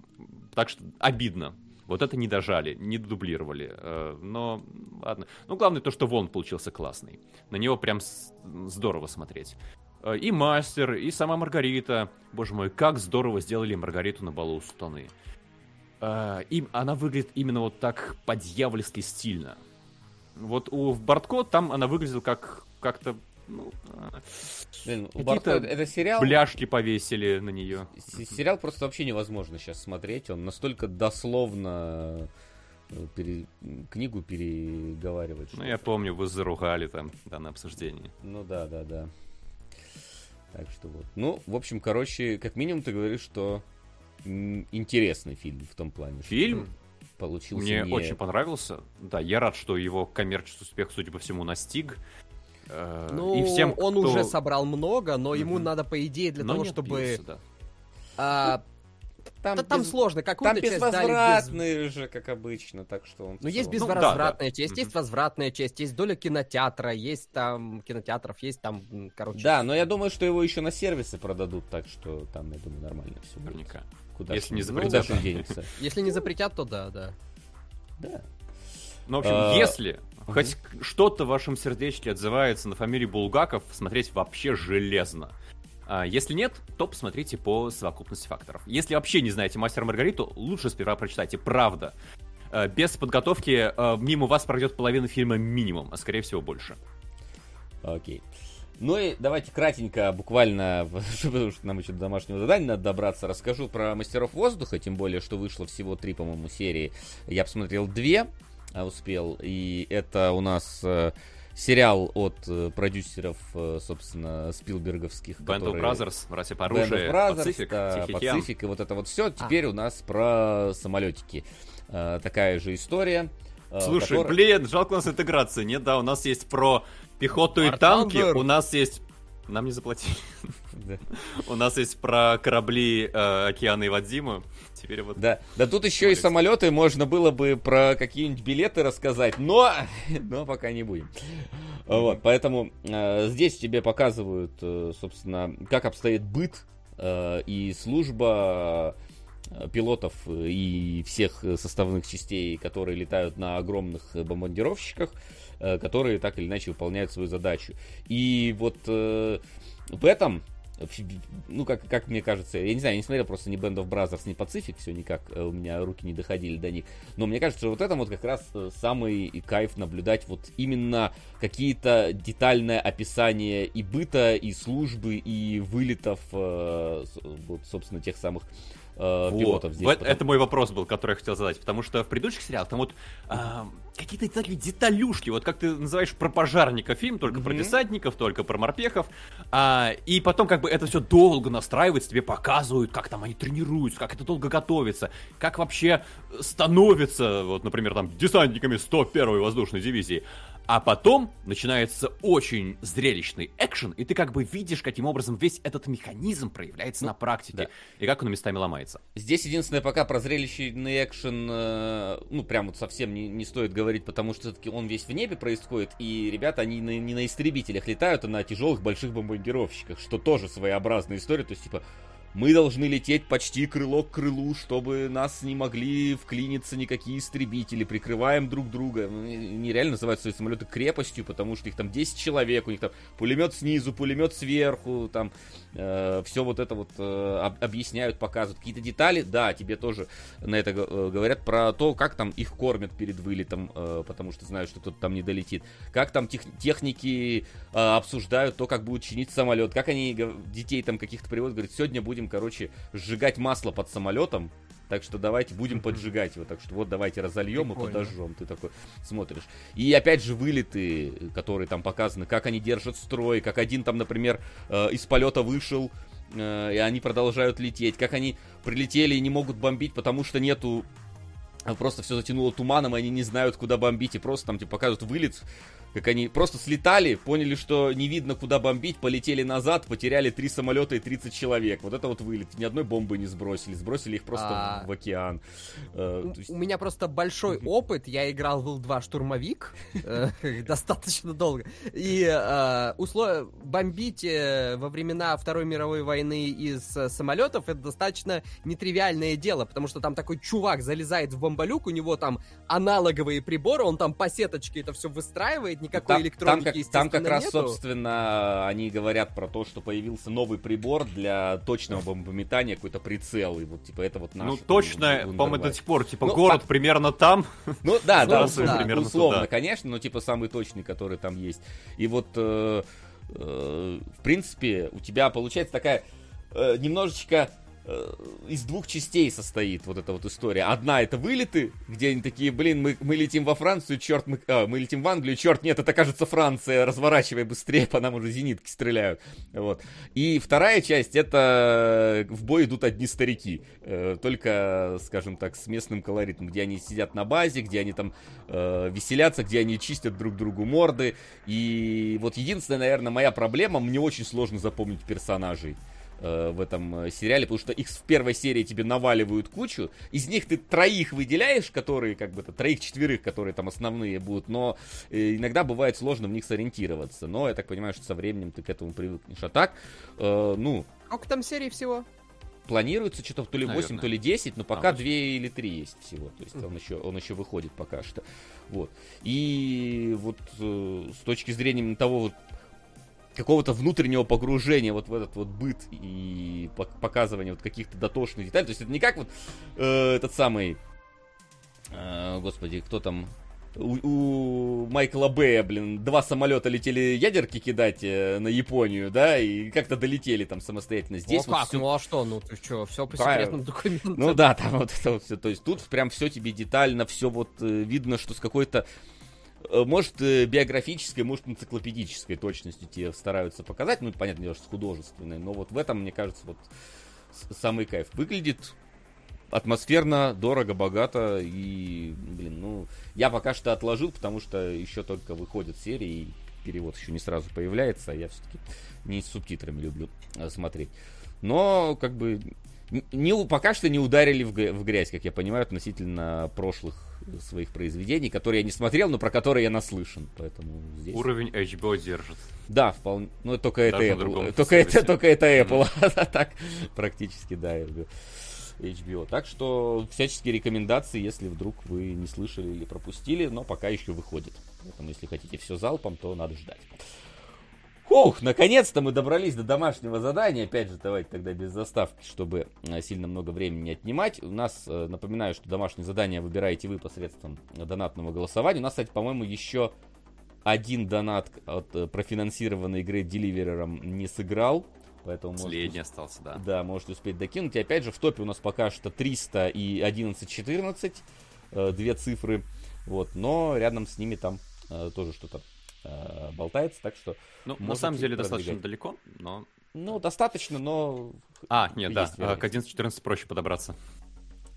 Так что обидно. Вот это не дожали, не дублировали. Э, Но ладно. Ну, главное то, что Вон получился классный. На него прям здорово смотреть. Э, И мастер, и сама Маргарита. Боже мой, как здорово сделали Маргариту на балу у сатаны. Э, И она выглядит именно вот так по-дьявольски стильно. Вот у Бортко там она выглядела как как-то ну, э, Блин, Бартко это сериал. бляшки повесили на нее. С- Сериал просто вообще невозможно сейчас смотреть. Он настолько дословно э, пере- книгу переговаривает. Ну, я помню, вы заругали там да, на обсуждении. Ну да, да, да. Так что вот. Ну, в общем, короче, как минимум ты говоришь, что интересный фильм в том плане. что Фильм получился мне не- очень понравился. Да, я рад, что его коммерческий успех, судя по всему, настиг. Э, Ну, и всем, он кто- уже собрал много, но ему Мгм. надо, по идее, для но того, чтобы... отбился, да. а, Там, да там без- сложно, Там какую-то часть дали без... же, как обычно, так что он... Ну, есть целом- Ну, да, безвозвратная да. часть, есть Мгм. возвратная часть, есть доля кинотеатра, есть там кинотеатров, есть там, короче... Да, но я думаю, что его еще на сервисы продадут, так что там, я думаю, нормально все будет. Наверняка. Куда Если не запретят. Куда денется? Если не запретят, то да, да. Да. Ну, в общем, А, если хоть что-то в вашем сердечке отзывается на фамилии Булгаков, смотреть вообще железно. А если нет, то посмотрите по совокупности факторов. Если вообще не знаете «Мастера Маргариту», лучше сперва прочитайте, правда. Э, Без подготовки э, мимо вас пройдет половина фильма минимум, а скорее всего больше. Окей. Ну и давайте кратенько, буквально, потому что нам еще до домашнего задания надо добраться, расскажу про «Мастеров воздуха», тем более, что вышло всего три, по-моему, серии. Я посмотрел две, а успел, и это у нас э, сериал от э, продюсеров, э, собственно, спилберговских. Band of Brothers, братья по Band of оружию, Brothers, Пацифик, да. Пацифик и вот это вот все. Теперь у нас про самолетики. Э, такая же история. э, Слушай, которая- блин, жалко у нас интеграции нет, да, у нас есть про пехоту и War танки, Thunder. у нас есть... Нам не заплатили. Да. У нас есть про корабли э, Океана и Вадзиму. Теперь вот... Да, да тут еще и Смотрите. самолеты, можно было бы про какие-нибудь билеты рассказать, но, но пока не будем. Вот, поэтому э, здесь тебе показывают, э, собственно, как обстоит быт э, и служба э, пилотов и всех э, составных частей, которые летают на огромных э, бомбардировщиках, э, которые так или иначе выполняют свою задачу. И вот э, в этом ну, как, как мне кажется, я не знаю, я не смотрел просто ни Band of Brothers, ни Pacific, все никак, э, у меня руки не доходили до них, но мне кажется, что вот это вот как раз э, самый кайф наблюдать вот именно какие-то детальное описание и быта, и службы, и вылетов, э, вот, собственно, тех самых э, пилотов здесь. Вот, потому... Это мой вопрос был, который я хотел задать, потому что в предыдущих сериалах там вот э, какие-то такие деталюшки, вот как ты называешь про пожарника фильм, только mm-hmm. про десантников, только про морпехов, а, и потом как бы это все долго настраивается, тебе показывают, как там они тренируются, как это долго готовится, как вообще становится, вот, например, там, десантниками 101-й воздушной дивизии. А потом начинается очень зрелищный экшен, и ты как бы видишь, каким образом весь этот механизм проявляется ну, на практике, да. и как он местами ломается. Здесь единственное, пока про зрелищный экшен, э, ну, прям вот совсем не, не стоит говорить, потому что все-таки он весь в небе происходит, и ребята, они на, не на истребителях летают, а на тяжелых больших бомбардировщиках, что тоже своеобразная история, то есть, типа, мы должны лететь почти крыло к крылу, чтобы нас не могли вклиниться никакие истребители. Прикрываем друг друга. Ну, нереально называют свои самолеты крепостью, потому что их там 10 человек, у них там пулемет снизу, пулемет сверху, там э, все вот это вот э, объясняют, показывают. Какие-то детали, да, тебе тоже на это э, говорят про то, как там их кормят перед вылетом, э, потому что знают, что кто-то там не долетит. Как там тех, техники э, обсуждают то, как будет чинить самолет, как они детей там каких-то приводят, говорят, сегодня будем, короче, сжигать масло под самолетом. Так что давайте будем поджигать его. Так что вот давайте разольем Прикольно. и подожжем. Ты такой смотришь. И опять же вылеты, которые там показаны, как они держат строй, как один там, например, э, из полета вышел, э, и они продолжают лететь, как они прилетели и не могут бомбить, потому что нету просто все затянуло туманом, и они не знают, куда бомбить, и просто там тебе показывают вылет, как они просто слетали, поняли, что не видно, куда бомбить, полетели назад, потеряли три самолета и 30 человек. Вот это вот вылет. Ни одной бомбы не сбросили, сбросили их просто а... в океан. Э, у меня просто большой опыт, я играл в Ил-2 штурмовик э, достаточно долго. И э, бомбить во времена Второй мировой войны из самолетов это достаточно нетривиальное дело, потому что там такой чувак залезает в бомболюк, у него там аналоговые приборы, он там по сеточке это все выстраивает, нет никакой там, электроники, там как, Там как раз, нету. собственно, они говорят про то, что появился новый прибор для точного бомбометания, какой-то прицел, и вот, типа, это вот наш... Ну, точно, по-моему, до сих пор, типа, ну, город по... примерно там. Ну, да, да, условно, примерно условно туда. конечно, но, типа, самый точный, который там есть. И вот, э, э, в принципе, у тебя получается такая э, немножечко из двух частей состоит вот эта вот история. Одна это вылеты, где они такие, блин, мы, мы летим во Францию, черт, мы, а, мы летим в Англию, черт, нет, это кажется Франция, разворачивай быстрее, по нам уже зенитки стреляют. Вот. И вторая часть это в бой идут одни старики, э, только, скажем так, с местным колоритом, где они сидят на базе, где они там э, веселятся, где они чистят друг другу морды. И вот единственная, наверное, моя проблема, мне очень сложно запомнить персонажей. Э, в этом э, сериале, потому что их в первой серии тебе наваливают кучу, из них ты троих выделяешь, которые, как бы, троих-четверых, которые там основные будут, но э, иногда бывает сложно в них сориентироваться, но я так понимаю, что со временем ты к этому привыкнешь. А так, э, ну... Сколько там серий всего? Планируется что-то то ли 8, Наверное. то ли 10, но пока а, 2 или 3 есть всего. То есть он еще, он еще выходит пока что. Вот. И вот э, с точки зрения того, вот, какого-то внутреннего погружения вот в этот вот быт и показывания вот каких-то дотошных деталей. То есть это не как вот э, этот самый, э, господи, кто там, у, у Майкла Бэя, блин, два самолета летели ядерки кидать э, на Японию, да, и как-то долетели там самостоятельно. Здесь ну вот как, все... ну а что, ну ты что, все по секретным документам. Ну да, там вот это вот все, то есть тут прям все тебе детально, все вот э, видно, что с какой-то может, э, биографической, может, энциклопедической точностью тебе стараются показать. Ну, понятно, дело, что художественной. Но вот в этом, мне кажется, вот самый кайф. Выглядит атмосферно, дорого, богато. И, блин, ну, я пока что отложил, потому что еще только выходят серии, и перевод еще не сразу появляется. А я все-таки не с субтитрами люблю э, смотреть. Но, как бы, не, пока что не ударили в грязь, как я понимаю, относительно прошлых своих произведений, которые я не смотрел, но про которые я наслышан. Поэтому здесь... Уровень HBO держит. Да, вполне. Ну, только это Apple. Только это, только это Apple. а так, практически, да, HBO. Так что всяческие рекомендации, если вдруг вы не слышали или пропустили, но пока еще выходит. Поэтому, если хотите все залпом, то надо ждать. Ух, наконец-то мы добрались до домашнего задания. Опять же, давайте тогда без заставки, чтобы э, сильно много времени не отнимать. У нас, э, напоминаю, что домашнее задание выбираете вы посредством донатного голосования. У нас, кстати, по-моему, еще один донат от э, профинансированной игры Деливерером не сыграл. Поэтому Последний можете, остался, да. да, можете успеть докинуть. И опять же, в топе у нас пока что 300 и 11-14. э, Две цифры. Вот, но рядом с ними там тоже что-то э, болтается, так что, Ну, на самом деле достаточно продвигать. далеко, но... ну, достаточно, но... А, нет, да, а, вероятность. к 11-14 проще подобраться.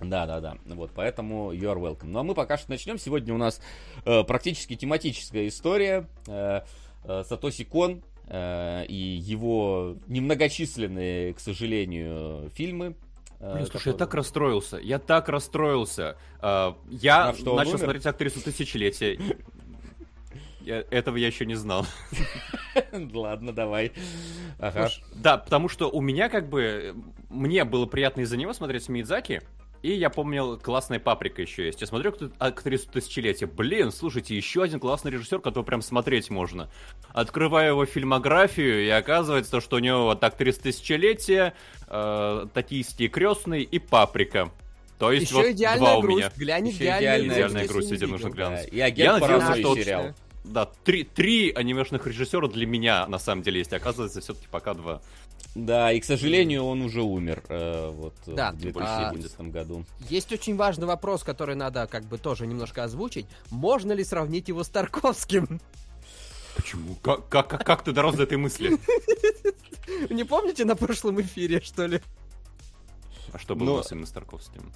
Да, да, да. Вот, поэтому you are welcome. Ну, а мы пока что начнем. Сегодня у нас э, практически тематическая история. Э, э, Сатоси Кон э, и его немногочисленные, к сожалению, фильмы. э, Блин, слушай, я так расстроился, я так расстроился. А, Я А что, начал смотреть актрису тысячелетия. Я- Этого я еще не знал. Ладно, давай. Ага. Да, потому что у меня как бы... Мне было приятно из-за него смотреть Мидзаки, и я помнил, классная паприка еще есть. Я смотрю кто- актрису тысячелетия. Блин, слушайте, еще один классный режиссер, которого прям смотреть можно. Открываю его фильмографию, и оказывается, что у него вот актриса тысячелетия, э, токийские крестные и паприка. То есть Еще вот идеальная два у грусть. меня. Глянь, Еще идеальная, идеальная грусть, если нужно глянуть. Да, И агент Я надеялся, что сериал. Да, три, три анимешных режиссера для меня на самом деле есть. Оказывается, все-таки пока два. Да, и, к сожалению, он уже умер э, вот э, Да, в а- 2011 году. Есть очень важный вопрос, который надо как бы тоже немножко озвучить. Можно ли сравнить его с Тарковским? Почему? Как, как, как, как ты дорос до этой мысли? Не помните на прошлом эфире, что ли? А что было Но- у нас именно с Тарковским?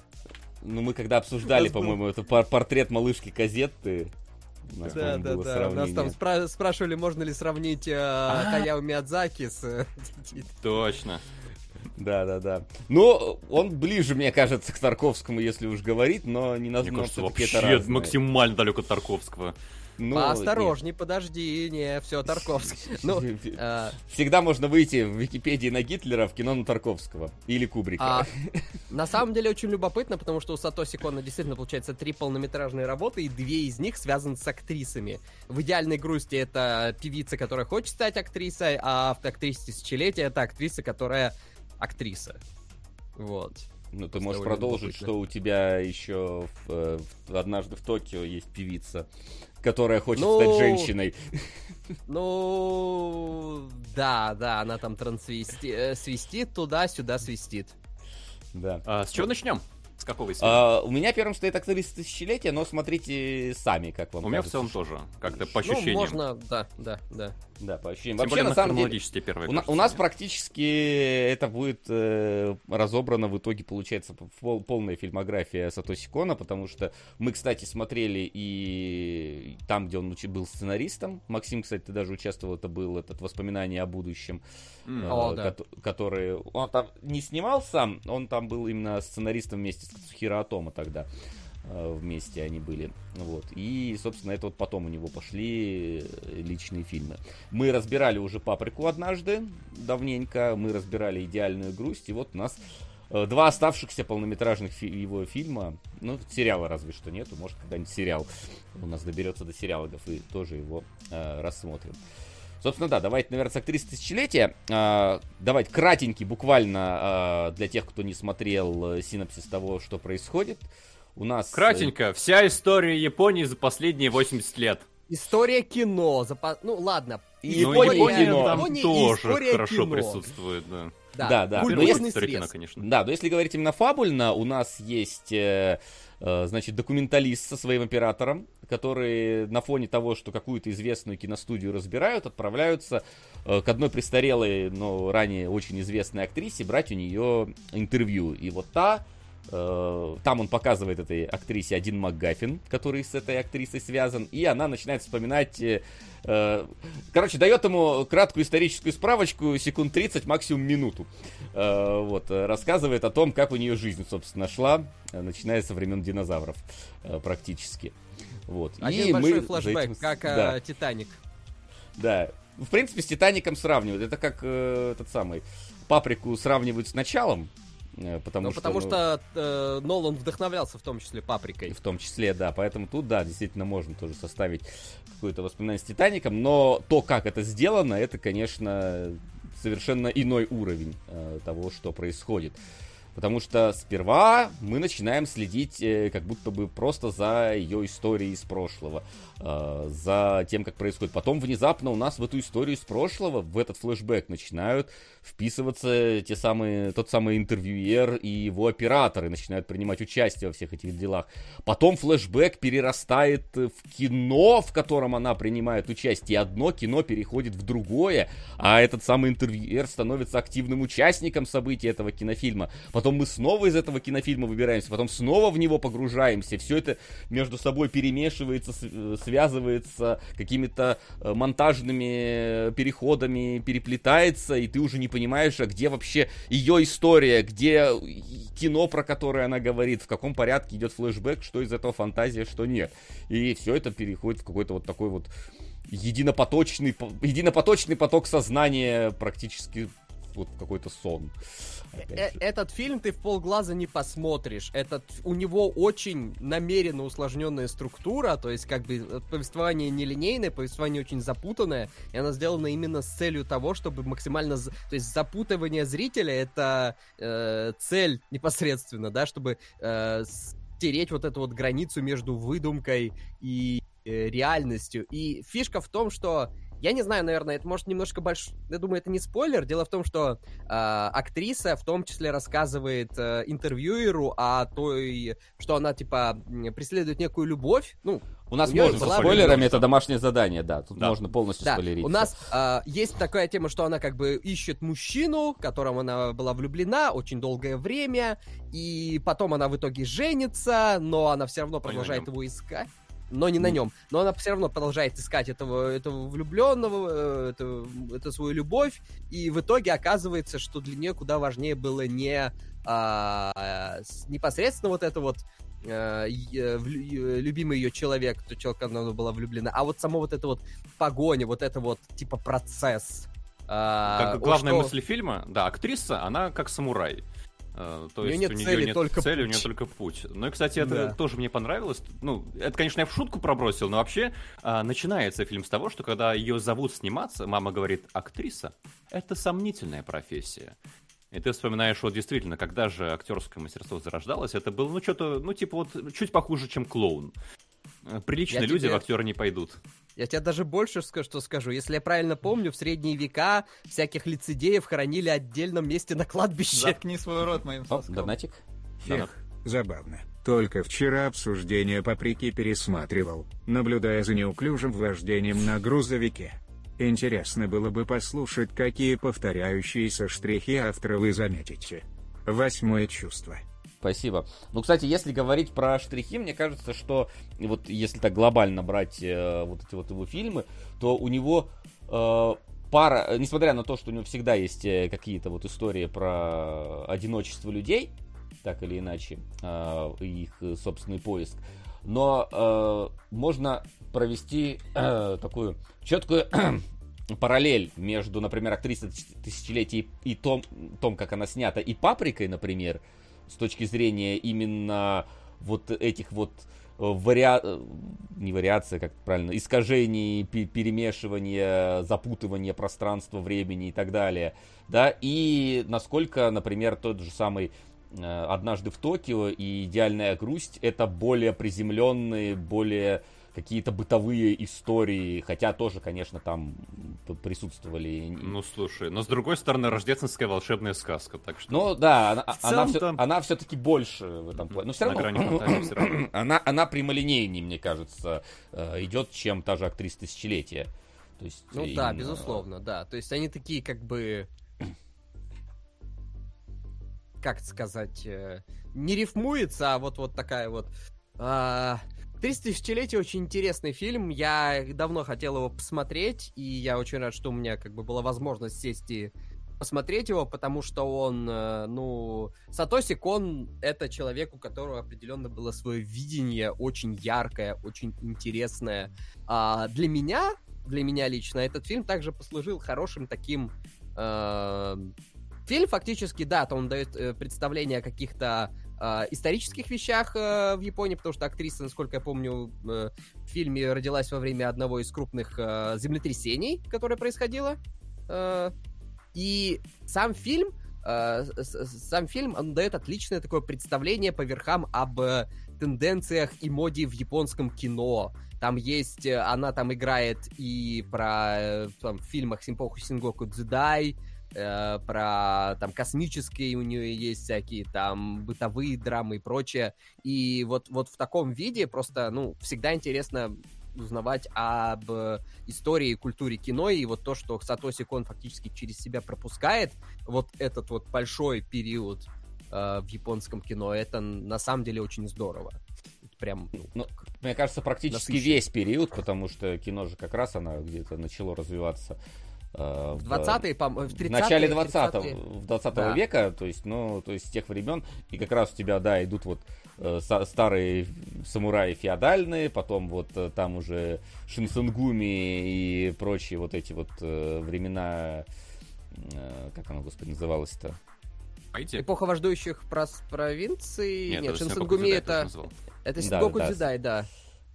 Ну, мы когда обсуждали, по-моему, это пор- портрет малышки Казетты. Нас, Да, да, да. Нас там спра- спрашивали, можно ли сравнить э, Хаяо Миядзаки с... э, Точно. Да, да, да. Но он ближе, мне кажется, к Тарковскому, если уж говорить, но не Мне назовем кажется, это вообще разное. максимально далек от Тарковского. Ну, Поосторожней, подожди, не, все, Тарковский. Ну, нет. э, Всегда можно выйти в Википедии на Гитлера в кино на Тарковского. Или Кубрика. а, на самом деле очень любопытно, потому что у Сатоси Кона действительно получается три полнометражные работы, и две из них связаны с актрисами. В «Идеальной грусти» это певица, которая хочет стать актрисой, а в «Актрисе тысячелетия» это актриса, которая актриса. Вот. Ну, ты можешь продолжить, любопытно. что у тебя еще в, э, в- однажды в Токио есть певица, которая хочет Ну, стать женщиной. Ну, да, да, она там трансвести... э, свистит туда-сюда свистит. Да. А, с чего начнем? Какого из? А, у меня первым стоит актриса тысячелетия, но смотрите сами, как вам У меня в кажется. целом тоже, как-то по Ну, ощущениям. можно, да, да, да. Да, по ощущениям. Тем Вообще, более на она самом деле, первая. у, на- кажется у нас практически это будет э, разобрано в итоге, получается, пол- полная фильмография Сатоси Кона, потому что мы, кстати, смотрели и там, где он был сценаристом. Максим, кстати, ты даже участвовал, это был этот «Воспоминание о будущем», М. э, О, да. кото- который... Он там не снимал сам, он там был именно сценаристом вместе с Хиро Атома тогда. э, Вместе они были. Вот. И, собственно, это вот потом у него пошли э, личные фильмы. Мы разбирали уже «Паприку» однажды, давненько. Мы разбирали «Идеальную грусть». И вот у нас э, два оставшихся полнометражных фи- его фильма. Ну, сериала разве что нету. Может, когда-нибудь сериал у нас доберется до сериалов и тоже его э, рассмотрим. Собственно, да, давайте, наверное, с актрисы тысячелетия. А, давайте кратенький, буквально а, для тех, кто не смотрел э, синопсис того, что происходит. У нас... э, Кратенько, вся история Японии за последние 80 лет. История кино. запа- Ну, ладно. И Ну, Япония Япония кино. там Япония тоже история хорошо кино. присутствует, да. Да, да. Культурный Но история срез. кино, конечно. Да, но если говорить именно фабульно, у нас есть, э, э, значит, документалист со своим оператором, которые на фоне того, что какую-то известную киностудию разбирают, отправляются э, к одной престарелой, но ранее очень известной актрисе брать у нее интервью. И вот та там он показывает этой актрисе один МакГаффин, который с этой актрисой связан, и она начинает вспоминать... э, э, короче, дает ему краткую историческую справочку, секунд 30, максимум минуту. Э, вот, э, рассказывает о том, как у нее жизнь, собственно, шла, э, начиная со времен динозавров, э, практически. Вот. Один И большой мы флешбэк, этим как э, да. Титаник. Да. В принципе, с Титаником сравнивают. Это как э, этот самый Паприку сравнивают с началом. Э, потому Ну, что... потому ну, что э, Нолан вдохновлялся в том числе паприкой. В том числе, да. Поэтому тут, да, действительно можно тоже составить какое-то воспоминание с Титаником. Но то, как это сделано, это, конечно, совершенно иной уровень э, того, что происходит. Потому что сперва мы начинаем следить э, как будто бы просто за ее историей из прошлого, э, за тем, как происходит. Потом внезапно у нас в эту историю из прошлого, в этот флешбэк начинают вписываться те самые, тот самый интервьюер и его операторы начинают принимать участие во всех этих делах. Потом флешбэк перерастает в кино, в котором она принимает участие. И одно кино переходит в другое, а этот самый интервьюер становится активным участником событий этого кинофильма. Потом мы снова из этого кинофильма выбираемся, потом снова в него погружаемся. Все это между собой перемешивается, с- связывается какими-то э, монтажными переходами, переплетается, и ты уже не понимаешь, а где вообще ее история, где кино, про которое она говорит, в каком порядке идет флешбэк, что из этого фантазия, что нет. И все это переходит в какой-то вот такой вот единопоточный, по- единопоточный поток сознания практически вот в какой-то сон. Э-. Этот фильм ты в полглаза не посмотришь. Этот у него очень намеренно усложненная структура, то есть как бы э, повествование нелинейное, повествование очень запутанное, и оно сделано именно с целью того, чтобы максимально, то есть запутывание зрителя это э, цель непосредственно, да, чтобы э, стереть вот эту вот границу между выдумкой и э, реальностью. И фишка в том, что я не знаю, наверное, это может немножко больше... Я думаю, это не спойлер. Дело в том, что э, актриса в том числе рассказывает э, интервьюеру о той, что она, типа, преследует некую любовь. Ну, У нас у можно была со спойлерами, это домашнее задание, да. Тут Да. можно полностью да, спойлерить. у нас э, есть такая тема, что она как бы ищет мужчину, в котором она была влюблена очень долгое время, и потом она в итоге женится, но она все равно продолжает нем. его искать. Но не на нем. Но она все равно продолжает искать этого, этого влюбленного, это, это свою любовь. И в итоге оказывается, что для нее куда важнее было не а, непосредственно вот это вот э, э, э, любимый ее человек, тот человек, которого она была влюблена, а вот само вот это вот погоня, вот это вот типа процесс. А, Как о, главная что- мысль фильма, да, актриса, она как самурай. Э, То У есть нет у нее цели, нет только цели, у путь. нее только путь. Ну и, кстати, это Да. тоже мне понравилось. Ну, это, конечно, я в шутку пробросил, но вообще а, начинается фильм с того, что когда ее зовут сниматься, мама говорит, актриса — это сомнительная профессия. И ты вспоминаешь, вот действительно, когда же актерское мастерство зарождалось, это было, ну, что-то, ну, типа вот чуть похуже, чем клоун. Э, Приличные Я люди тебе- в актеры не пойдут. Я тебе даже больше что скажу. Если я правильно помню, в средние века всяких лицедеев хоронили в отдельном месте на кладбище. Заткни свой рот моим соском. донатик. Эх, забавно. Только вчера обсуждение паприки пересматривал, наблюдая за неуклюжим вождением на грузовике. Интересно было бы послушать, какие повторяющиеся штрихи автора вы заметите. Восьмое чувство. Спасибо. Ну, кстати, если говорить про штрихи, мне кажется, что вот если так глобально брать э, вот эти вот его фильмы, то у него э, пара, несмотря на то, что у него всегда есть э, какие-то вот истории про одиночество людей, так или иначе, э, их собственный поиск, но э, можно провести э, такую четкую параллель между, например, актрисой тысяч- тысячелетий и том, том, как она снята, и паприкой, например, с точки зрения именно вот этих вот э, вариа... э, не вариация, как правильно, искажений, пе- перемешивания, запутывания пространства, времени и так далее, да, и насколько, например, тот же самый э, «Однажды в Токио» и «Идеальная грусть» это более приземленные, более какие-то бытовые истории, хотя тоже, конечно, там присутствовали. Ну, слушай, но с другой стороны, рождественская волшебная сказка, так что... Ну да, она, она, все, она все-таки больше в этом плане. Но все на грани фантазии равно всё равно. она, она прямолинейнее, мне кажется, э, идет, чем та же актриса тысячелетия. То есть, Ну да, именно- безусловно, да. То есть они такие как бы... Как сказать? э, Не рифмуется, а вот, вот такая вот... а, «30 тысячелетий» очень интересный фильм. Я давно хотел его посмотреть, и я очень рад, что у меня как бы была возможность сесть и посмотреть его, потому что он, э, ну, Сатоси Кон — это человек, у которого определенно было свое видение очень яркое, очень интересное. А для меня, для меня лично, этот фильм также послужил хорошим таким э, фильм фактически, да, то он дает э, представление о каких-то э, исторических вещах э, в Японии, потому что актриса, насколько я помню, э, в фильме родилась во время одного из крупных э, землетрясений, которое происходило. И сам фильм, сам фильм, он дает отличное такое представление по верхам об тенденциях и моде в японском кино. Там есть, она там играет и про там, в фильмах Симпоху Сингоку Дзюдай, э, про там космические у нее есть всякие там бытовые драмы и прочее. И вот, вот в таком виде просто, ну, всегда интересно узнавать об истории и культуре кино, и вот то, что Сатоси Кон фактически через себя пропускает, вот этот вот большой период э, в японском кино, это на самом деле очень здорово. Прям, ну, Ну, мне кажется, практически Насыщенно. весь период, потому что кино же как раз оно где-то начало развиваться в 20-е, по- в 30-е, в начале 30-е. 20 20 Да. века, то есть, ну, то есть с тех времен, и как раз у тебя, да, идут вот э, старые самураи феодальные, потом вот э, там уже шинсенгуми и прочие вот эти вот э, времена, э, как оно, господи, называлось-то? Пойти. Эпоха вождующих провинций. Нет, Синопу Шинсенгуми это... Это Да, Сингоку да. Дзюдай, да.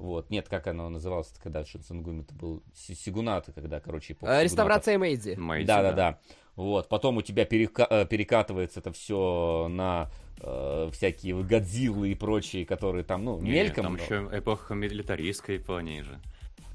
Вот, нет, как оно называлось когда Шинсенгуми это был Си- Сигунаты, когда, короче, эпоха Сигунатов. Реставрация Мэйдзи. Мэйдзи, Да, да, да. Вот, потом у тебя перека- э, перекатывается это все на э, всякие Годзиллы и прочие, которые там, ну, Не, мельком. Там но- еще эпоха милитаристской Японии же.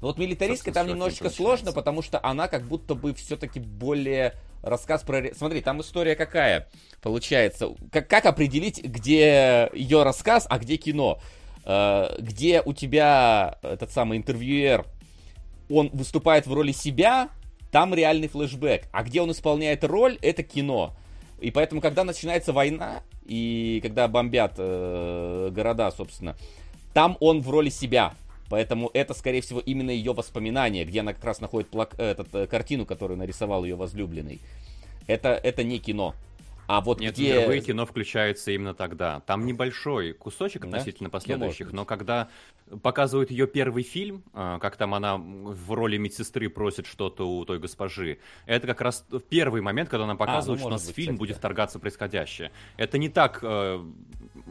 Но вот милитаристка Собственно, там немножечко сложно, потому что она как будто бы все-таки более рассказ про... Смотри, там история какая получается. Как, как определить, где ее рассказ, а где кино? Э, где у тебя этот самый интервьюер, он выступает в роли себя, там реальный флешбэк. А где он исполняет роль, это кино. И поэтому, когда начинается война, и когда бомбят э, города, собственно, там он в роли себя. Поэтому это, скорее всего, именно ее воспоминания, где она как раз находит плак- этот, э, картину, которую нарисовал ее возлюбленный. Это, это не кино. А вот Нет, где... впервые кино включается именно тогда. Там небольшой кусочек Да? относительно Ну, последующих, но когда показывают ее первый фильм, а, как там она в роли медсестры просит что-то у той госпожи, это как раз первый момент, когда она показывает, ну, что у нас быть, фильм кстати, будет да. вторгаться в происходящее. Это не так э,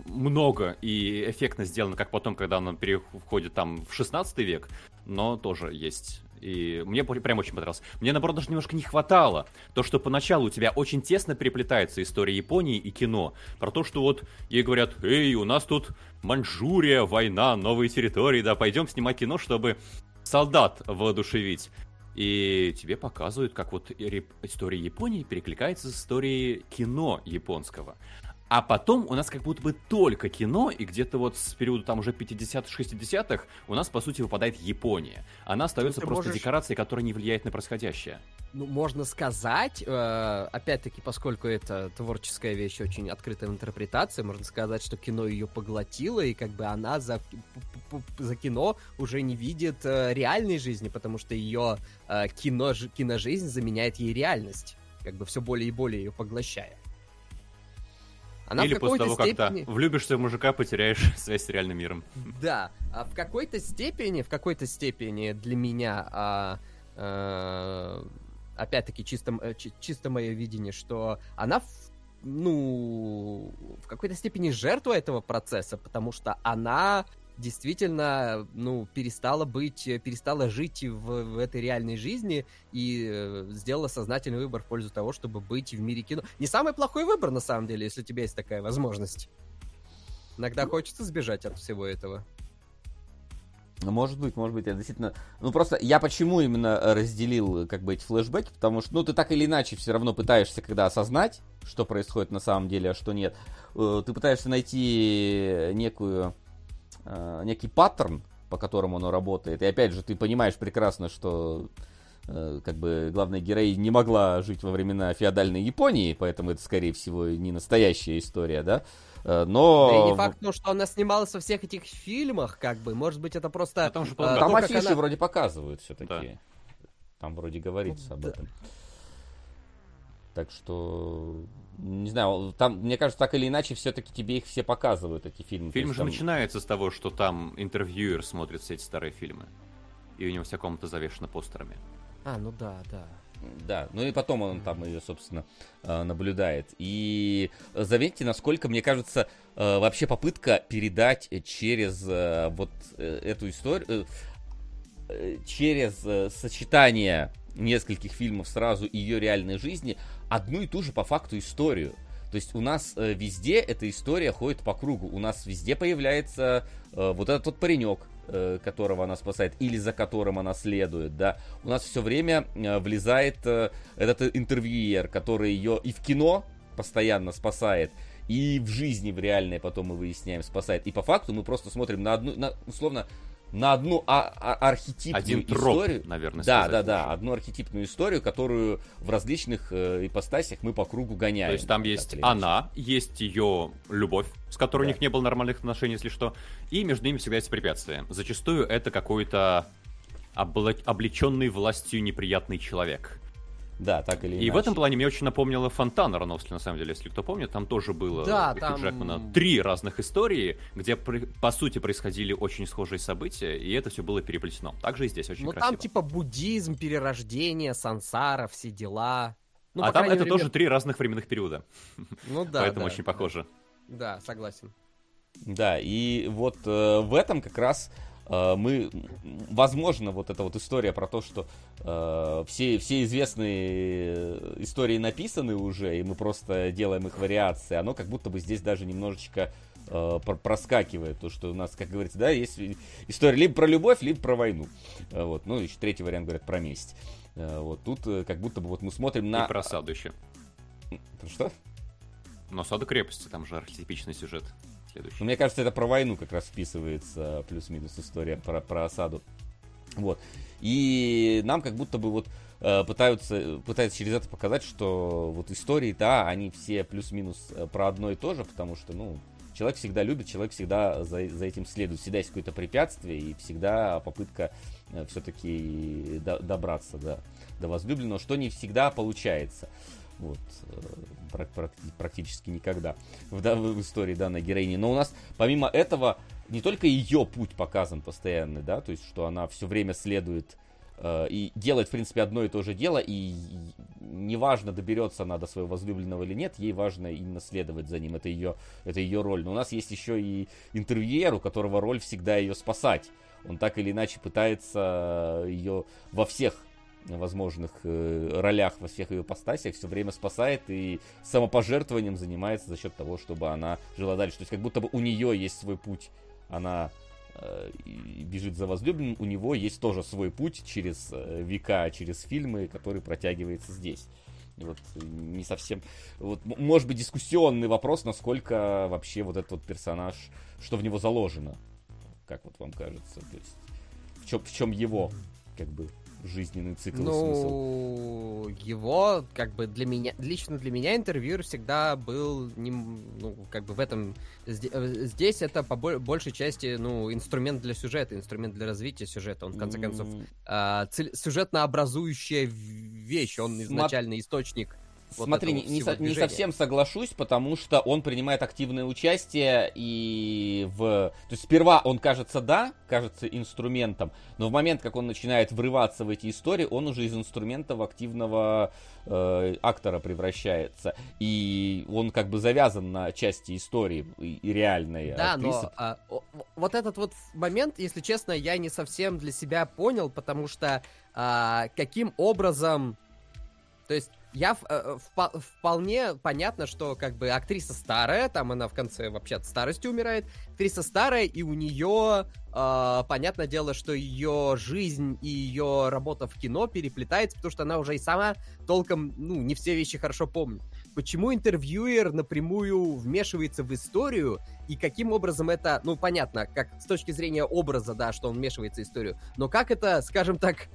много и эффектно сделано, как потом, когда она переходит там в 16 век, но тоже есть. И мне пр- прям очень понравилось. Мне, наоборот, даже немножко не хватало. То, что поначалу у тебя очень тесно переплетается история Японии и кино. Про то, что вот ей говорят, эй, у нас тут Маньчжурия, война, новые территории, да, пойдем снимать кино, чтобы солдат воодушевить. И тебе показывают, как вот история Японии перекликается с историей кино японского. А потом у нас как будто бы только кино, и где-то вот с периода там уже 50-60-х у нас, по сути, выпадает Япония. Она остается ты просто можешь- декорацией, которая не влияет на происходящее. Ну, можно сказать, э, опять-таки, поскольку это творческая вещь, очень открытая в интерпретации, можно сказать, что кино ее поглотило, и как бы она за, за кино уже не видит э, реальной жизни, потому что ее э, кино, жи- киножизнь заменяет ей реальность, как бы все более и более ее поглощая. Она Или после того, степени... как ты влюбишься в мужика, потеряешь связь с реальным миром. Да, а в какой-то степени, в какой-то степени для меня, а, э, опять-таки чисто, э, чи- чисто мое видение, что она, ну, в какой-то степени жертва этого процесса, потому что она действительно, ну, перестала быть, перестала жить в, в этой реальной жизни и э, сделала сознательный выбор в пользу того, чтобы быть в мире кино. Не самый плохой выбор, на самом деле, если у тебя есть такая возможность. Иногда хочется сбежать от всего этого. Ну, может быть, может быть, я действительно... Ну, просто я почему именно разделил, э, как бы, эти флешбеки, потому что, ну, ты так или иначе все равно пытаешься, когда осознать, что происходит на самом деле, а что нет, э, ты пытаешься найти некую, э, некий паттерн, по которому оно работает, и опять же, ты понимаешь прекрасно, что э, как бы главная героиня не могла жить во времена феодальной Японии, поэтому это, скорее всего, не настоящая история, да, Э, но... Да и не факт, ну, что она снималась во всех этих фильмах, как бы. Может быть, это просто... Потому что то, Там как афиши она- вроде показывают все-таки. Да. Там вроде говорится об Да. этом. Так что, не знаю, там, мне кажется, так или иначе, все-таки тебе их все показывают, эти фильмы. Фильм есть же там- начинается с того, что там интервьюер смотрит все эти старые фильмы. И у него вся комната завешена постерами. А, ну да, да. Да, ну и потом он там ее, собственно, э, наблюдает. И заметьте, насколько, мне кажется, э, вообще попытка передать через э, вот эту историю, через сочетание нескольких фильмов сразу ее реальной жизни, одну и ту же по факту историю. То есть у нас везде эта история ходит по кругу. У нас везде появляется вот этот вот паренек, Э, которого она спасает, или за которым она следует, да, у нас все время э, влезает э, этот интервьюер, который ее и в кино постоянно спасает, и в жизни, в реальной, потом мы выясняем, спасает. И по факту мы просто смотрим на одну, на, условно, на одну а- а- архетипную Один троп, историю. наверное, Да, сказать да, да, лучше. одну архетипную историю, которую в различных э, ипостасях мы по кругу гоняем. То есть там есть она, есть ее любовь, с которой Да. у них не было нормальных отношений, если что, и между ними всегда есть препятствия. Зачастую это какой-то обла- облеченный властью неприятный человек. Да, так или иначе. И в этом плане мне очень напомнило Фонтана Роновски, на самом деле, если кто помнит, там тоже было Да, у там- Джекмана три разных истории, где, по сути, происходили очень схожие события, и это все было переплетено. Также и здесь очень Ну красиво. там типа буддизм, перерождение, сансара, все дела. Ну, а там это мере, тоже три разных временных периода, Ну да, поэтому да, очень да. похоже. Да, согласен. Да, и вот э, в этом как раз мы, м, возможно, вот эта вот история про то, что э, все, все известные э, истории написаны уже, и мы просто делаем их вариации, оно как будто бы здесь даже немножечко э, пр- проскакивает, то, что у нас, как говорится, да, есть история либо про любовь, либо про войну. Э, Вот, ну, еще третий вариант говорят про месть. Э, Вот тут э, как будто бы вот мы смотрим на... И про осаду еще. Что? Но осада крепости, там же архетипичный сюжет. Ну, Следующий. мне кажется, это про войну как раз вписывается плюс-минус история про, про осаду. Вот. И нам как будто бы вот э, пытаются, пытаются через это показать, что вот истории, да, они все плюс-минус э, про одно и то же, потому что, ну, человек всегда любит, человек всегда за, за этим следует. Всегда есть какое-то препятствие и всегда попытка все-таки добраться до, до возлюбленного, что не всегда получается. Вот, э, прак- прак- практически никогда в, в истории данной героини. Но у нас, помимо этого, не только ее путь показан постоянный, да, то есть, что она все время следует э, и делает, в принципе, одно и то же дело, и неважно, доберется она до своего возлюбленного или нет, ей важно именно следовать за ним, это ее, это ее роль. Но у нас есть еще и интервьюер, у которого роль всегда ее спасать. Он так или иначе пытается ее во всех возможных э, ролях, во всех ее постасиях все время спасает и самопожертвованием занимается за счет того, чтобы она жила дальше. То есть как будто бы у нее есть свой путь, она э, бежит за возлюбленным, у него есть тоже свой путь через э, века, через фильмы, который протягивается здесь. Вот не совсем, вот, может быть, дискуссионный вопрос, насколько вообще вот этот вот персонаж, что в него заложено, как вот вам кажется, то есть в чем, в чем его, как бы, жизненный цикл и смысл. Ну, его, как бы для меня, лично для меня интервьюер всегда был, нем- ну, как бы в этом, э, здесь это по бо- большей части, ну, инструмент для сюжета, инструмент для развития сюжета, он, в конце концов, М, а, цель- сюжетно-образующая вещь, он изначальный источник. Вот Смотри, не, не не совсем соглашусь, потому что он принимает активное участие и в... То есть сперва он кажется, да, кажется инструментом, но в момент, как он начинает врываться в эти истории, он уже из инструмента в активного э, актора превращается. И он как бы завязан на части истории и, и реальной Да, актрисы. но а, вот этот вот момент, если честно, я не совсем для себя понял, потому что а, каким образом, то есть я э, впо- вполне понятно, что как бы актриса старая, там она в конце вообще от старости умирает, актриса старая и у нее понятное дело, что ее жизнь и ее работа в кино переплетается, потому что она уже и сама толком, ну, не все вещи хорошо помнит. Почему интервьюер напрямую вмешивается в историю и каким образом это, ну, понятно, как с точки зрения образа, да, что он вмешивается в историю, но как это, скажем так,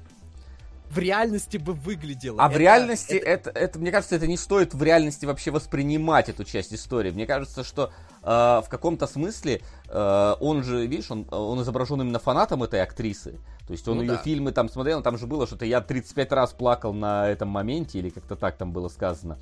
в реальности бы выглядело? А в Это- реальности это- это, это, мне кажется, это не стоит в реальности вообще воспринимать эту часть истории. Мне кажется, что э, в каком-то смысле э, он же, видишь, он, он изображен именно фанатом этой актрисы. То есть он Ну ее да. фильмы там смотрел, там же было что-то, я 35 раз плакал на этом моменте, или как-то так там было сказано.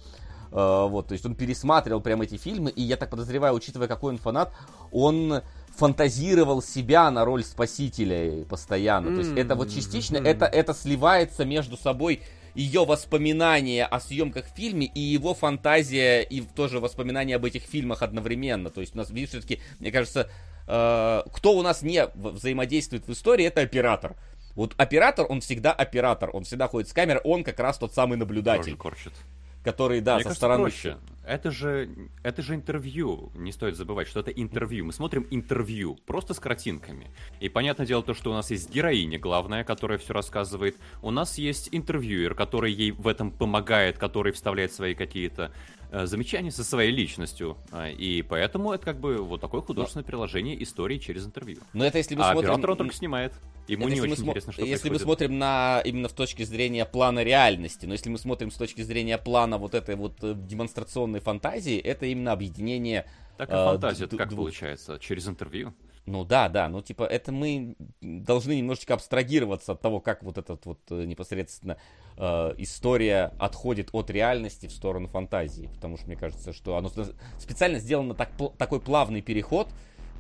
Э, вот, то есть он пересматривал прям эти фильмы, и я так подозреваю, учитывая, какой он фанат, он фантазировал себя на роль спасителя постоянно. То есть это вот частично, мгм. это, это сливается между собой ее воспоминания о съемках в фильме и его фантазия и тоже воспоминания об этих фильмах одновременно. То есть у нас, видишь, все-таки, мне кажется, э, кто у нас не взаимодействует в истории, это оператор. Вот оператор, он всегда оператор, он всегда ходит с камерой, он как раз тот самый наблюдатель. Тоже корчит. Который, да, Мне со кажется, стороны... проще. Это же, это же интервью. Не стоит забывать, что это интервью. Мы смотрим интервью, просто с картинками. И понятное дело то, что у нас есть героиня главная, которая все рассказывает. У нас есть интервьюер, который ей в этом помогает, который вставляет свои какие-то э, замечания со своей личностью. А, И поэтому это как бы вот такое художественное приложение истории через интервью. Но это если мы А смотрим... оператор он только снимает. Ему Это не если мы очень смо- интересно, что Если мы происходит. смотрим на именно в точке зрения плана реальности, но если мы смотрим с точки зрения плана вот этой вот э, демонстрационной фантазии, это именно объединение. Так и э, фантазия д- как двух- получается? Через интервью? Ну да, да, ну типа это мы должны немножечко абстрагироваться от того, как вот этот вот э, непосредственно э, история отходит от реальности в сторону фантазии, потому что мне кажется, что оно специально сделано так, такой плавный переход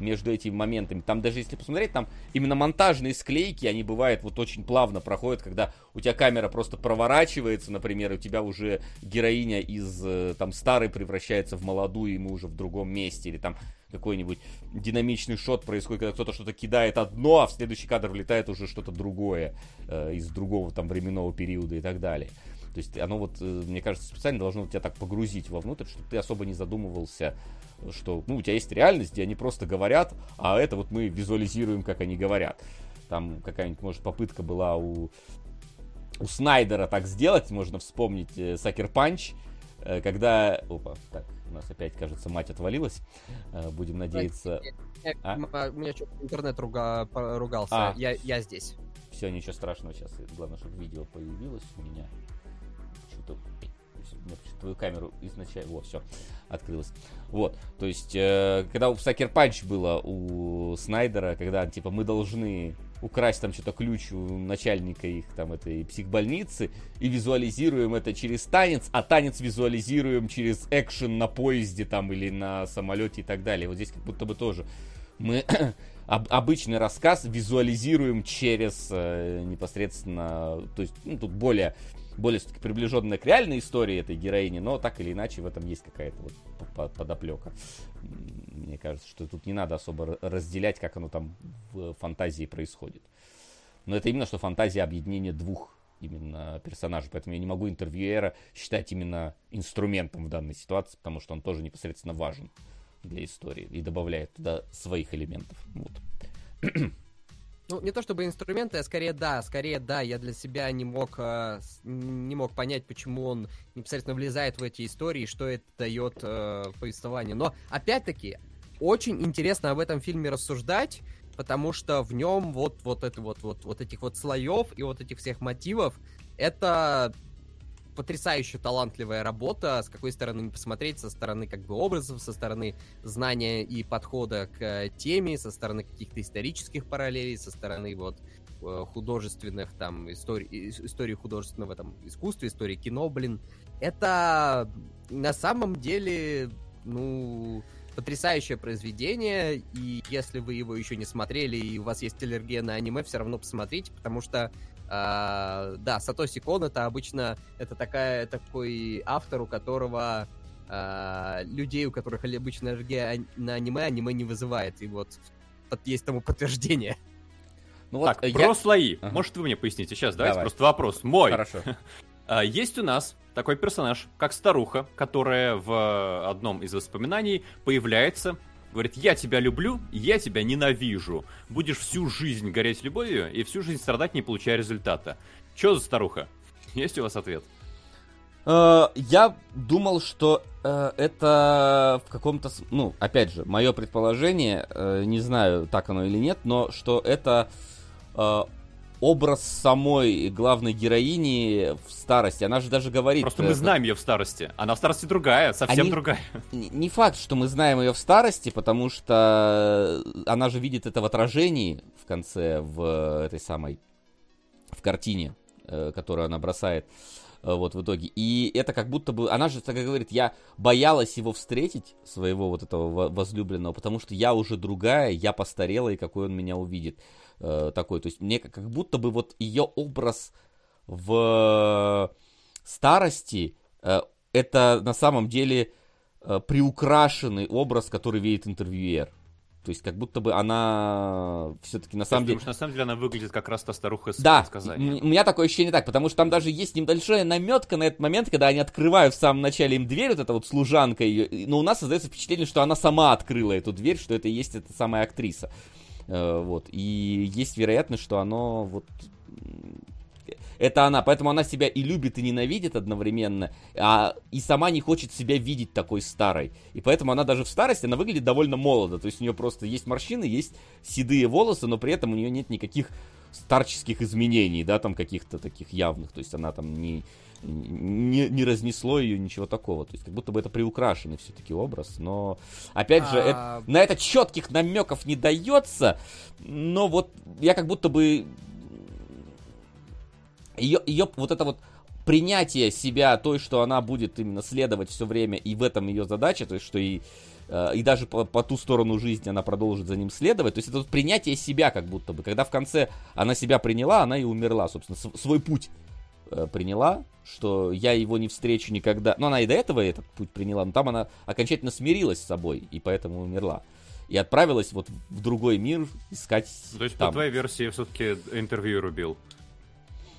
между этими моментами. Там даже если посмотреть, там именно монтажные склейки, они бывают вот очень плавно проходят, когда у тебя камера просто проворачивается, например, и у тебя уже героиня из э, там старой превращается в молодую, и мы уже в другом месте, или там какой-нибудь динамичный шот происходит, когда кто-то что-то кидает одно, а в следующий кадр влетает уже что-то другое э, из другого там временного периода и так далее. То есть оно вот, э, мне кажется, специально должно тебя так погрузить вовнутрь, чтобы ты особо не задумывался, что, ну, у тебя есть реальность, где они просто говорят, а это вот мы визуализируем, как они говорят. Там какая-нибудь, может, попытка была у, у Снайдера так сделать, можно вспомнить э, Сакер Панч, э, когда... Опа, так, у нас опять, кажется, мать отвалилась. Э, будем надеяться... А? а, У меня что-то интернет руга- поругался. А. Я, я здесь. Все, ничего страшного сейчас. Главное, чтобы видео появилось у меня. Что-то... Почему-то твою камеру изначально... Вот, все, открылось. Вот, то есть, э, когда у Сакер Панч было у Снайдера, когда, типа, мы должны украсть там что-то ключ у начальника их там этой психбольницы и визуализируем это через танец, а танец визуализируем через экшен на поезде там или на самолете и так далее. Вот здесь как будто бы тоже мы об- обычный рассказ визуализируем через э, непосредственно, то есть ну, тут более более приближенная к реальной истории этой героини, но так или иначе в этом есть какая-то вот подоплека. Мне кажется, что тут не надо особо ра- разделять, как оно там в фантазии происходит. Но это именно что фантазия объединения двух именно персонажей, поэтому я не могу интервьюера считать именно инструментом в данной ситуации, потому что он тоже непосредственно важен для истории и добавляет туда своих элементов. Вот. Ну, не то чтобы инструменты, а скорее да, скорее да, я для себя не мог, э, не мог понять, почему он непосредственно влезает в эти истории, что это дает э, повествованию. Но, опять-таки, очень интересно об этом фильме рассуждать, потому что в нем вот, вот, это вот, вот, вот этих вот слоев и вот этих всех мотивов, это потрясающе талантливая работа, с какой стороны не посмотреть, со стороны как бы образов, со стороны знания и подхода к э, теме, со стороны каких-то исторических параллелей, со стороны вот э, художественных там историй, и- истории художественного в этом искусстве, истории кино, блин. Это на самом деле, ну, потрясающее произведение, и если вы его еще не смотрели, и у вас есть аллергия на аниме, все равно посмотрите, потому что а, да, Сатоси Кон это обычно это такая такой автор, у которого а, людей, у которых обычно аллергия на аниме, аниме не вызывает. И вот есть тому подтверждение. Ну вот так, э, про я... слои. Ага. Может, вы мне поясните сейчас? Давайте Давай. просто вопрос. Мой. Хорошо. А, Есть у нас такой персонаж, как старуха, которая в одном из воспоминаний появляется, говорит, я тебя люблю, я тебя ненавижу. Будешь всю жизнь гореть любовью и всю жизнь страдать, не получая результата. Чё за старуха? Есть у вас ответ? Э, Я думал, что э, это в каком-то... Ну, опять же, мое предположение, э, не знаю, так оно или нет, но что это образ самой главной героини в старости. Она же даже говорит... Просто э, мы знаем ее в старости. Она в старости другая, совсем Они- другая. Не факт, что мы знаем ее в старости, потому что она же видит это в отражении в конце в этой самой в картине, э, которую она бросает э, вот в итоге. И это как будто бы, она же так и говорит, я боялась его встретить, своего вот этого во- возлюбленного, потому что я уже другая, я постарела, и какой он меня увидит. Э, такой, то есть мне как будто бы вот ее образ в старости э, это на самом деле э, приукрашенный образ, который видит интервьюер. То есть как будто бы она все-таки на самом Потому деле... что на самом деле она выглядит как раз та старуха с Да, предсказанием. м- у меня такое ощущение так, потому что там даже есть небольшая наметка на этот момент, когда они открывают в самом начале им дверь, вот эта вот служанка ее, но у нас создается впечатление, что она сама открыла эту дверь, что это и есть эта самая актриса. Э, Вот, и есть вероятность, что оно вот... Это она, поэтому она себя и любит, и ненавидит одновременно, а и сама не хочет себя видеть такой старой. И поэтому она даже в старости, она выглядит довольно молодо. То есть у нее просто есть морщины, есть седые волосы, но при этом у нее нет никаких старческих изменений, да, там каких-то таких явных. То есть она там не, не, не разнесло ее, ничего такого. То есть как будто бы это приукрашенный все-таки образ. Но, опять же, это- А, на это четких намеков не дается, но вот я как будто бы ее, ее вот это вот принятие себя той, что она будет именно следовать все время, и в этом ее задача, то есть что и э, и даже по, по ту сторону жизни она продолжит за ним следовать. То есть это вот принятие себя как будто бы. Когда в конце она себя приняла, она и умерла, собственно, св- свой путь приняла, что я его не встречу никогда. Но она и до этого этот путь приняла, но там она окончательно смирилась с собой, и поэтому умерла. И отправилась вот в другой мир искать То есть там. по твоей версии все-таки интервью рубил.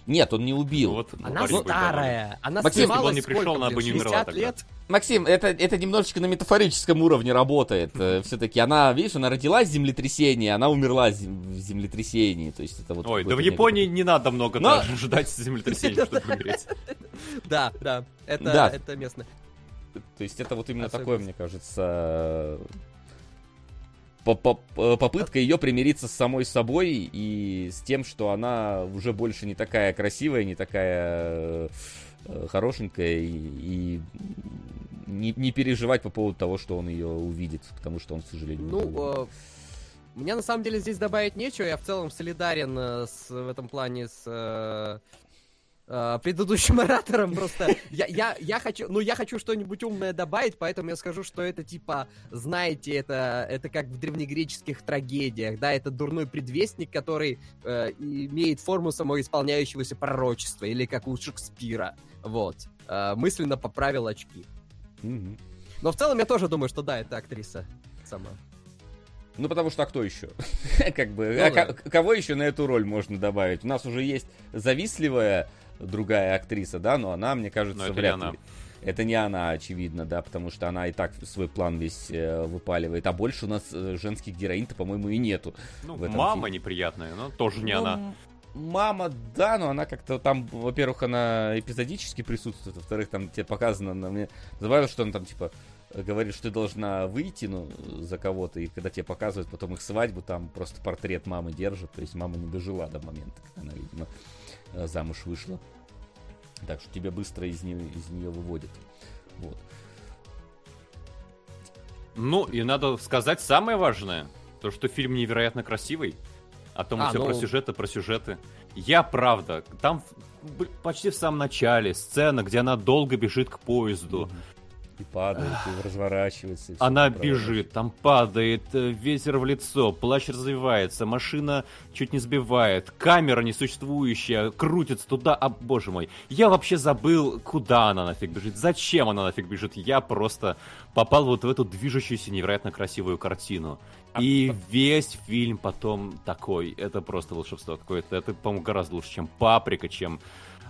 Нет, он не убил. Ну вот, Она будет старая. Она Максим, если бы он не пришел, сколько, она бы не умерла 60 тогда. лет? Максим, это, это немножечко на метафорическом уровне работает. Все-таки она, видишь, она родилась в землетрясении, она умерла в зем- в землетрясении. То есть это вот Ой, да в Японии не надо много Но- даже ждать землетрясения, чтобы умереть. Да, да. Это, это местно. То есть это вот именно такое, мне кажется, попытка ее примириться с самой собой и с тем, что она уже больше не такая красивая, не такая э, хорошенькая и, и не, не переживать по поводу того, что он ее увидит, потому что он, к сожалению. Ну, э, мне на самом деле здесь добавить нечего. Я в целом солидарен э, с, в этом плане с э, предыдущим оратором. Просто я, я, я хочу, ну, я хочу что-нибудь умное добавить, поэтому я скажу, что это типа, знаете, это, это как в древнегреческих трагедиях, да, это дурной предвестник, который э, имеет форму самоисполняющегося пророчества, или как у Шекспира. Вот. Э, мысленно поправил очки. Мгм. Но в целом я тоже думаю, что да, это актриса сама. Ну, потому что а кто еще? как бы, Ну а да. ко- кого еще на эту роль можно добавить? У нас уже есть завистливая другая актриса, да, но она, мне кажется, Но это не вряд она. ли. Это не она, очевидно, да, потому что она и так свой план весь э, выпаливает. А больше у нас э, женских героинь-то, по-моему, и нету. Ну, мама фильме. неприятная, но тоже не Ну, она. Мама, да, но она как-то там, во-первых, она эпизодически присутствует, во-вторых, там тебе показано, она мне забавило, что она там, типа, говорит, что ты должна выйти, ну, за кого-то, и когда тебе показывают потом их свадьбу, там просто портрет мамы держит, то есть мама не дожила до момента, когда она, видимо, замуж вышла. Так что тебя быстро из нее, из нее выводят. Вот. Ну, и надо сказать самое важное. То, что фильм невероятно красивый. А то мы А, все ну- про сюжеты, про сюжеты. Я правда, там почти в самом начале сцена, где она долго бежит к поезду. И падает, и разворачивается. и Она бежит, там падает, э, ветер в лицо, плащ развивается, машина чуть не сбивает, камера несуществующая крутится туда, а боже мой. Я вообще забыл, куда она нафиг бежит, зачем она нафиг бежит. Я просто попал вот в эту движущуюся невероятно красивую картину. И весь фильм потом такой, это просто волшебство какое-то. Это, по-моему, гораздо лучше, чем Паприка, чем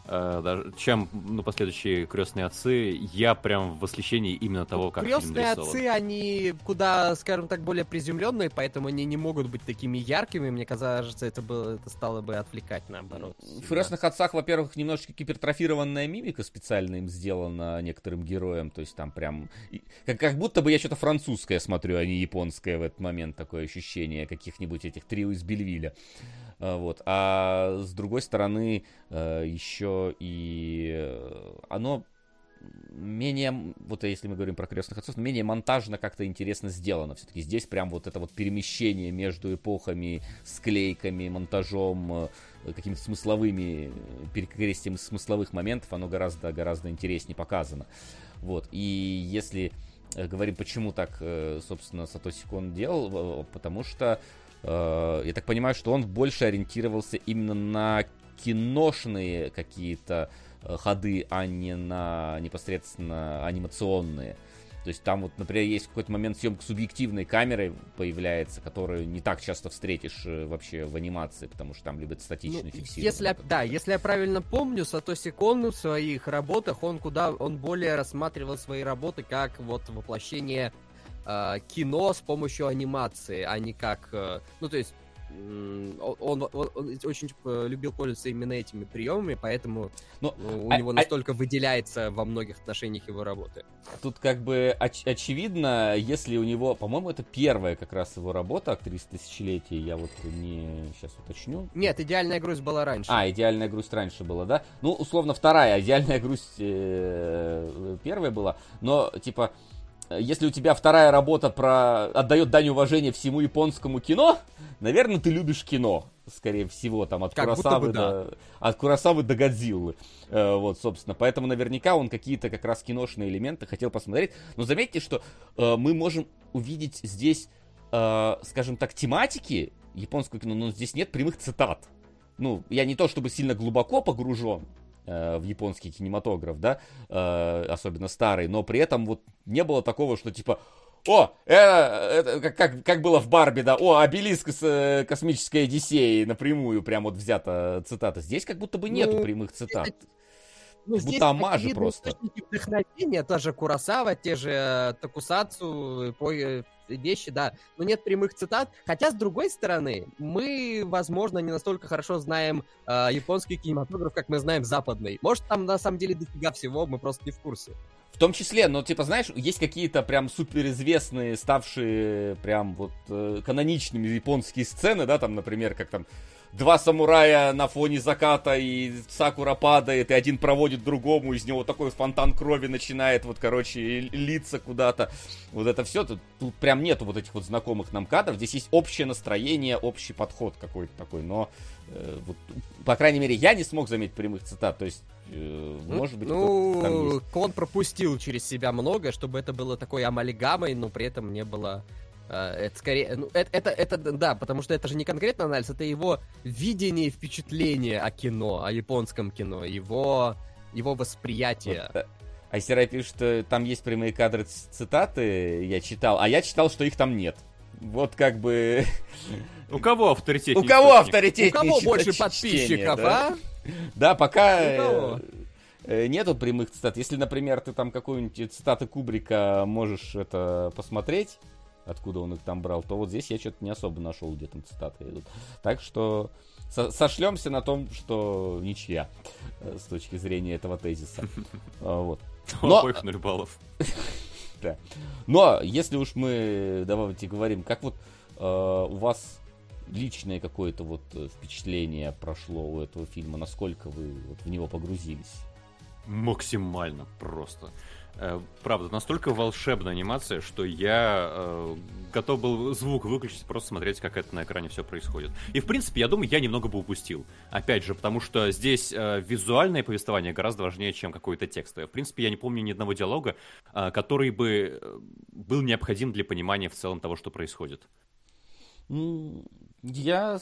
даже, чем ну, последующие крестные отцы. Я прям в восхищении именно того, как Крестные отцы, они куда, скажем так, более приземленные, поэтому они не могут быть такими яркими. Мне кажется, это, было, это стало бы отвлекать наоборот. В «Крестных отцах», во-первых, немножечко гипертрофированная мимика специально им сделана некоторым героям. То есть там прям... Как, как будто бы я что-то французское смотрю, а не японское в этот момент. Такое ощущение каких-нибудь этих трио из Бельвиля. А, Вот. А с другой стороны, э, еще и э, оно менее, вот если мы говорим про крестных отцов, менее монтажно как-то интересно сделано. Все-таки здесь прям вот это вот перемещение между эпохами, склейками, монтажом, э, какими-то смысловыми, э, перекрестием смысловых моментов, оно гораздо-гораздо интереснее показано. Вот. И если э, говорим, почему так, э, собственно, Сатоси Кон делал, э, потому что э, я так понимаю, что он больше ориентировался именно на киношные какие-то э, ходы, а не на непосредственно анимационные. То есть там вот, например, есть какой-то момент съемка субъективной камерой появляется, которую не так часто встретишь э, вообще в анимации, потому что там любят статично Ну, фиксировать. если, да, если я правильно помню, Сатоси Кон в своих работах, он куда, он более рассматривал свои работы как вот воплощение э, кино с помощью анимации, а не как, э, ну то есть он, он- он очень э, любил пользоваться именно этими приемами, поэтому Ну, ну, у а- него а- настолько выделяется во многих отношениях его работы. Тут как бы оч- очевидно, если у него, по-моему, это первая как раз его работа «Актриса тысячелетия», я вот не сейчас уточню. Нет, идеальная грусть была раньше. А, идеальная грусть раньше была, да? Ну, условно, вторая, идеальная грусть э, первая была, но, типа, э, если у тебя вторая работа про отдает дань уважения всему японскому кино, наверное, ты любишь кино, скорее всего, там от Как Курасавы бы да. до от Курасавы до Годзиллы, Э, вот, собственно, поэтому наверняка он какие-то как раз киношные элементы хотел посмотреть. Но заметьте, что э, мы можем увидеть здесь, э, скажем так, тематики японского кино, но здесь нет прямых цитат ну, я не то чтобы сильно глубоко погружен э, в японский кинематограф, да, э, особенно старый, но при этом вот не было такого, что типа, о, э, это как, как, как было в Барби, да, о, обелиск с э, космической Одиссеей напрямую прям вот взята цитата. Здесь как будто бы нету Ну, прямых цитат. Ну, здесь очевидно просто. источники вдохновения, та же Курасава, те же э, Токусацу, по- э, вещи, да. Но нет прямых цитат. Хотя, с другой стороны, мы, возможно, не настолько хорошо знаем э, японский кинематограф, как мы знаем западный. Может, там на самом деле дофига всего, мы просто не в курсе. В том числе, но типа, знаешь, есть какие-то прям суперизвестные, ставшие прям вот э, каноничными японские сцены, да, там, например, как там два самурая на фоне заката, и Сакура падает, и один проводит другому, из него такой фонтан крови начинает, вот, короче, литься куда-то. Вот это все, тут, тут прям нету вот этих вот знакомых нам кадров, здесь есть общее настроение, общий подход какой-то такой, но, э, вот, по крайней мере, я не смог заметить прямых цитат, то есть, э, может быть. Ну, Кон пропустил через себя много, чтобы это было такой амалигамой, но при этом не было... э, Это скорее, ну, это, это, это, да, потому что это же не конкретно анализ, это его видение и впечатление о кино, о японском кино, его, его восприятие. Вот, э, Айсерай пишет, что там есть прямые кадры цитаты, я читал, а я читал, что их там нет. Вот как бы... У кого авторитет? У кого У авторитетнее кого больше подписчиков, да? а? Да, пока У э, нету прямых цитат. Если, например, ты там какую-нибудь цитаты Кубрика можешь это посмотреть, откуда он их там брал, то вот здесь я что-то не особо нашел, где там цитаты идут. Так что со- сошлемся на том, что ничья э, с точки зрения этого тезиса. А, Вот. Но- обоих нуль баллов. Но если уж мы, давайте говорим, как вот э, у вас личное какое-то вот э, впечатление прошло у этого фильма, насколько вы вот в него погрузились? Максимально просто. Э, Правда, настолько волшебная анимация, что я э, готов был звук выключить, просто смотреть, как это на экране все происходит. И, в принципе, я думаю, я немного бы упустил. Опять же, потому что здесь э, визуальное повествование гораздо важнее, чем какое-то текстовое. В принципе, я не помню ни одного диалога, э, который бы э, был необходим для понимания в целом того, что происходит. Я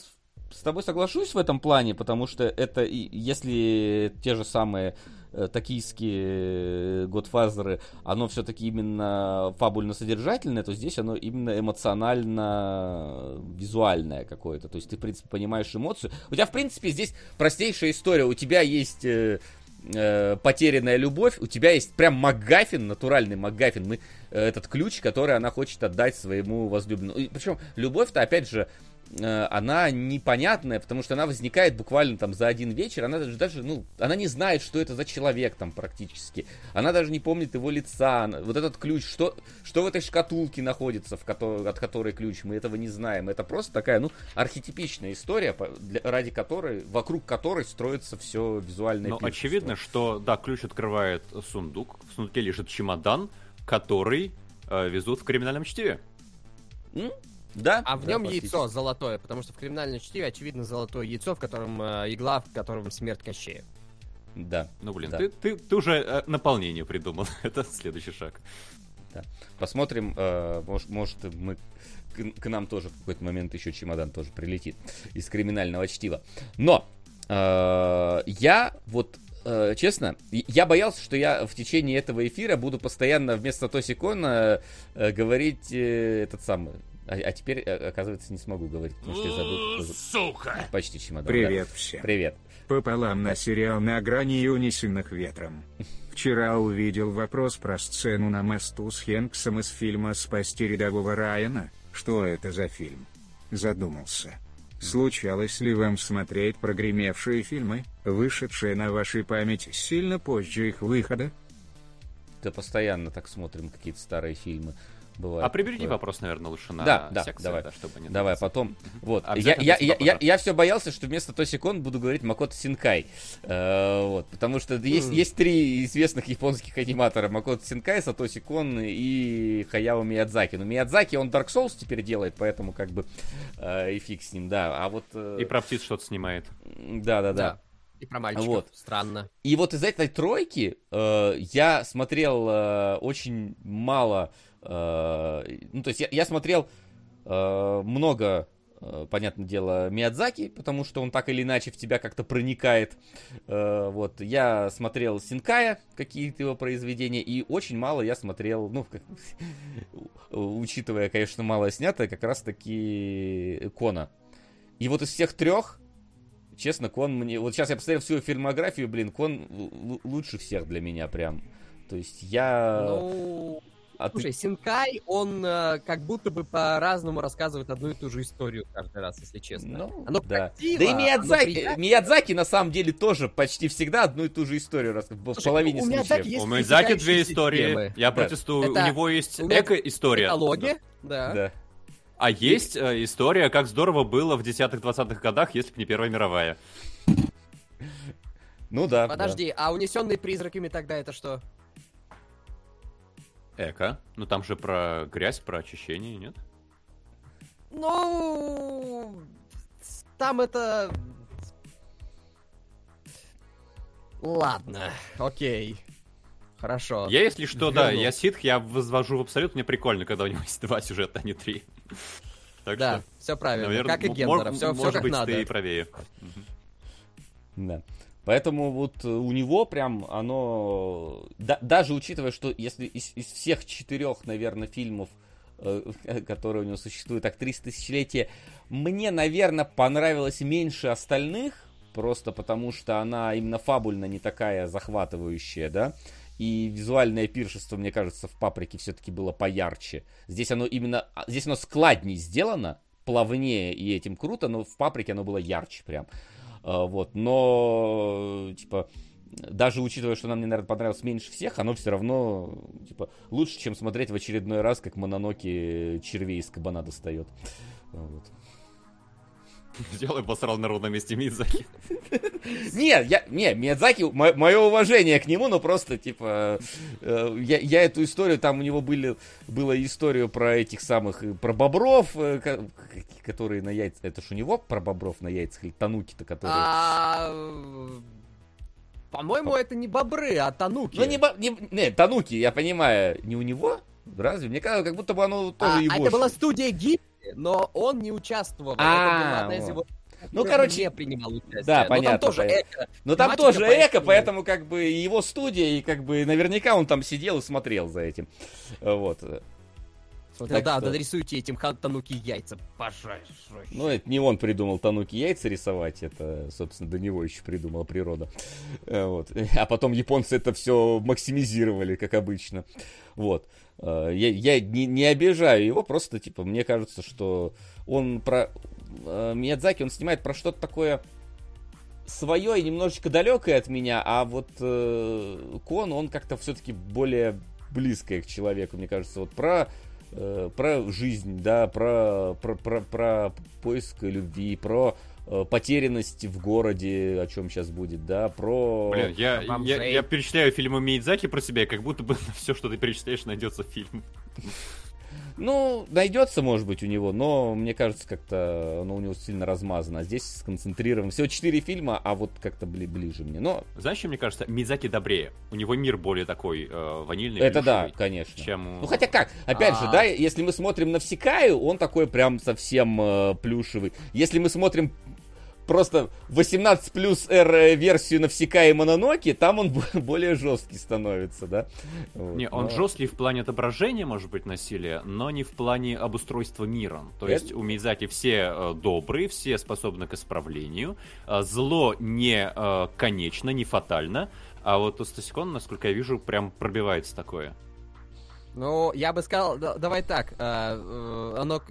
с- тобой соглашусь в этом плане, потому что это, если те же самые токийские Годфазеры, оно все-таки именно фабульно-содержательное, то здесь оно именно эмоционально-визуальное какое-то. То есть ты, в принципе, понимаешь эмоцию. У тебя, в принципе, здесь простейшая история. У тебя есть э, э, потерянная любовь, у тебя есть прям МакГаффин, натуральный МакГаффин, мы, э, этот ключ, который она хочет отдать своему возлюбленному. И причем любовь-то, опять же, э, она непонятная, потому что она возникает буквально там за один вечер, она даже, даже, ну, она не знает, что это за человек там практически, она даже не помнит его лица, вот этот ключ, что, что в этой шкатулке находится, в кото- от которой ключ, мы этого не знаем, это просто такая, ну, архетипичная история, для- ради которой, вокруг которой строится все визуальное Но пиршество. очевидно, что, да, ключ открывает сундук, в сундуке лежит чемодан, который э, везут в криминальном чтиве. М? Да. А в да, нем яйцо золотое, потому что в криминальном чтиве, очевидно, золотое яйцо, в котором э, игла, в котором смерть Кощея. Да. Ну, блин, Да. ты, ты, ты уже э, наполнение придумал. Это следующий шаг. Посмотрим, э, может, может мы к, к нам тоже в какой-то момент еще чемодан тоже прилетит из криминального чтива. Но Э, я вот э, честно, я боялся, что я в течение этого эфира буду постоянно вместо Тоси Кона э, говорить э, этот самый. А, а теперь, э, оказывается, не смогу говорить, потому что я забыл. Кто- Сука! Почти чемодан. да. Привет всем. Привет. Пополам на сериал «На грани и унесенных ветром». Вчера увидел вопрос про сцену на мосту с Хэнксом из фильма «Спасти рядового Райана». Что это за фильм? Задумался. Случалось ли вам смотреть прогремевшие фильмы, вышедшие на вашей памяти сильно позже их выхода? Да постоянно так смотрим какие-то старые фильмы. Бывает. А приберите такое. вопрос, наверное, лучше на Да, да, секцию, давай. да, чтобы не Давай двигаться. потом. Вот. Я, я, я, я, я все боялся, что вместо Тосикон буду говорить Макото Синкай. Э, вот. Потому что есть, есть три известных японских аниматора. Макото Синкай, Сатоси Кон и Хаяо Миядзаки. Но Миядзаки, он Dark Souls теперь делает, поэтому как бы э, и фиг с ним, да. А вот... э, И про птиц что-то снимает. Да, да, да. И про мальчиков. Вот. Странно. И вот из этой тройки э, я смотрел э, очень мало. Э, ну, то есть я, я смотрел э, много, э, понятное дело, Миядзаки, потому что он так или иначе в тебя как-то проникает. Вот я смотрел Синкая, какие-то его произведения, и очень мало я смотрел, ну, как- учитывая, конечно, мало снято, как раз-таки Кона. И вот из всех трех Честно, Кон мне... Вот сейчас я посмотрел всю фильмографию, блин, Кон лучше всех для меня прям. То есть я... Ну, а ты- слушай, Синкай, он э, как будто бы по-разному рассказывает одну и ту же историю каждый раз, если честно. Ну, Оно да. красиво, Да и оно Миядзаки, приятно. Миядзаки на самом деле тоже почти всегда одну и ту же историю рас- в половине у случаев. Миядзаки есть У Мидзаки две истории. темы. Я Да. протестую. Это У него есть эко-история. Экология, да. Да. А есть э, история, как здорово было в 10-20-х годах, если бы не Первая мировая. Ну да. Подожди, а унесенные призраками тогда это что? Эко. Ну там же про грязь, про очищение, нет? Ну, там это... Ладно, окей. Хорошо. Я, если что, да, Вернул. я ситх, я возвожу в абсолют, мне прикольно, когда у него есть два сюжета, а не три. Так Да, что, все правильно. наверное, как и Гендера, все, может как быть, надо. ты и правее. Да. Поэтому вот э, у него прям оно... да- даже учитывая, что если из, из всех четырех, наверное, фильмов, э, которые у него существуют, «Актриса тысячелетия», мне, наверное, понравилось меньше остальных, просто потому что она именно фабульно не такая захватывающая, да, и визуальное пиршество, мне кажется, в «Паприке» все-таки было поярче. Здесь оно именно... а, Здесь оно складней сделано, плавнее и этим круто, но в «Паприке» оно было ярче прям. Вот, но, типа, даже учитывая, что нам, мне, наверное, понравилось меньше всех, оно все равно, типа, лучше, чем смотреть в очередной раз, как Мононоки червей из кабана достает. Вот. Сделай посрал на ровном месте Мидзаки. Не, я, не, Миядзаки, мое уважение к нему, но просто, типа, э, я, я эту историю, там у него были, была история про этих самых, э, про бобров, э, ко- которые на яйцах, это ж у него про бобров на яйцах, или тануки-то, которые... А, По-моему, это не бобры, а тануки. Ну, не, бо- не, не, Тануки, я понимаю, не у него? Разве? Мне кажется, как будто бы оно тоже А, его. это была студия Гибли, но он не участвовал. это А, была одна из вот. его... Ну, короче, не принимал участие. да, Но понятно, Там тоже понятно. эко. Но там тематика, тоже эко, поэтому- как бы его студия, и как бы наверняка он там сидел и смотрел за этим. Вот. Так да, что- да, нарисуйте этим хан тануки яйца, пожалуйста. Ну, это не он придумал Тануки яйца рисовать, это, собственно, до него еще придумала природа. Э, Вот. А потом японцы это все максимизировали, как обычно. Вот. Э, Я, я не, не обижаю его, просто, типа, мне кажется, что он про... э, Миядзаки, он снимает про что-то такое свое и немножечко далекое от меня, а вот э, Кон, он как-то все-таки более близкое к человеку, мне кажется. Вот про э, про жизнь, да, про, про, про, про поиск любви, про потерянность в городе, о чем сейчас будет, да, про... Блин, я, я, я перечисляю фильмы Мидзаки про себя, и как будто бы на все, что ты перечисляешь, найдется фильм. Ну, найдется, может быть, у него, но мне кажется, как-то оно у него сильно размазано. А здесь сконцентрировано. Всего четыре фильма, а вот как-то бли- ближе мне. Но Знаешь, что мне кажется? Мидзаки добрее. У него мир более такой э, ванильный. это да, конечно. Чем... Ну хотя как, опять же, А. да, если мы смотрим на Всекаю, он такой прям совсем э, плюшевый. Если мы смотрим просто 18 плюс R версию Навсека и Мононоки, там он более жесткий становится, да? Вот. Не, он но... жесткий в плане отображения, может быть, насилия, но не в плане обустройства мира. То Это... есть у Мизаки все э, добрые, все способны к исправлению, э, зло не э, конечно, не фатально, а вот у Стасикона, насколько я вижу, прям пробивается такое. Ну, я бы сказал, да, давай так, э, э, оно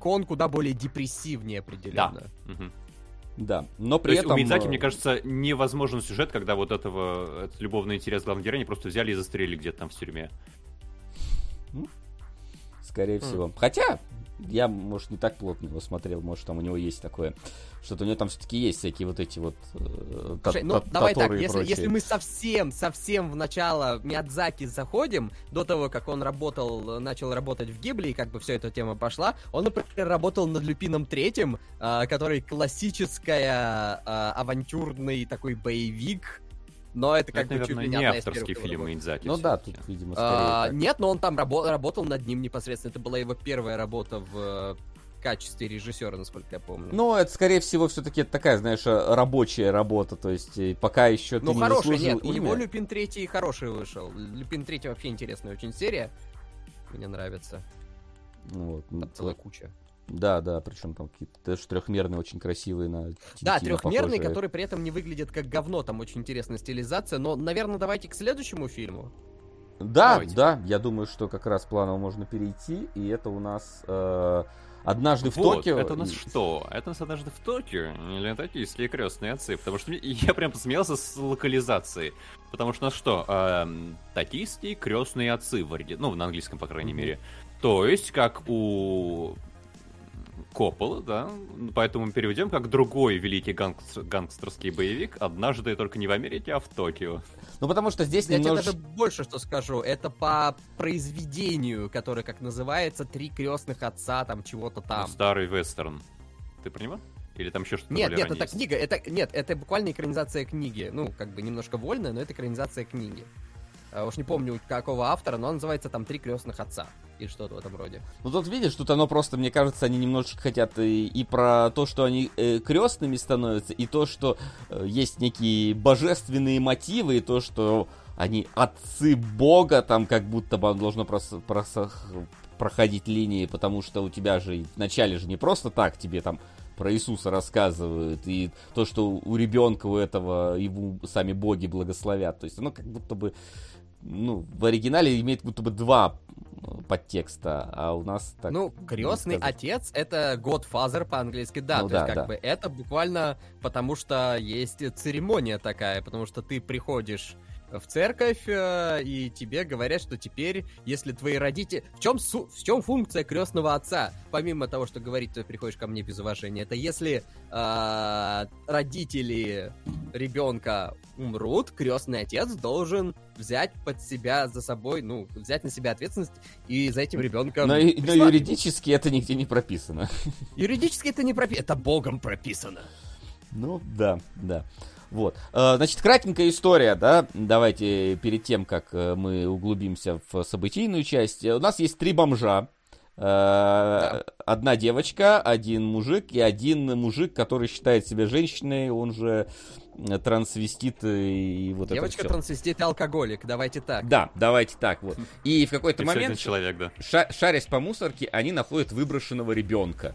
кон куда более депрессивнее определенно. Да. Угу. Да, но при То этом... у Мидзаки, мне кажется, невозможен сюжет, когда вот этого этот любовный интерес главного героя просто взяли и застрелили где-то там в тюрьме. Скорее mm. всего. Хотя, я, может, не так плотно его смотрел, может, там у него есть такое, что-то у него там все-таки есть всякие вот эти вот э, Слушай, ну, давай так, если, если мы совсем, совсем в начало Миядзаки заходим, до того, как он работал, начал работать в Гибли, и как бы все эта тема пошла, он, например, работал над Люпином Третьим, э, который классическая э, авантюрный такой боевик, но это как это, бы наверное, чуть ли не авторский фильм Мидзаки. Ну да, тут, видимо, а, скорее а, Нет, но он там рабо- работал над ним непосредственно. Это была его первая работа в качестве режиссера, насколько я помню. Ну, это, скорее всего, все-таки такая, знаешь, рабочая работа, то есть пока еще ну, ты хороший, не нет, имя. у него Люпин Третий хороший вышел. Люпин Третий вообще интересная очень серия. Мне нравится. Ну, вот, там целая куча. Да, да, причем там какие-то даже трехмерные, очень красивые на Да, трехмерные, которые при этом не выглядят как говно, там очень интересная стилизация, но, наверное, давайте к следующему фильму. Да, давайте. да, я думаю, что как раз планово можно перейти, и это у нас э, однажды в вот, Токио. Это у нас что? Это у нас однажды в Токио или токийские крестные отцы? Потому что я прям посмеялся с локализацией. Потому что у нас что? Э, токийские крестные отцы в ну, на английском, по крайней mm-hmm. мере. То есть, как у Коппола, да, поэтому мы переведем как другой великий гангстер, гангстерский боевик, однажды только не в Америке, а в Токио. Ну, потому что здесь Я немножко... тебе даже больше что скажу, это по произведению, которое, как называется, «Три крестных отца», там, чего-то там. Ну, старый вестерн. Ты понимаешь? Или там еще что-то Нет, нет, это есть? книга, это, нет, это буквально экранизация книги. Ну, как бы немножко вольная, но это экранизация книги. А, уж не помню какого автора, но он называется там «Три крестных отца» и что-то в этом роде. Ну тут видишь, тут оно просто, мне кажется, они немножечко хотят и, и про то, что они э, крестными становятся, и то, что э, есть некие божественные мотивы, и то, что они отцы Бога, там как будто бы должно прос, прос, проходить линии, потому что у тебя же вначале же не просто так тебе там про Иисуса рассказывают, и то, что у ребенка у этого его сами боги благословят. То есть оно как будто бы ну, в оригинале имеет будто бы два подтекста, а у нас так... Ну, крестный отец — это Godfather по-английски, да, ну, то да, есть как да. бы это буквально потому что есть церемония такая, потому что ты приходишь в церковь, э, и тебе говорят, что теперь, если твои родители... В чем, су... в чем функция крестного отца? Помимо того, что говорить, ты приходишь ко мне без уважения, это если э, родители ребенка умрут, крестный отец должен взять под себя за собой, ну, взять на себя ответственность и за этим ребенком... Но, но юридически это нигде не прописано. Юридически это не прописано, это богом прописано. Ну, да, да. Вот. Э, значит, кратенькая история, да, давайте перед тем, как э, мы углубимся в событийную часть. У нас есть три бомжа. Э, да. Одна девочка, один мужик и один мужик, который считает себя женщиной, он же трансвестит и вот Девочка это трансвестит и алкоголик, давайте так. Да, давайте так вот. И в какой-то момент, человек, да. шарясь по мусорке, они находят выброшенного ребенка.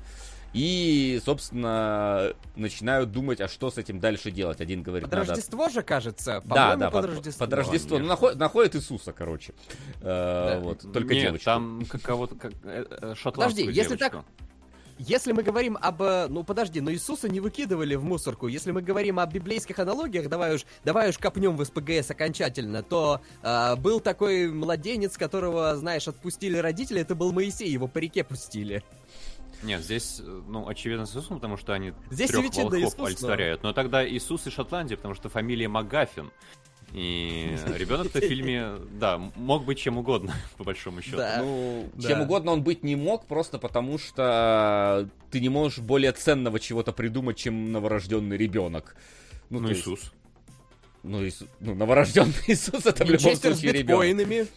И, собственно, начинают думать, а что с этим дальше делать. Один говорит, под надо... Рождество же, кажется. Да, да, под, под Рождество. Под Рождество. Ну, находит, находит Иисуса, короче. Э, да. вот, только Нет, девочку. там кого-то, как, э, э, Подожди, если так... Если мы говорим об... Ну, подожди, но Иисуса не выкидывали в мусорку. Если мы говорим о библейских аналогиях, давай уж, давай уж копнем в СПГС окончательно, то э, был такой младенец, которого, знаешь, отпустили родители, это был Моисей, его по реке пустили. Нет, здесь, э, ну, очевидно, с Иисусом, потому что они здесь трех волхов Иисус, олицетворяют. Но... но тогда Иисус из Шотландии, потому что фамилия Магафин. И ребенок в фильме, да, мог быть чем угодно, по большому счету. Да. Ну, да. чем угодно он быть не мог, просто потому что ты не можешь более ценного чего-то придумать, чем новорожденный ребенок. Ну, ну Иисус. Есть, ну, Иисус, ну, новорожденный Иисус это в любом случае ребенок.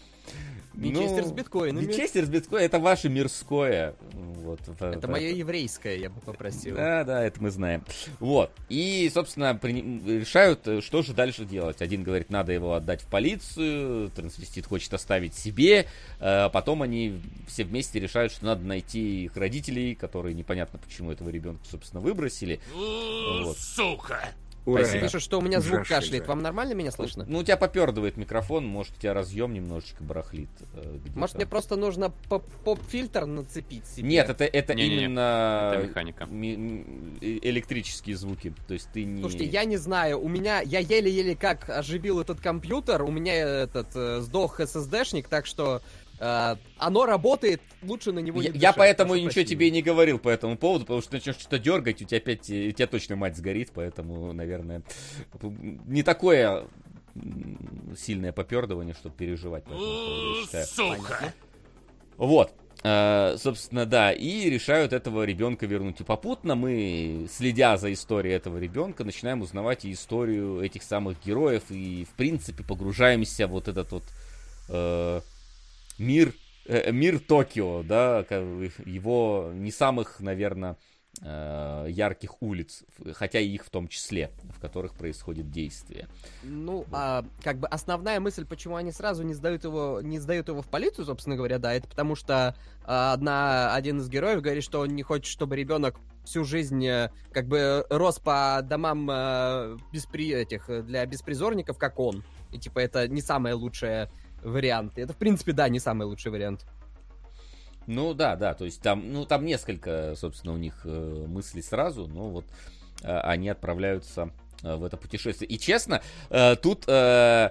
Винчестер с биткоинами. Винчестер с биткоин это ваше мирское. Вот, Это мое еврейское, я бы попросил. Да, да, это мы знаем. Вот. И, собственно, при- решают, что же дальше делать. Один говорит, надо его отдать в полицию, трансвестит хочет оставить себе. э, Потом они все вместе решают, что надо найти их родителей, которые непонятно почему этого ребенка, собственно, выбросили. У, Вот. Сука! Ура! Спасибо. Пишут, что у меня звук Ужасный кашляет. Вам нормально меня слышно? Ну, у тебя попердывает микрофон, может, у тебя разъем немножечко барахлит. э. Может, мне просто нужно поп- поп-фильтр нацепить себе? Нет, это, это Не-не-не, именно Это механика. ми- э- электрические звуки. То есть ты не... Слушайте, я не знаю, у меня, я еле-еле как оживил этот компьютер, у меня этот э, сдох SSD-шник, так что э, оно работает, лучше на него не Я, я поэтому прошу ничего прощения. тебе и не говорил по этому поводу, потому что начнешь что-то дергать, у тебя опять, э, у тебя точно мать сгорит, поэтому, наверное, не такое сильное попердывание, чтобы переживать по этому поводу, я У, считаю. Сука! Вот. Э, собственно, да, и решают этого ребенка вернуть. И попутно мы, следя за историей этого ребенка, начинаем узнавать и историю этих самых героев, и, в принципе, погружаемся в вот этот вот э, мир, э, мир Токио, да, его не самых, наверное, э, ярких улиц, хотя и их в том числе, в которых происходит действие. Ну, а, как бы основная мысль, почему они сразу не сдают его, не сдают его в полицию, собственно говоря, да, это потому что а, одна, один из героев говорит, что он не хочет, чтобы ребенок всю жизнь э, как бы рос по домам э, беспри... этих, э, для беспризорников, как он. И типа это не самый лучший вариант. Это, в принципе, да, не самый лучший вариант. Ну да, да, то есть там, ну там несколько, собственно, у них э, мыслей сразу, но вот э, они отправляются э, в это путешествие. И честно, э, тут э,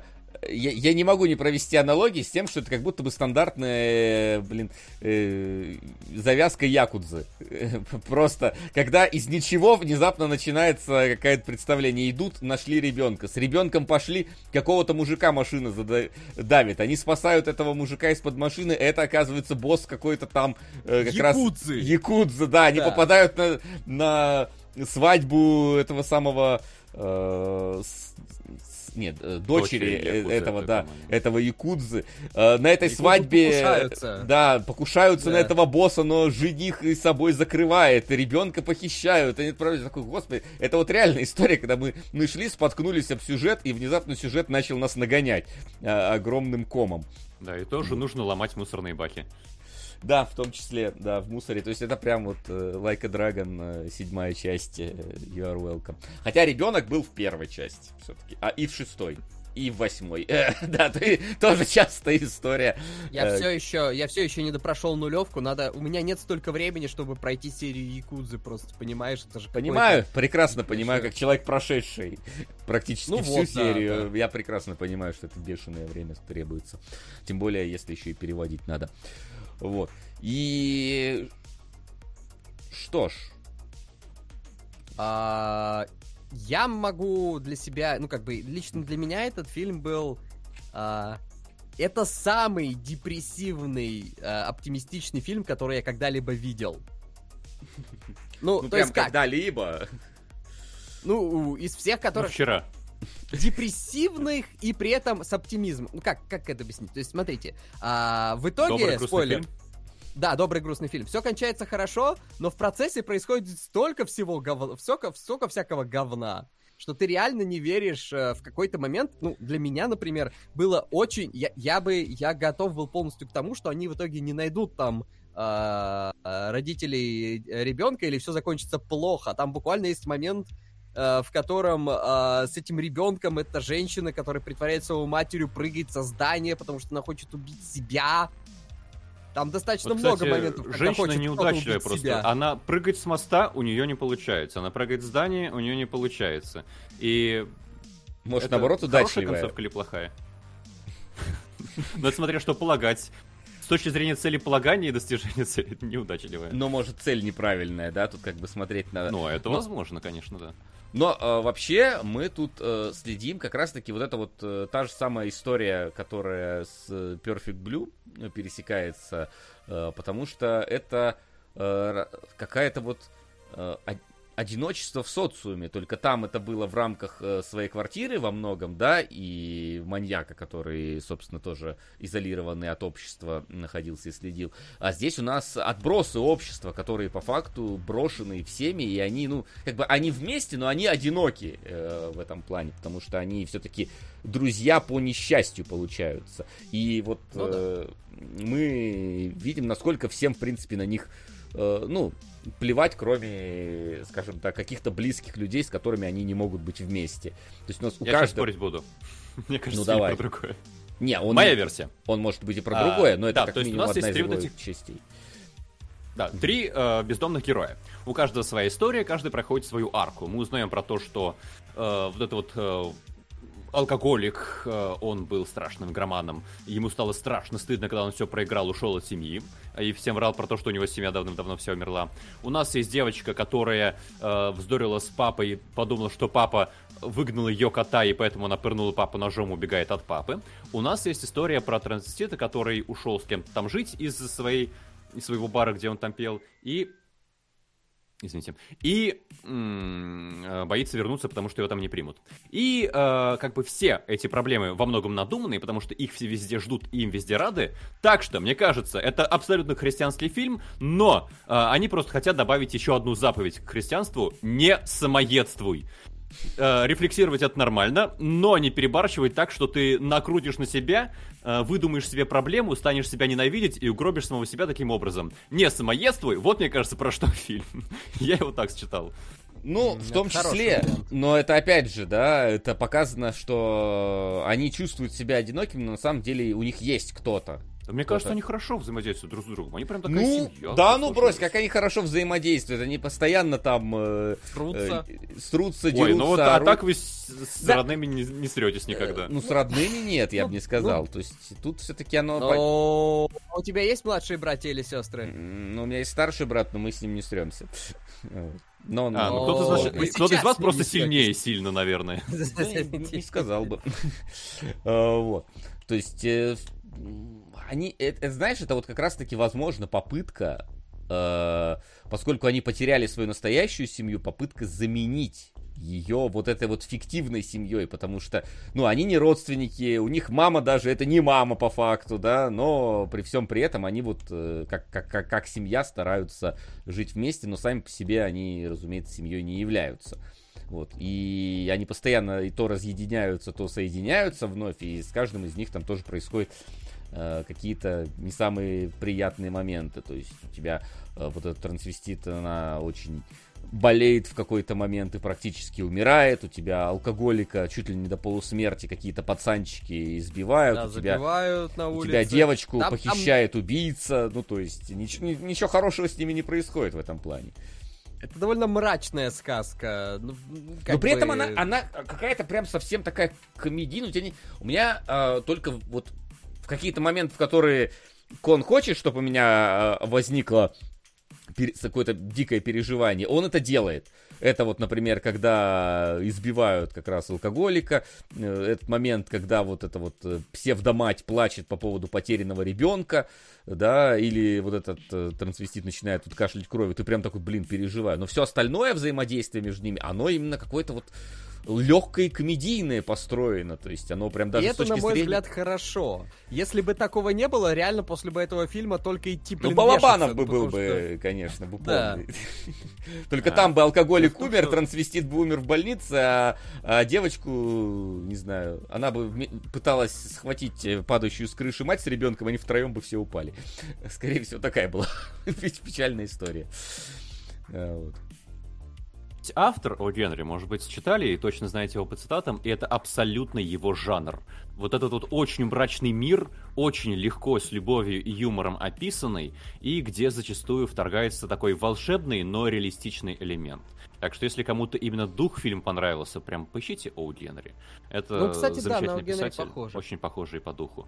я, я не могу не провести аналогии с тем, что это как будто бы стандартная, блин, э, завязка якудзы. Просто, когда из ничего внезапно начинается какое-то представление. Идут, нашли ребенка. С ребенком пошли, какого-то мужика машина зада- давит. Они спасают этого мужика из-под машины. Это, оказывается, босс какой-то там э, как раз... Якудзы. Да. Они Да. попадают на, на свадьбу этого самого... э, с- нет, э, дочери, Дочери э, якудзы этого, да, по-моему. этого якудзы. Э, на этой Якудзы свадьбе, покушаются. да, покушаются на Да. этого босса, но жених и собой закрывает, и ребенка похищают. Они отправляются такой, господи, это вот реальная история, когда мы, мы шли, споткнулись об сюжет, и внезапно сюжет начал нас нагонять э, огромным комом. Да, и тоже нужно ломать мусорные баки. Да, в том числе, да, в мусоре. То есть это прям вот э, Like a Dragon, э, седьмая часть, э, You are welcome. Хотя ребенок был в первой части все-таки, а и в шестой, и в восьмой. Э, да, ты, тоже частая история. Я Э, все еще, я все еще не допрошел нулевку. Надо, у меня нет столько времени, чтобы пройти серию Якудзы, просто понимаешь, это же Понимаю, прекрасно понимаю, как человек, прошедший практически Ну всю вот, да, серию. Я прекрасно понимаю, что это бешеное время требуется. Тем более, если еще и переводить надо. Вот. И... Что ж, А, я могу для себя, ну как бы лично для меня этот фильм был, а, это самый депрессивный, а, оптимистичный фильм, который я когда-либо видел. Ну, ну то прям есть как? когда-либо. Ну, из всех, Ну, которых вчера. Депрессивных и при этом с оптимизмом. Ну как, как это объяснить? То есть, смотрите, а, в итоге, Добрый спойлер, фильм. да, добрый грустный фильм. Все кончается хорошо, но в процессе происходит столько всего говна, столько, столько всякого говна, что ты реально не веришь э, в какой-то момент. Ну, для меня, например, было очень... Я, я бы... Я готов был полностью к тому, что они в итоге не найдут там э, э, родителей ребенка или все закончится плохо. Там буквально есть момент, э, в котором э, с этим ребенком эта женщина, которая притворяется его матерью, прыгает со здания, потому что она хочет убить себя. Там достаточно Вот, много кстати, моментов, когда женщина хочет неудачливая убить просто. себя. Она прыгать с моста у нее не получается. Она прыгает в здание, у нее не получается. И Может, это наоборот, хорошая удачливая. концовка или плохая? Ну, это смотря что полагать. С точки зрения цели полагания и достижения цели, это неудачливая. Но, может, цель неправильная, да? Тут как бы смотреть на... Ну, это Но- возможно, конечно, да. Но э, вообще мы тут э, следим как раз-таки вот это вот э, та же самая история, которая с э, Perfect Blue э, пересекается, э, потому что это э, какая-то вот э, одиночество в социуме, только там это было в рамках э, своей квартиры во многом, да, и маньяка, который, собственно, тоже изолированный от общества находился и следил. А здесь у нас отбросы общества, которые по факту брошены всеми, и они, ну, как бы они вместе, но они одиноки э, в этом плане, потому что они все-таки друзья по несчастью получаются. И вот Ну да. э, мы видим, насколько всем, в принципе, на них э, ну, плевать, кроме, скажем так, каких-то близких людей, с которыми они не могут быть вместе. То есть у нас у Я сейчас каждого... спорить буду. Мне кажется, Ну, давай. про другое. Не, он, Моя версия. он может быть и про А, другое, но это да, как то есть у минимум нас одна есть из три вот этих- частей. Да, три э, бездомных героя. У каждого своя история, каждый проходит свою арку. Мы узнаем про то, что э, вот это вот э, алкоголик, э, он был страшным громаном. Ему стало страшно стыдно, когда он все проиграл, ушел от семьи. И всем врал про то, что у него семья давным-давно вся умерла. У нас есть девочка, которая э, вздорила с папой, подумала, что папа выгнал ее кота, и поэтому она пырнула папу ножом, убегает от папы. У нас есть история про трансвестита, который ушел с кем-то там жить из своей из своего бара, где он там пел, и... Извините. И м, э, боится вернуться, потому что его там не примут. И э, как бы все эти проблемы во многом надуманные, потому что их все везде ждут и им везде рады. Так что, мне кажется, это абсолютно христианский фильм, но э, они просто хотят добавить еще одну заповедь к христианству. Не самоедствуй. Э, рефлексировать это нормально, но не перебарщивать так, что ты накрутишь на себя, э, выдумаешь себе проблему, станешь себя ненавидеть и угробишь самого себя таким образом. Не самоедствуй, вот мне кажется, про что фильм. Я его так считал. Ну, М, в том числе, но это опять же, да, это показано, что они чувствуют себя одинокими, но на самом деле у них есть кто-то. Мне кажется, они хорошо взаимодействуют друг с другом. Они прям такая Ну, семья. да, ну брось, как они хорошо взаимодействуют, они постоянно там э, Трутся. э, струтся, дерутся, Ой, ну вот а орут. так вы с, с Да. родными не, не сретесь никогда. Ну, с родными нет, я бы Ну, не сказал. То есть тут все-таки оно... Но а у тебя есть младшие братья или сестры? Ну, у меня есть старший брат, но мы с ним не сремся. Но он... А, ну кто-то, значит, вы кто-то из вас просто сильнее сильно, наверное. Ну, Не сказал бы. А, Вот. То есть, э, они, это, знаешь, это вот как раз-таки, возможно, попытка, э, поскольку они потеряли свою настоящую семью, попытка заменить ее вот этой вот фиктивной семьей, потому что, ну, они не родственники, у них мама даже, это не мама по факту, да, но при всем при этом они вот э, как, как, как, как семья стараются жить вместе, но сами по себе они, разумеется, семьей не являются. Вот. И они постоянно и то разъединяются, то соединяются вновь, и с каждым из них там тоже происходят э, какие-то не самые приятные моменты. То есть у тебя э, вот этот трансвестит, она очень болеет в какой-то момент и практически умирает. У тебя алкоголика чуть ли не до полусмерти какие-то пацанчики избивают. Да, у тебя на у улице. тебя девочку Там- там- похищает убийца. Ну, то есть, ничего, ни- ничего хорошего с ними не происходит в этом плане. Это довольно мрачная сказка. Ну, как Но при этом бы- она, она какая-то прям совсем такая комедийная. У, тебя не- у меня а, только вот в какие-то моменты, в которые Кон хочет, чтобы у меня а, возникло какое-то дикое переживание, он это делает. Это вот, например, когда избивают как раз алкоголика, э, этот момент, когда вот эта вот э, псевдомать плачет по поводу потерянного ребенка, да, или вот этот э, трансвестит начинает тут кашлять кровью, ты прям такой, блин, переживаю. Но все остальное взаимодействие между ними, оно именно какое-то вот легкое и комедийное построено, то есть оно прям даже И это, на мой зрения... взгляд, хорошо. Если бы такого не было, реально после бы этого фильма только идти, Ну, блин, Балабанов вешаться, бы ну, был что- бы, конечно, бы полный. Только А. там бы алкоголик Ну, умер, трансвестит бы умер в больнице, а, а девочку, не знаю, она бы пыталась схватить э, падающую с крыши мать с ребенком, они втроем бы все упали. Скорее всего, такая была печальная история. А, вот. Автор о Генри, может быть, читали и точно знаете его по цитатам, и это абсолютно его жанр. Вот этот вот очень мрачный мир, очень легко с любовью и юмором описанный, и где зачастую вторгается такой волшебный, но реалистичный элемент. Так что если кому-то именно дух фильм понравился, прям поищите О. Генри. Это Ну, кстати, да, замечательный. Генри писатель, похоже. очень похожий по духу.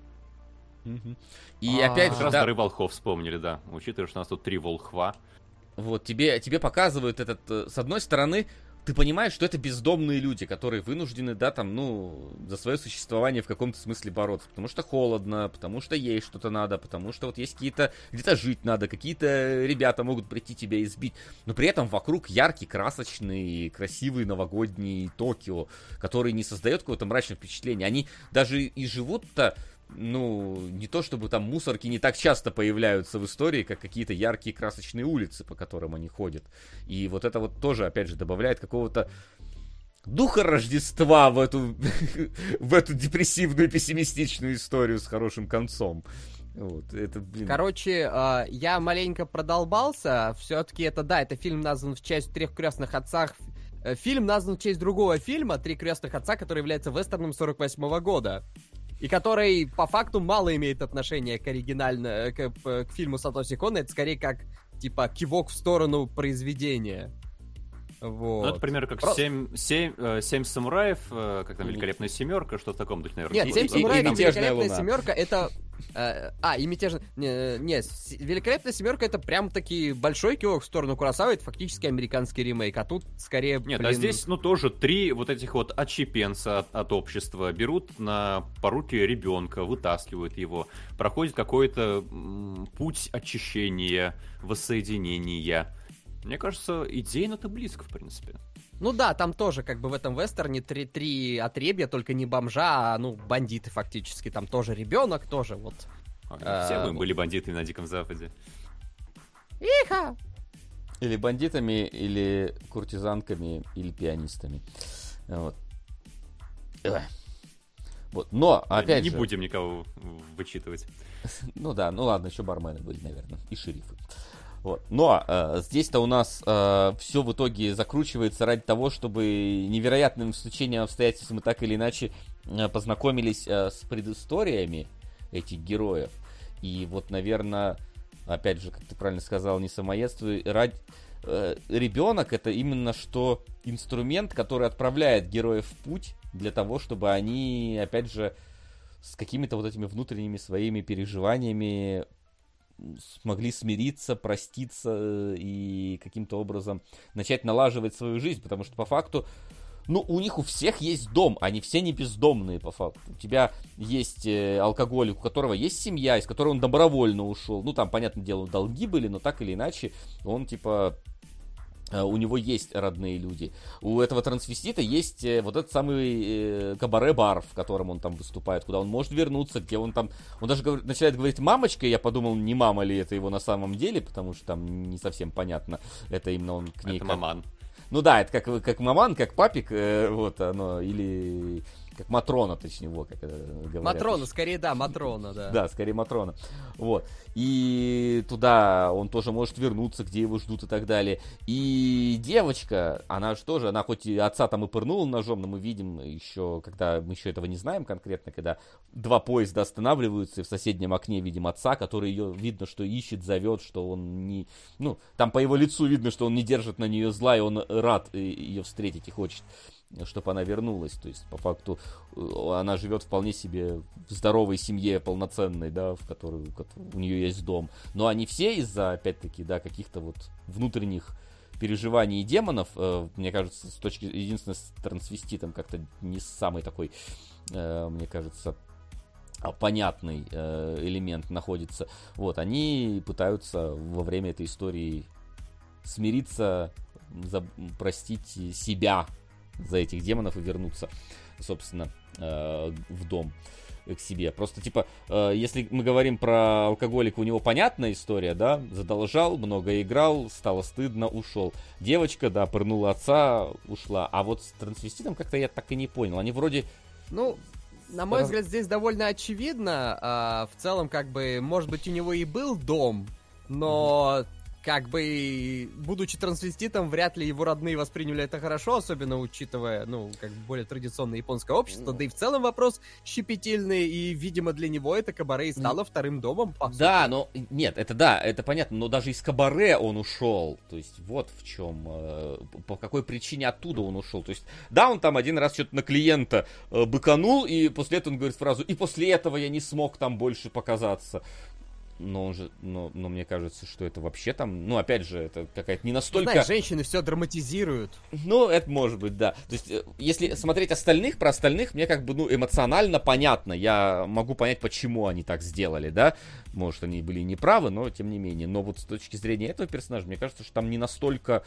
И А, опять же, да, Дары волхов вспомнили, да. Учитывая, что у нас тут три волхва. Вот, тебе, тебе показывают этот, э, с одной стороны, ты понимаешь, что это бездомные люди, которые вынуждены, да, там, ну, за свое существование в каком-то смысле бороться. Потому что холодно, потому что есть что-то надо, потому что вот есть какие-то... Где-то жить надо, какие-то ребята могут прийти тебя избить. Но при этом вокруг яркий, красочный, красивый новогодний Токио, который не создает какого-то мрачного впечатления. Они даже и живут-то ну, не то чтобы там мусорки не так часто появляются в истории, как какие-то яркие красочные улицы, по которым они ходят. И вот это вот тоже, опять же, добавляет какого-то духа Рождества в эту, в эту депрессивную, пессимистичную историю с хорошим концом. Вот, это, блин. Короче, э, я маленько продолбался. Все-таки это, да, это фильм назван в честь трех крестных отцах. Э, Фильм назван в честь другого фильма «Три крестных отца», который является вестерном 48 года. И который, по факту, мало имеет отношения к оригинально... к, к фильму Сатоси Кона. Это скорее как, типа, кивок в сторону произведения. Вот. Ну, это примерно как Просто- семь, семь, э, семь самураев, э, как там великолепная семерка, что в таком духе, наверное. Нет, И- «Семь и- самураев» и и «Мятежная «Великолепная луна». семерка» это... э, а, и «Мятежная...» Не, не, «Великолепная семерка» это прям таки большой кивок в сторону Куросавы, это фактически американский ремейк, а тут скорее, Нет, блин, а здесь, ну, тоже три вот этих вот отщепенца от, от общества берут на поруки ребенка, вытаскивают его, проходит какой-то путь очищения, воссоединения. Мне кажется, идейно-то близко, в принципе. Ну да, там тоже как бы в этом вестерне три, три отребья, только не бомжа, а ну бандиты фактически. Там тоже ребенок, тоже вот. А, Все А, мы были бандитами на Диком Западе. Иха! Или бандитами, или куртизанками, или пианистами. Вот. Вот. Но, опять не же... будем никого вычитывать. Ну да, ну ладно, еще бармены были, наверное, и шерифы. Вот. Но э, здесь-то у нас все в итоге закручивается ради того, чтобы невероятным стечением обстоятельств мы так или иначе э, познакомились э, с предысториями этих героев. И вот, наверное, опять же, как ты правильно сказал, не самоедство, ради... э, ребенок это именно что инструмент, который отправляет героев в путь для того, чтобы они, опять же, с какими-то вот этими внутренними своими переживаниями смогли смириться, проститься э, и каким-то образом начать налаживать свою жизнь, потому что по факту, ну, у них у всех есть дом, они все не бездомные по факту. У тебя есть э, алкоголик, у которого есть семья, из которой он добровольно ушел. Ну, там, понятное дело, долги были, но так или иначе, он, типа, у него есть родные люди. У этого трансвестита есть э, вот этот самый э, кабаре-бар, в котором он там выступает, куда он может вернуться, где он там... Он даже говорит- начинает говорить «мамочка», я подумал, не мама ли это его на самом деле, потому что там не совсем понятно, это именно он к ней... Это как- маман. Ну да, это как, как маман, как папик, э, вот оно, или как Матрона, точнее, вот, как говорят. Матрона, скорее, да, Матрона, да. Да, скорее Матрона. Вот. И туда он тоже может вернуться, где его ждут и так далее. И девочка, она же тоже, она хоть и отца там и пырнула ножом, но мы видим еще, когда мы еще этого не знаем конкретно, когда два поезда останавливаются, и в соседнем окне видим отца, который ее видно, что ищет, зовет, что он не... Ну, там по его лицу видно, что он не держит на нее зла, и он рад э, ее встретить и хочет чтобы она вернулась. То есть, по факту, э, она живет вполне себе в здоровой семье, полноценной, да, в которой у нее есть дом. Но они все из-за, опять-таки, да, каких-то вот внутренних переживаний демонов, э, мне кажется, с точки единственное с трансвеститом как-то не самый такой, э, мне кажется, а, понятный элемент находится. Вот, они пытаются во время этой истории смириться, простить себя за этих демонов и вернуться, собственно, э, в дом к себе. Просто, типа, э, если мы говорим про алкоголика, у него понятная история, да, задолжал, много играл, стало стыдно, ушел. Девочка, да, пырнула отца, ушла. А вот с трансвеститом как-то я так и не понял. Они вроде Ну, на мой Раз- взгляд, здесь довольно очевидно. а, в целом, как бы, может быть, у него и был дом, но как бы, будучи трансвеститом, вряд ли его родные восприняли это хорошо, особенно учитывая, ну, как бы более традиционное японское общество. Да и в целом вопрос щепетильный, и, видимо, для него это кабаре и стало вторым домом, по сути. Да, но нет, это да, это понятно, но даже из кабаре он ушел. То есть вот в чем, э, по какой причине оттуда он ушел. То есть, да, он там один раз что-то на клиента э, быканул, и после этого он говорит фразу, и после этого я не смог там больше показаться. Но он же, но, но мне кажется, что это вообще там, ну, опять же, это какая-то не настолько... Знаешь, женщины все драматизируют. Ну, это может быть, да. То есть, э, если смотреть остальных, про остальных, мне как бы, ну, эмоционально понятно. Я могу понять, почему они так сделали, да. Может, они были неправы, но тем не менее. Но вот с точки зрения этого персонажа, мне кажется, что там не настолько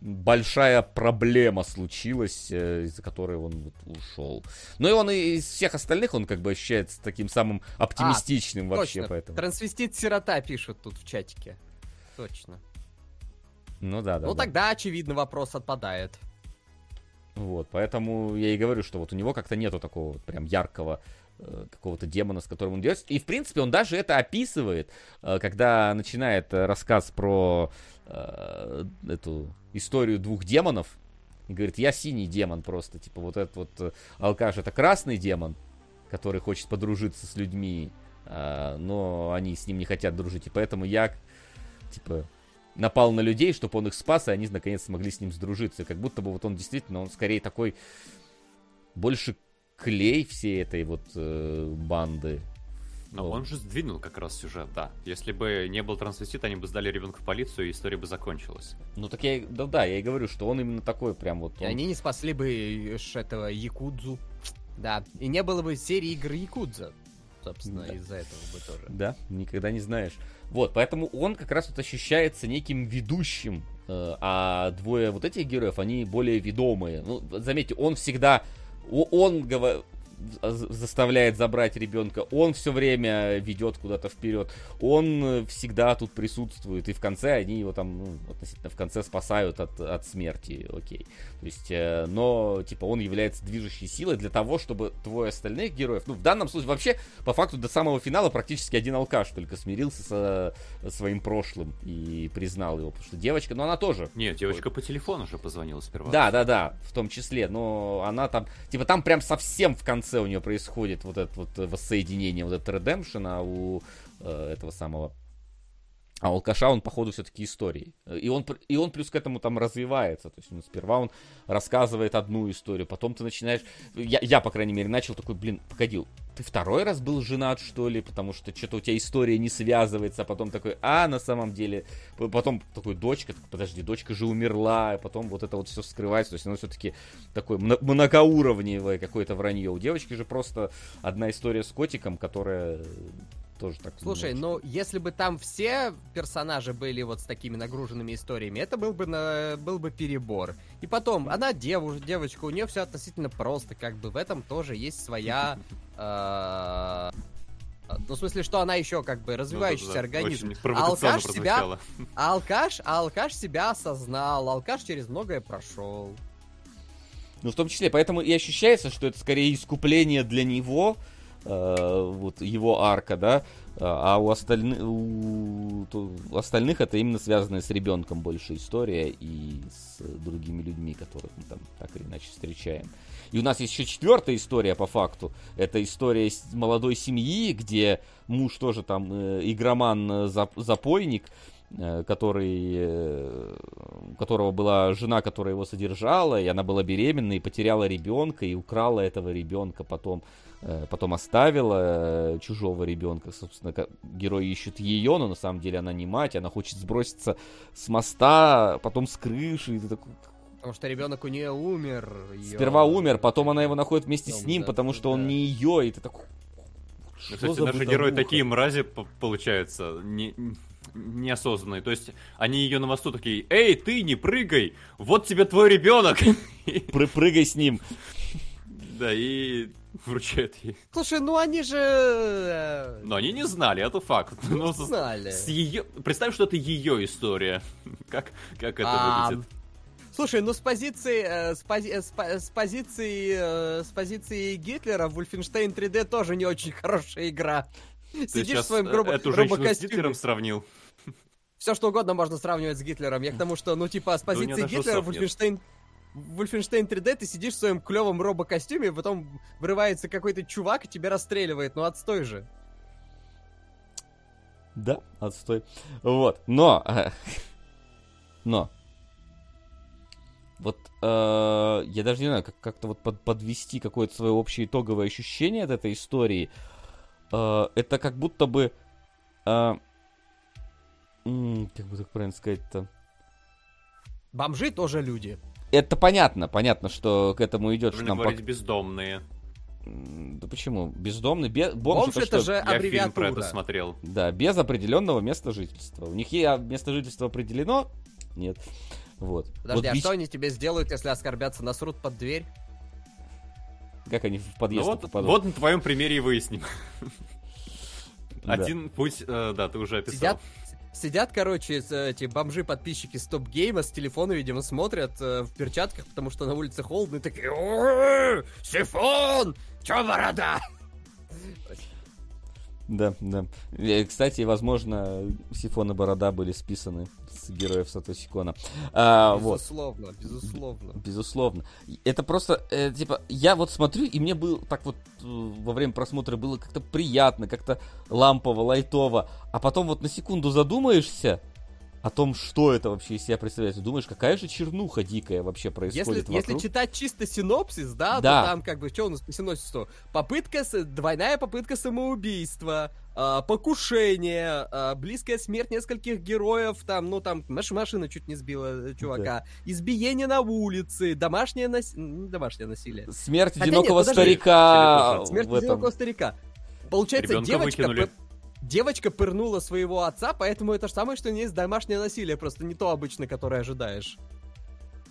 большая проблема случилась, э, из-за которой он вот ушел. Ну и он и из всех остальных, он как бы ощущается таким самым оптимистичным а, вообще, точно. поэтому. Трансвестит-сирота пишут тут в чатике. Точно. Ну да, да. Ну да. тогда, очевидно, вопрос отпадает. Вот, поэтому я и говорю, что вот у него как-то нету такого вот прям яркого э, какого-то демона, с которым он дерется. И, в принципе, он даже это описывает, э, когда начинает э, рассказ про э, эту историю двух демонов. И говорит, я синий демон просто. Типа вот этот вот э, алкаш это красный демон, который хочет подружиться с людьми, э, но они с ним не хотят дружить. И поэтому я, типа, напал на людей, чтобы он их спас, и они наконец смогли с ним сдружиться. Как будто бы вот он действительно, он скорее такой больше клей всей этой вот банды. Но Вот. он же сдвинул как раз сюжет, да. Если бы не был трансвестит, они бы сдали ребенка в полицию, и история бы закончилась. Ну так я, и- да, да, я и говорю, что он именно такой прям вот. И он- они не спасли бы ш- этого Якудзу. Да. И не было бы серии игр Якудза. Собственно, Да. из-за этого бы тоже. Да, никогда не знаешь. Вот, поэтому он как раз вот ощущается неким ведущим, э, а двое вот этих героев, они более ведомые. Ну, заметьте, он всегда, о- он заставляет забрать ребенка, он все время ведет куда-то вперед, он э, всегда тут присутствует, и в конце они его там, ну, относительно в конце спасают от, от смерти, окей. То есть, э, но, типа, он является движущей силой для того, чтобы двое остальных героев, ну, в данном случае, вообще, по факту, до самого финала практически один алкаш только смирился со своим прошлым и признал его, потому что девочка, ну, она тоже Нет, девочка по телефону же позвонила сперва. да, да, да, в том числе, но она там, типа там прям совсем в конце у нее происходит вот это вот э, воссоединение, вот этот редемпшн, а у э, этого самого а алкаша он, походу, все-таки истории. И он, и он плюс к этому там развивается. То есть, ну, сперва он рассказывает одну историю, потом ты начинаешь... Я, я, по крайней мере, начал такой, блин, погоди, ты второй раз был женат, что ли? Потому что что-то у тебя история не связывается, а потом такой, а, на самом деле... Потом такой, дочка, подожди, дочка же умерла, и потом вот это вот все скрывается. То есть, оно все-таки такое мно- многоуровневое какое-то вранье. У девочки же просто одна история с котиком, которая тоже так... Слушай, немножечко- ну если бы там все персонажи были вот с такими нагруженными историями, это был бы на... был бы перебор. И потом, она девуш... девочка, у нее все относительно просто, как бы в этом тоже есть своя. э, Ну, в смысле, что она еще как бы Ну, развивающийся да-да-да, организм. Очень А алкаш себя, а алкаш, а алкаш себя осознал, алкаш через многое прошел. Ну, в том числе, поэтому и ощущается, что это скорее искупление для него, вот его арка, да, а у, остальных у, у остальных это именно связанная с ребенком больше история и с другими людьми, которых мы там так или иначе встречаем. И у нас есть еще четвертая история по факту. Это история молодой семьи, где муж тоже там э, игроман, э, зап- запойник, э, который, э, у которого была жена, которая его содержала, и она была беременна, и потеряла ребенка, и украла этого ребенка потом, э, потом оставила э, чужого ребенка. Собственно, герой ищет ее, но на самом деле она не мать, она хочет сброситься с моста, потом с крыши, и ты такой, Потому что ребенок у нее умер. её- Сперва умер, потом она его находит вместе с ним, да, потому что он да. не ее, и ты такой... Ну, что Кстати, за наши герои бытовуха? такие мрази, п- получается, не, неосознанные. То есть они ее на мосту такие, эй, ты не прыгай, вот тебе твой ребенок. Пры- прыгай с ним. Да, и вручают ей. Слушай, ну они же... э, Но они не знали, это факт. Ну, с- знали. С ее... Представь, что это ее история. Как, как это А, выглядит? Слушай, ну с позиции, э, с, пози- э, с по- с позиции, э, с позиции Гитлера Wolfenstein 3D тоже не очень хорошая игра. Ты Сидишь в своем э, грубо, эту женщину с. Гитлером сравнил. Все что угодно можно сравнивать с Гитлером. Я к тому, что, ну типа, с Да у позиции Гитлера усов нет. Wolfenstein... Wolfenstein 3D ты сидишь в своем клевом робокостюме, и потом вырывается какой-то чувак и тебя расстреливает. Ну отстой же. Да, отстой. Вот, но... э, Но... Вот э, я даже не знаю, как- как-то вот под- подвести какое-то свое общее итоговое ощущение от этой истории. Э, это как будто бы м, как бы так правильно сказать-то? Бомжи тоже люди. Это понятно, понятно, что к этому идет, что Нужно нам говорить пок- бездомные. Да почему? Бездомный, бе- бомж, Бомж это это что? же Я фильм про аббревиатура. это смотрел. Да, без определенного места жительства. У них есть место жительства определено? Нет. Вот. Подожди, вот а бич- что они тебе сделают, если оскорбятся, насрут под дверь? Как они в Ну подъезд вот, попадут? вот на твоем примере и выясним. Один путь, э, да, ты уже описал. Сидят, короче, с- эти бомжи-подписчики стоп-гейма с телефона, видимо, смотрят э, в перчатках, потому что на улице холодно, и такие «О, Сифон! Чё борода? Да, да. Э, Кстати, возможно, Сифон и Борода были списаны с героев Сатоси Кона. А, вот. Безусловно, безусловно. Безусловно. Это просто, э, типа, я вот смотрю, и мне было так вот э, во время просмотра было как-то приятно, как-то лампово, лайтово. А потом вот на секунду задумаешься о том, что это вообще из себя представляет. И думаешь, какая же чернуха дикая вообще Если, происходит если вокруг. читать чисто синопсис, да, Да. то там как бы, что у нас по синопсису? Попытка, двойная попытка самоубийства, а, покушение, а, близкая смерть нескольких героев, там, ну там, маш- машина чуть не сбила э, чувака, избиение на улице, домашнее, нас... домашнее насилие. Смерть Хотя одинокого нет, подожди. старика Смерть в этом. одинокого старика. Получается, Ребенка девочка, выкинули. Девочка пырнула своего отца, поэтому это же самое, что не есть домашнее насилие, просто не то обычно, которое ожидаешь.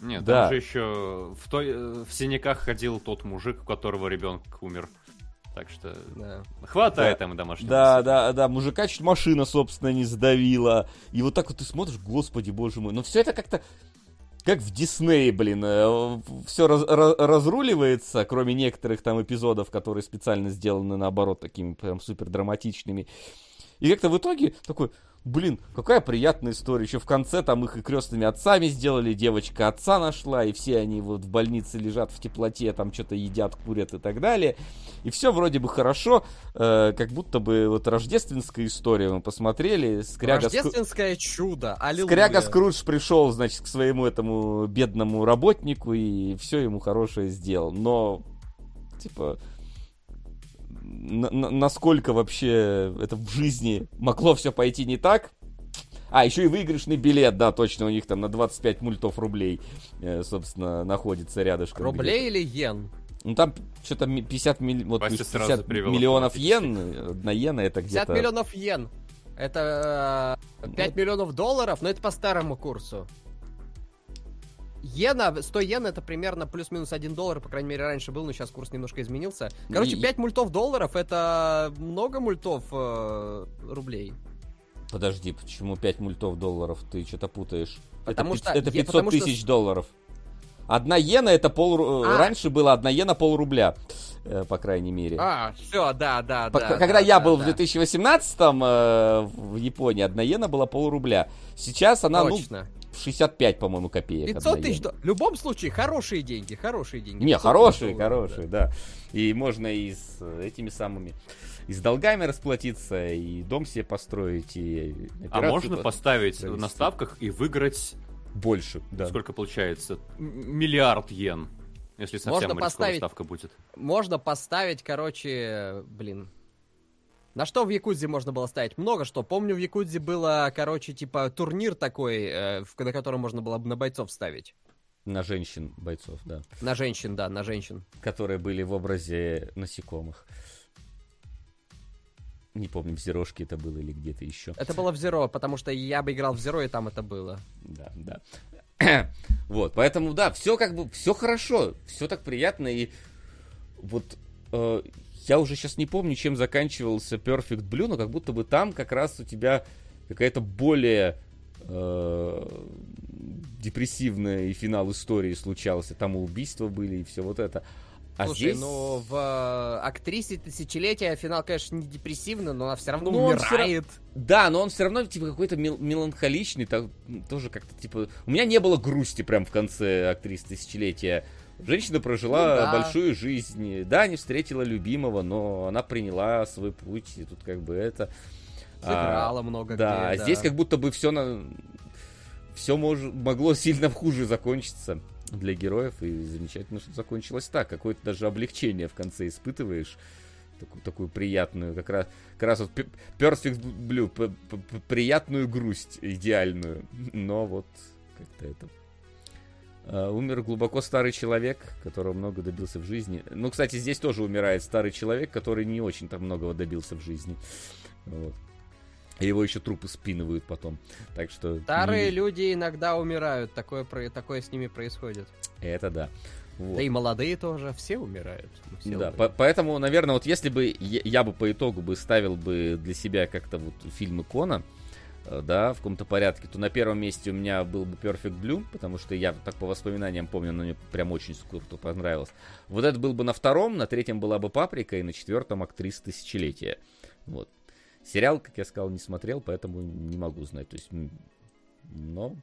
Нет, Да. там же еще в, той, э, в синяках ходил тот мужик, у которого ребенок умер. Так что Да. хватает Да. там домашнего. Да, да, да, мужика чуть машина, собственно, не сдавила. И вот так вот ты смотришь, господи, боже мой. Но все это как-то как в Диснее, блин, все разруливается, кроме некоторых там эпизодов, которые специально сделаны, наоборот, такими прям супер драматичными. И как-то в итоге такой, блин, какая приятная история. Еще в конце там их и крестными отцами сделали, девочка отца нашла, и все они вот в больнице лежат в теплоте, там что-то едят, курят и так далее. И все вроде бы хорошо, э, как будто бы вот рождественская история мы посмотрели. Скряга, Рождественское чудо, аллилуйя. Скряга Скрудж пришел, значит, к своему этому бедному работнику и все ему хорошее сделал. Но, типа, на- на- насколько вообще это в жизни могло все пойти не так? А, еще и выигрышный билет, да, точно, у них там на 25 мультов рублей, э, собственно, находится рядышком. Рублей или йен? Ну там что-то 50, милли- вот, Вася 50 сразу привел миллионов йен, одна йена это 50 где-то... миллионов йен. Это э, 5 миллионов долларов, но это по старому курсу. Йена, 100 йен это примерно плюс-минус 1 доллар, по крайней мере, раньше был, но сейчас курс немножко изменился. Короче, И- 5 мультов долларов это много мультов э, рублей. Подожди, почему 5 мультов долларов? Ты что-то путаешь. Потому это, что- это я- 500 потому что тысяч с- долларов. Одна иена это пол... А. Раньше было одна иена пол рубля, э, по крайней мере. А, все, да, да, По- да. Когда да, я да, был да. в 2018-м э, в Японии, одна иена была пол рубля. Сейчас она, Точно. ну, 65, по-моему, копеек. 500 одна тысяч долларов. В любом случае, хорошие деньги, хорошие деньги. Не, 500 хорошие, долларов, хорошие, да. И можно и с э, этими самыми, и с долгами расплатиться, и дом себе построить, и А можно по- поставить провести. на ставках и выиграть, больше, да. сколько получается, миллиард йен. Если совсем Можно рисковая поставить- ставка будет. Можно поставить, короче, блин. На что в Якудзе можно было ставить? Много что. Помню, в Якудзе было, короче, типа турнир такой, э, в- на котором можно было бы на бойцов ставить. На женщин бойцов, да. На женщин, да, на женщин. Которые были в образе насекомых. Не помню, в Зерошке это было или где-то еще. Это было в Зеро, потому что я бы играл в Зеро, и там это было. Да, да. вот, поэтому, да, все как бы, все хорошо, все так приятно, и вот э, я уже сейчас не помню, чем заканчивался Perfect Blue, но как будто бы там как раз у тебя какая-то более э, депрессивная и финал истории случался, там и убийства были, и все вот это. А Слушай, здесь... ну в э, актрисе тысячелетия финал, конечно, не депрессивный, но она все равно всё умирает. Да, но он все равно типа какой-то мел- меланхоличный, так, тоже как-то типа. У меня не было грусти прям в конце актрис тысячелетия. Женщина прожила Ну да. большую жизнь. Да, не встретила любимого, но она приняла свой путь. И тут как бы это. Сыграла много Да, где, а здесь как будто бы все на. Все мож... могло сильно хуже закончиться для героев, и замечательно, что закончилось так. Какое-то даже облегчение в конце испытываешь. такую, такую приятную, как раз, как раз вот Perfect Blue, приятную грусть идеальную, но вот как-то это... А, умер глубоко старый человек, которого много добился в жизни. Ну, кстати, здесь тоже умирает старый человек, который не очень-то многого добился в жизни. Вот. И Его еще трупы спинывают потом. Так что... Старые не- люди иногда умирают, такое, такое с ними происходит. Это да. Вот. Да и молодые тоже, все умирают. Все Да, умрем. по- поэтому, наверное, вот если бы я, я бы по итогу бы ставил бы для себя как-то вот фильм Икона, э, да, в каком-то порядке, то на первом месте у меня был бы Perfect Blue, потому что я так по воспоминаниям помню, но мне прям очень круто понравилось. Вот это был бы на втором, на третьем была бы Паприка, и на четвертом Актриса Тысячелетия. Вот. Сериал, как я сказал, не смотрел, поэтому не могу знать. То есть, но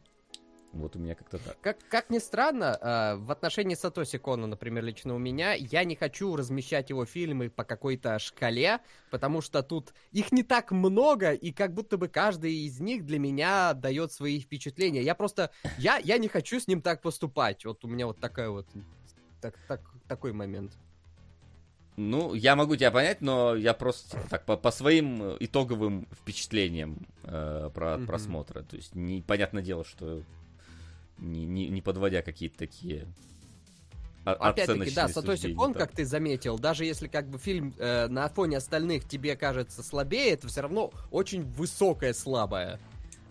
вот у меня как-то так. Как, как ни странно, э, в отношении Сатоси Коно, например, лично у меня, я не хочу размещать его фильмы по какой-то шкале, потому что тут их не так много, и как будто бы каждый из них для меня дает свои впечатления. Я просто, я, я не хочу с ним так поступать. Вот у меня вот такая вот, так, так, такой момент. Ну, я могу тебя понять, но я просто типа, так по, по своим итоговым впечатлениям э, про Мгм. просмотра. То есть, непонятное дело, что не, не, не подводя какие-то такие Опять-таки, да, Сатоси Кон, как ты заметил, даже если как бы фильм э, на фоне остальных тебе кажется слабее, это все равно очень высокое слабое.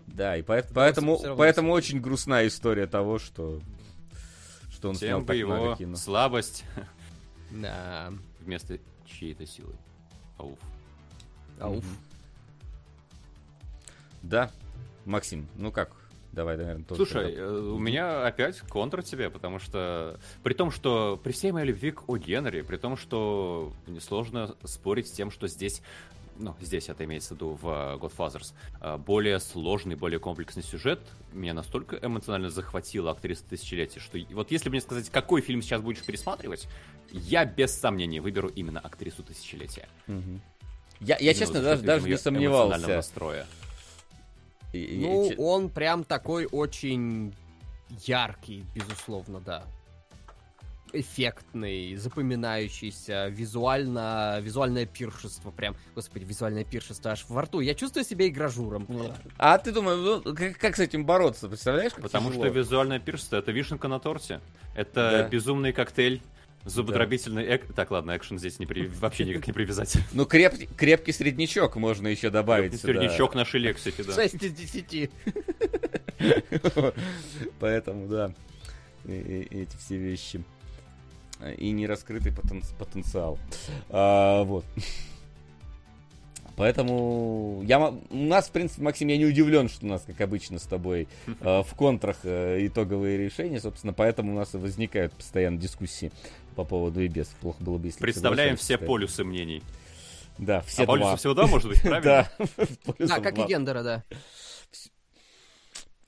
Да, и Это поэтому, поэтому очень грустная история того, что, что он снял Всем бы так много его кино. слабость Да. вместо чьей-то силы. Ауф. Ауф. Да, Максим, ну как? Давай, наверное, тоже. Слушай, тогда. э, у меня опять контр тебе, потому что при том, что при всей моей любви к О. Генри, при том, что несложно спорить с тем, что здесь, ну, здесь это имеется в виду в э, Godfathers, э, более сложный, более комплексный сюжет, меня настолько эмоционально захватила актриса тысячелетия, что вот если бы мне сказать, какой фильм сейчас будешь пересматривать, я без сомнений выберу именно актрису тысячелетия. Мгм. Я, я честно, даже, даже не сомневался. эмоционального настроя. И- и- Ну, че- он прям такой очень яркий, безусловно, да. Эффектный, запоминающийся, визуально, визуальное пиршество прям. Господи, визуальное пиршество аж во рту. Я чувствую себя игражуром. А ты думаешь, ну, как, как с этим бороться, представляешь? как Потому тяжело? что визуальное пиршество это вишенка на торте. Это Да. безумный коктейль. Зубодробительный эк... Так, ладно, экшен здесь не при... вообще никак не привязать. Ну, креп- крепкий среднячок можно еще добавить сюда. Сердечок нашей лексики, да. 6 из 10. Поэтому, да, эти все вещи. И нераскрытый потен- потенциал. А, вот. Поэтому я, у нас, в принципе, Максим, я не удивлен, что у нас, как обычно, с тобой э, в контрах э, итоговые решения. Собственно, поэтому у нас и возникают постоянно дискуссии по поводу и без. Плохо было бы, если Представляем все кстати. полюсы мнений. Да, все а полюсов два. всего два, может быть, правильно? Да, А, полюсов как и гендера, да.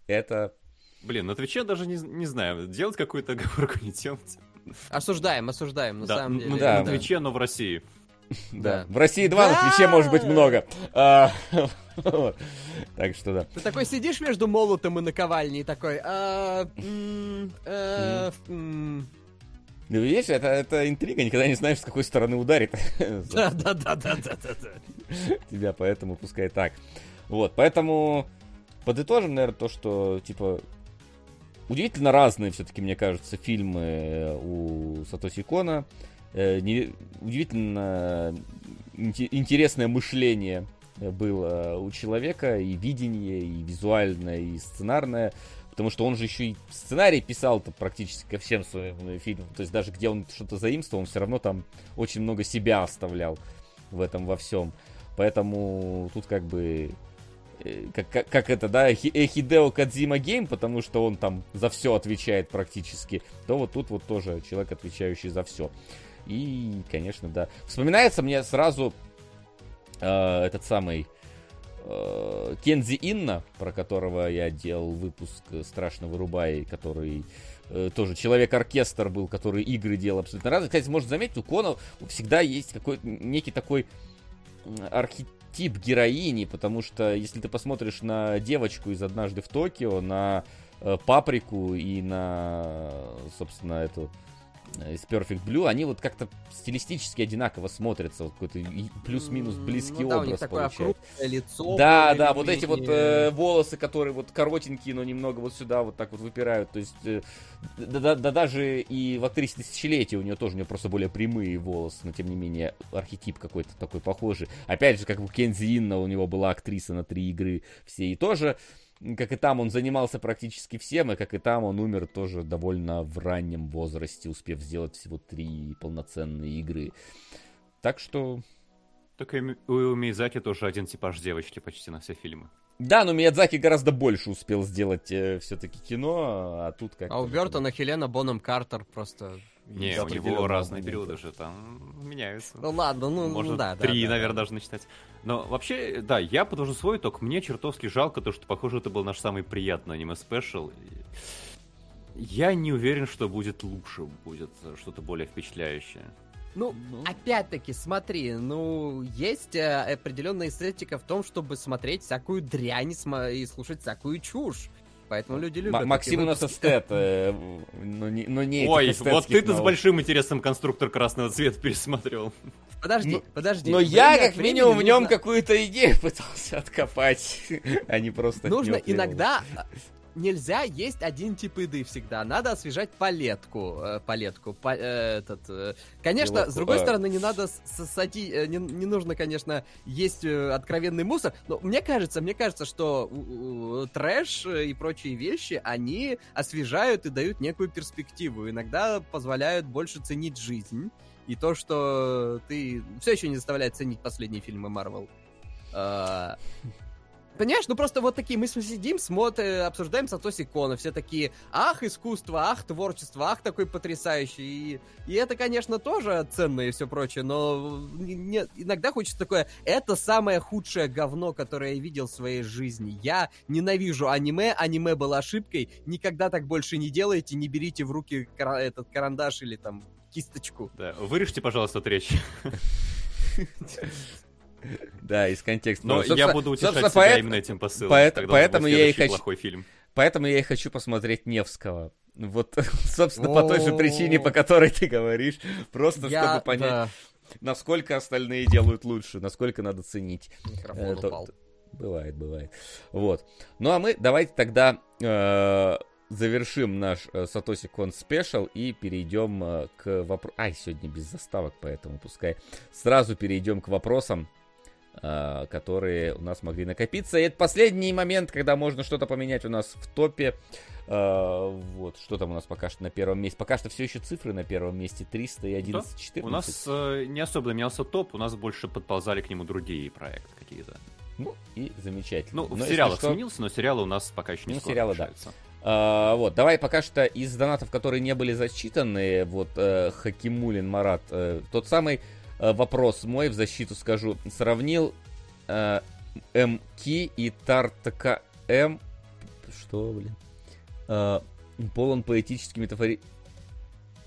Это Блин, на Твиче даже не, не знаю, делать какую-то оговорку не делать. Осуждаем, осуждаем, на Да, самом деле. да, на Твиче, но в России. Да. Да. В России два, на Твиче может быть много. А, вот. Так что да. Ты такой сидишь между молотом и наковальней такой... а, м, э, м. Ну, видишь, это, это интрига, никогда не знаешь, с какой стороны ударит Да, да, да, да, да, да, тебя, поэтому пускай так. Вот, поэтому подытожим, наверное, то, что, типа, удивительно разные все-таки, мне кажется, фильмы э, у Сатоси Кона. Э, не- удивительно инте- интересное мышление было у человека, и видение, и визуальное, и сценарное. Потому что он же еще и сценарий писал-то практически ко всем своим э, фильмам. То есть даже где он что-то заимствовал, он все равно там очень много себя оставлял в этом во всем. Поэтому тут как бы э, как, как, как это, да, Хи- э, Хидео Кадзима Гейм, потому что он там за все отвечает практически, то вот тут вот тоже человек, отвечающий за все. И, конечно, да. Вспоминается мне сразу э, этот самый Кензи Инна, про которого я делал выпуск э, «Страшно вырубай», который э, тоже человек-оркестр был, который игры делал абсолютно разные. Кстати, можно заметить, у Кона всегда есть какой-то некий такой архетип героини, потому что если ты посмотришь на девочку из «Однажды в Токио», на э, Паприку и на, собственно, эту э, из Perfect Blue, они вот как-то стилистически одинаково смотрятся, вот какой-то плюс-минус близкий ну да, образ округлое лицо. Да, да, вот эти вот э, волосы, которые вот коротенькие, но немного вот сюда вот так вот выпирают. То есть, э, да, да- да даже и в актрисе тысячелетия у нее тоже у нее просто более прямые волосы, но тем не менее архетип какой-то такой похожий. Опять же, как у Кензи Инна, у него была актриса на три игры все, и тоже как и там он занимался практически всем, и как и там он умер тоже довольно в раннем возрасте, успев сделать всего три полноценные игры. Так что Так и у Мизаки тоже один типаж девочки почти на все фильмы. Да, но Миядзаки гораздо больше успел сделать все-таки кино, а тут как А у Бертона Хелена Бонем Картер просто... Не, у него разные момента. периоды же там меняются. Ну ладно, ну, ну Можно да, да, три, да, наверное, да. даже начитать. Но вообще, да, я подвожу свой итог. Мне чертовски жалко то, что, похоже, это был наш самый приятный аниме-спешл. Я не уверен, что будет лучше, будет что-то более впечатляющее. Ну, опять-таки, смотри, ну, есть э, определенная эстетика в том, чтобы смотреть всякую дрянь и слушать всякую чушь. Поэтому люди любят. М- Максим у нас эстет, э, но не, но не Ой, вот ты-то с наук. большим интересом конструктор красного цвета пересмотрел. Подожди, Ну, подожди. Но я, как минимум, в нем нужно- какую-то идею пытался откопать, а не просто Нужно иногда... а, Нельзя есть один тип еды всегда. Надо освежать палетку. э, палетку. па- э, этот, э. Конечно, Его- с другой э. стороны, не надо сосади... э, Не, не нужно, конечно, есть э, откровенный мусор. Но мне кажется, мне кажется, что у- трэш э, и прочие вещи, они освежают и дают некую перспективу. Иногда позволяют больше ценить жизнь. И то, что ты все еще не заставляет ценить последние фильмы Марвел. Понимаешь, ну просто вот такие, мы сидим, смотрим, обсуждаем Сатоси Кона, все такие, ах, искусство, ах, творчество, ах, такой потрясающий. И, и это, конечно, тоже ценно и все прочее, но не- не- иногда хочется такое, это самое худшее говно, которое я видел в своей жизни. Я ненавижу аниме, аниме было ошибкой, никогда так больше не делайте, не берите в руки кара- этот карандаш или там кисточку. Да, вырежьте, пожалуйста, эту речь. Да, из контекста. Но Ну, я буду утешать себя поэт- именно этим посылом. поэт- поэтому я и хочу- плохой фильм. Поэтому я и хочу посмотреть Невского. Вот, собственно, по той же причине, по которой ты говоришь. Просто Я- чтобы понять, да, насколько остальные делают лучше, насколько надо ценить. микрофон Э, то-. Бывает, бывает. Вот. Ну а мы давайте тогда э, завершим наш э, Сатоси Кон спешл и перейдем э, к вопросу. Ай, сегодня без заставок, поэтому пускай сразу перейдем к вопросам, которые у нас могли накопиться. И это последний момент, когда можно что-то поменять у нас в топе. Э, вот, что там у нас пока что на первом месте? Пока что все еще цифры на первом месте 300 и 11, 14. У нас э, не особо менялся топ, у нас больше подползали к нему другие проекты какие-то. Ну, и замечательно. Ну, Но в если сериалах что- сменился, но сериалы у нас пока еще не Ну, сериалы, да. решаются. А, вот, давай пока что из донатов, которые не были зачитаны, вот э, Хакимулин Марат, э, тот самый э, вопрос мой в защиту скажу, сравнил э, МК и Тартака М, что, блин, Э, полон поэтически метафори...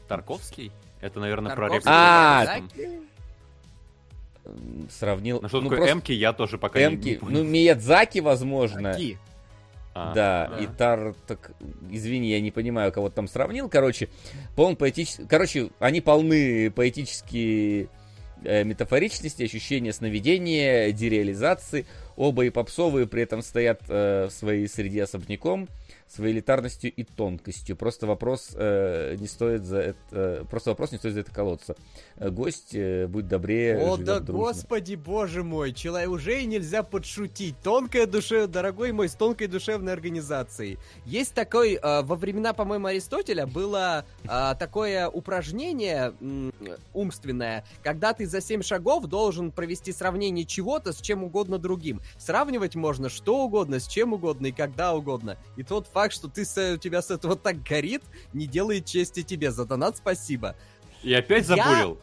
Тарковский? Это, наверное, про Тарковский, реплику. А, сравнил... Ну что ну, такое просто Эмки, я тоже пока не- не Эмки, понял. ну, Миядзаки, возможно. Ки. А, Да, а. и Тар, так, извини, я не понимаю, кого там сравнил. Короче, полон поэтический... Короче, они полны поэтические э, метафоричности, ощущения сновидения, дереализации. Оба и попсовые при этом стоят э, в своей среде особняком, своей элитарностью и тонкостью. Просто вопрос э, не стоит за это... э, просто вопрос не стоит за это колоться. Э, гость, э, будь добрее, О, да дружно. господи, боже мой, человек уже и нельзя подшутить. Тонкая душа, дорогой мой, с тонкой душевной организацией. Есть такой, э, во времена, по-моему, Аристотеля было э, такое упражнение м, умственное, когда ты за 7 шагов должен провести сравнение чего-то с чем угодно другим. Сравнивать можно что угодно, с чем угодно и когда угодно. И тот факт, что ты с- у тебя с этого так горит, не делает чести тебе. За донат спасибо. И опять Я- забурил.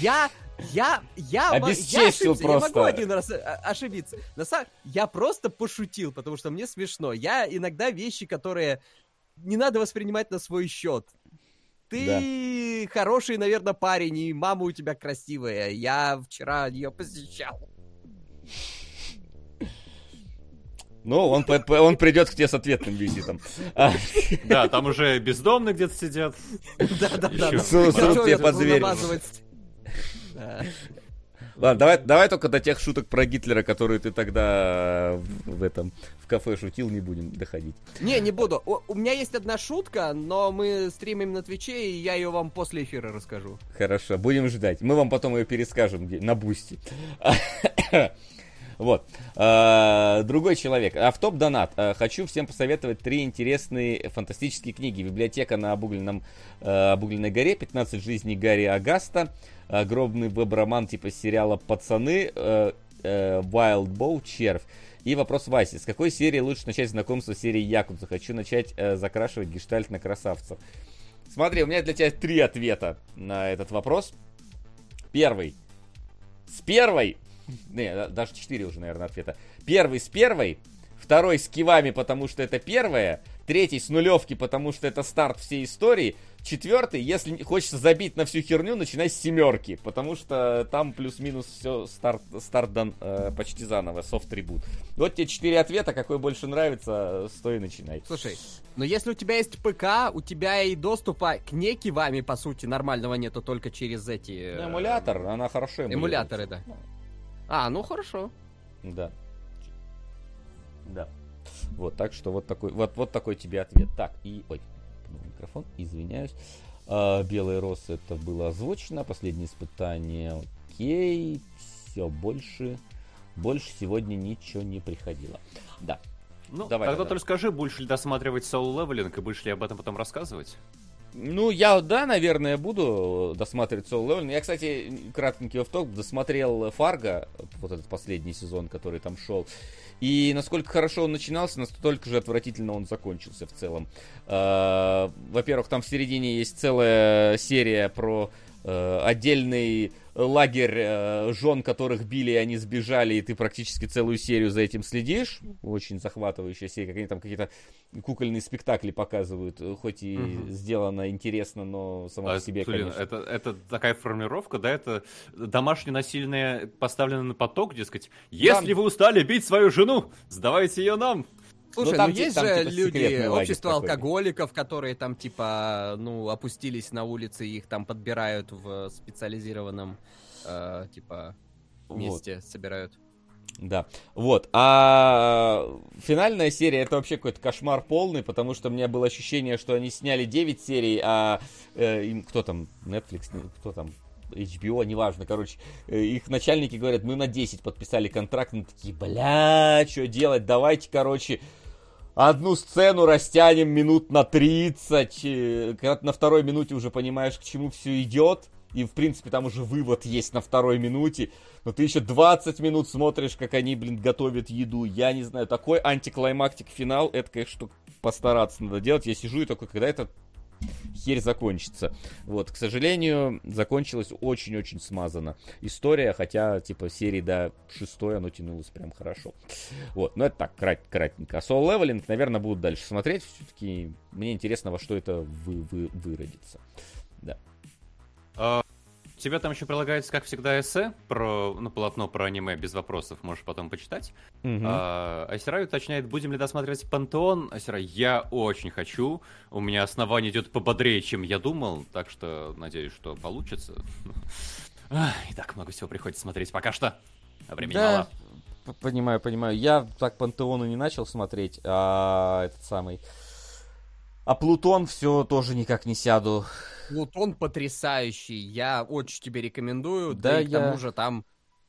Я, я, я, я Обесчестил ошибся, просто. Я могу один раз э, ошибиться. На самом, я просто пошутил, потому что мне смешно. Я иногда вещи, которые не надо воспринимать на свой счет. Ты хороший, наверное, парень, и мама у тебя красивая. Я вчера ее посещал. Ну, он, он придет к тебе с ответным визитом. А, Да, там уже бездомные где-то сидят. Да-да-да. Ещё. Су- срут тебе под дверь. Да. Ладно, давай, давай только до тех шуток про Гитлера, которые ты тогда в, в этом в кафе шутил, не будем доходить. Не, не буду. У, у меня есть одна шутка, но мы стримим на Твиче, и я ее вам после эфира расскажу. Хорошо, будем ждать. Мы вам потом ее перескажем на Boosty. Вот. А, Другой человек. А вот донат. А, Хочу всем посоветовать три интересные фантастические книги. Библиотека на обугленном, э, обугленной горе. 15 жизней Гарри Огаста. Огромный веб-роман типа сериала Пацаны. э, э, Wild Bow Червь. И вопрос Васи. С какой серии лучше начать знакомство с серией Якудза? Хочу начать э, закрашивать гештальт на красавцев. Смотри, у меня для тебя три ответа на этот вопрос. Первый. С первой. Не, да- даже четыре уже, наверное, ответа. Первый с первой. Второй с кивами, потому что это первое. Третий с нулевки, потому что это старт всей истории. Четвертый, если хочется забить на всю херню, начинай с семерки, потому что там плюс-минус все старт, старт дан э, почти заново, софт-трибут. Вот тебе четыре ответа, какой больше нравится, стой и начинай. Слушай, но если у тебя есть ПК, у тебя и доступа к неки вами, по сути, нормального нету только через эти... э, Ну, эмулятор, она хорошо эмулируется. Эмуляторы, да. А, ну хорошо. Да. Да. Вот, так что вот такой, вот, вот такой тебе ответ. Так, и... Ой, микрофон, извиняюсь. А, Белый роз это было озвучено. Последнее испытание. Окей. Все, больше... Больше сегодня ничего не приходило. Да. Ну, Давай, тогда давай. только скажи, будешь ли досматривать Soul Leveling и будешь ли об этом потом рассказывать? Ну, я, да, наверное, буду досматривать Soul Leveling. Я, кстати, кратенький офф досмотрел Фарго, вот этот последний сезон, который там шел. И насколько хорошо он начинался, настолько же отвратительно он закончился в целом. А, Во-первых, там в середине есть целая серия про э, отдельный лагерь э, жен, которых били, и они сбежали, и ты практически целую серию за этим следишь. Очень захватывающая серия, как они там какие-то кукольные спектакли показывают, э, хоть и Мгм. сделано интересно, но само А, по себе, блин, конечно. это, это такая формулировка, да, это домашнее насильное поставлено на поток, дескать, если вы устали бить свою жену, сдавайте ее нам. Слушай, ну, там ти- есть там же типа люди, общество алкоголиков, которые там типа, ну, опустились на улице, и их там подбирают в специализированном, э, типа, Вот. месте, собирают. Да, вот. А финальная серия это вообще какой-то кошмар полный, потому что у меня было ощущение, что они сняли 9 серий, а э, им кто там, Netflix, кто там, HBO, неважно, короче, э, их начальники говорят, мы на 10 подписали контракт, мы такие, бля, что делать, давайте, короче, одну сцену растянем минут на 30, э, когда ты на второй минуте уже понимаешь, к чему все идет, и, в принципе, там уже вывод есть на второй минуте, но ты еще 20 минут смотришь, как они, блин, готовят еду. Я не знаю, такой антиклаймактик финал, это, конечно, постараться надо делать. Я сижу и такой, когда это херь закончится. Вот, к сожалению, закончилась очень-очень смазано история, хотя, типа, серии до шестой оно тянулось прям хорошо. Вот, но это так, крат- кратенько. А Soul Leveling, наверное, буду дальше смотреть. Все-таки мне интересно, во что это вы, вы, выродится. А, у тебя там еще прилагается, как всегда, эссе про, ну, полотно про аниме без вопросов, можешь потом почитать. Мгм. А, Асерай уточняет, будем ли досматривать Пантеон. Асерай, я очень хочу. У меня основание идет пободрее, чем я думал, так что надеюсь, что получится. И так много всего приходится смотреть пока что. А времени Да, мало. понимаю, понимаю. Я так Пантеону не начал смотреть, а этот самый... А Плутон все тоже никак не сяду. Плутон потрясающий, я очень тебе рекомендую. Да, Да, и к тому я- же там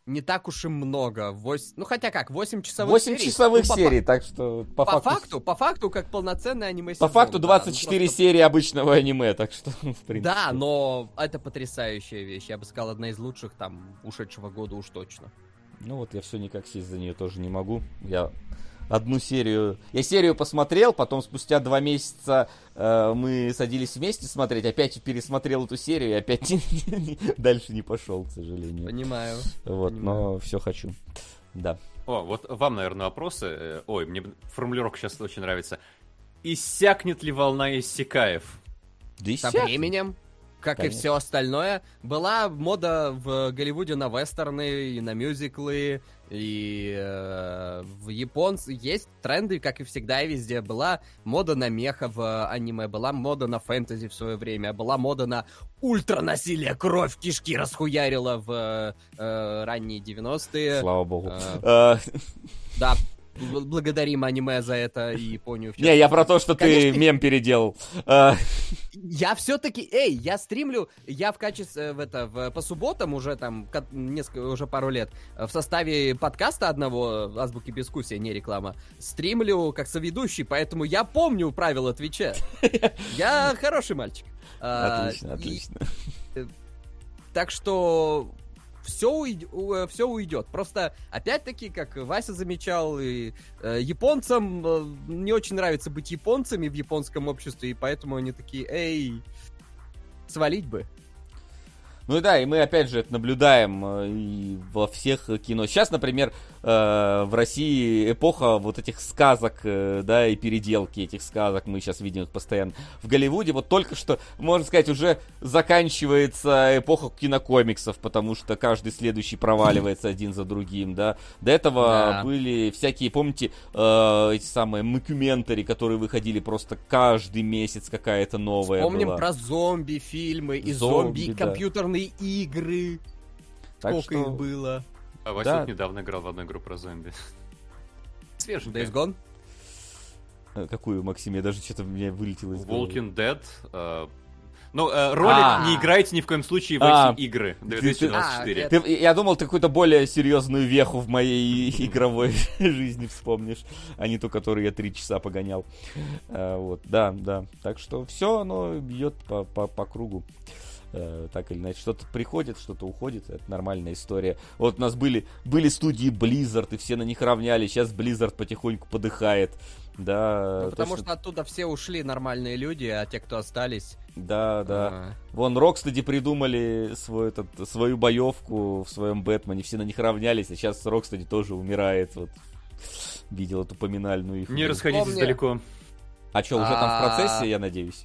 не так уж и много. Вось... Ну хотя как, 8 часовых 8 серий. часовых Ну, по- серий, так что по, По, факту... факту, по факту, как полноценное аниме По сезон, факту да. 24 Ну, просто- серии обычного аниме, так что, в принципе. Да, но это потрясающая вещь. Я бы сказал, одна из лучших там ушедшего года уж точно. Ну вот я все никак сесть за нее тоже не могу. Я одну серию... Я серию посмотрел, потом спустя два месяца э, мы садились вместе смотреть, опять пересмотрел эту серию и опять дальше не пошел, к сожалению. Понимаю. Вот, понимаю. но все хочу. Да. О, вот вам, наверное, вопросы. Э, Ой, мне формулировка сейчас очень нравится. Иссякнет ли волна иссякаев? Да Со временем. Как Конечно. и все остальное. Была мода в Голливуде на вестерны и на мюзиклы, и э, в японцы есть тренды, как и всегда и везде. Была мода на меха в аниме, была мода на фэнтези в свое время, была мода на ультранасилие, кровь, кишки расхуярила в э, ранние 90-е. Слава богу. А, Э, Да, благодарим аниме за это и Японию. Не, я про то, что ты Конечно. мем переделал. Э, Я все-таки, эй, я стримлю, я в качестве в это в, по субботам уже там несколько уже пару лет э, в составе подкаста одного азбуки бескусия, не реклама, стримлю как соведущий, поэтому я помню правила Твича. Я хороший мальчик. А, Отлично, отлично. так что все, все уйдет. Просто, опять-таки, как Вася замечал, и э, японцам э, не очень нравится быть японцами в японском обществе, и поэтому они такие, эй, свалить бы. Ну и да, и мы опять же это наблюдаем э, и во всех э, кино. Сейчас, например, э, в России эпоха вот этих сказок, э, да, и переделки этих сказок, мы сейчас видим их постоянно. В Голливуде вот только что, можно сказать, уже заканчивается эпоха кинокомиксов, потому что каждый следующий проваливается один за другим, да. До этого Да. были всякие, помните, э, эти самые мокюментари, которые выходили просто каждый месяц какая-то новая Помним была. про зомби фильмы и Зомби, зомби, да. игры. Так Сколько что- их было? А Вася Да. недавно играл в одну игру про зомби. Свеженькая. Days Gone? Э, Какую, Максим? Я даже что-то мне вылетело из головы. Walking Dead. э, Ну, э, ролик А. не играйте ни в коем случае в А. эти игры А, 2024. это- Ты- я думал, ты какую-то более серьезную веху в моей игровой жизни вспомнишь, а не ту, которую я три часа погонял. А, вот, да, да. Так что все, оно бьет по, по, по кругу. Э, так или иначе, что-то приходит, что-то уходит, это нормальная история. Вот у нас были, были студии Blizzard, и все на них равняли, сейчас Blizzard потихоньку подыхает. Да, Ну, потому точно- что оттуда все ушли нормальные люди, а те, кто остались... да, да. а, Вон Рокстеди придумали свой, этот, свою боевку в своем Бэтмене, все на них равнялись, а сейчас Рокстеди тоже умирает. Вот. Видел эту поминальную их. Не расходитесь Помню. далеко. А что, уже там в А. процессе, я надеюсь?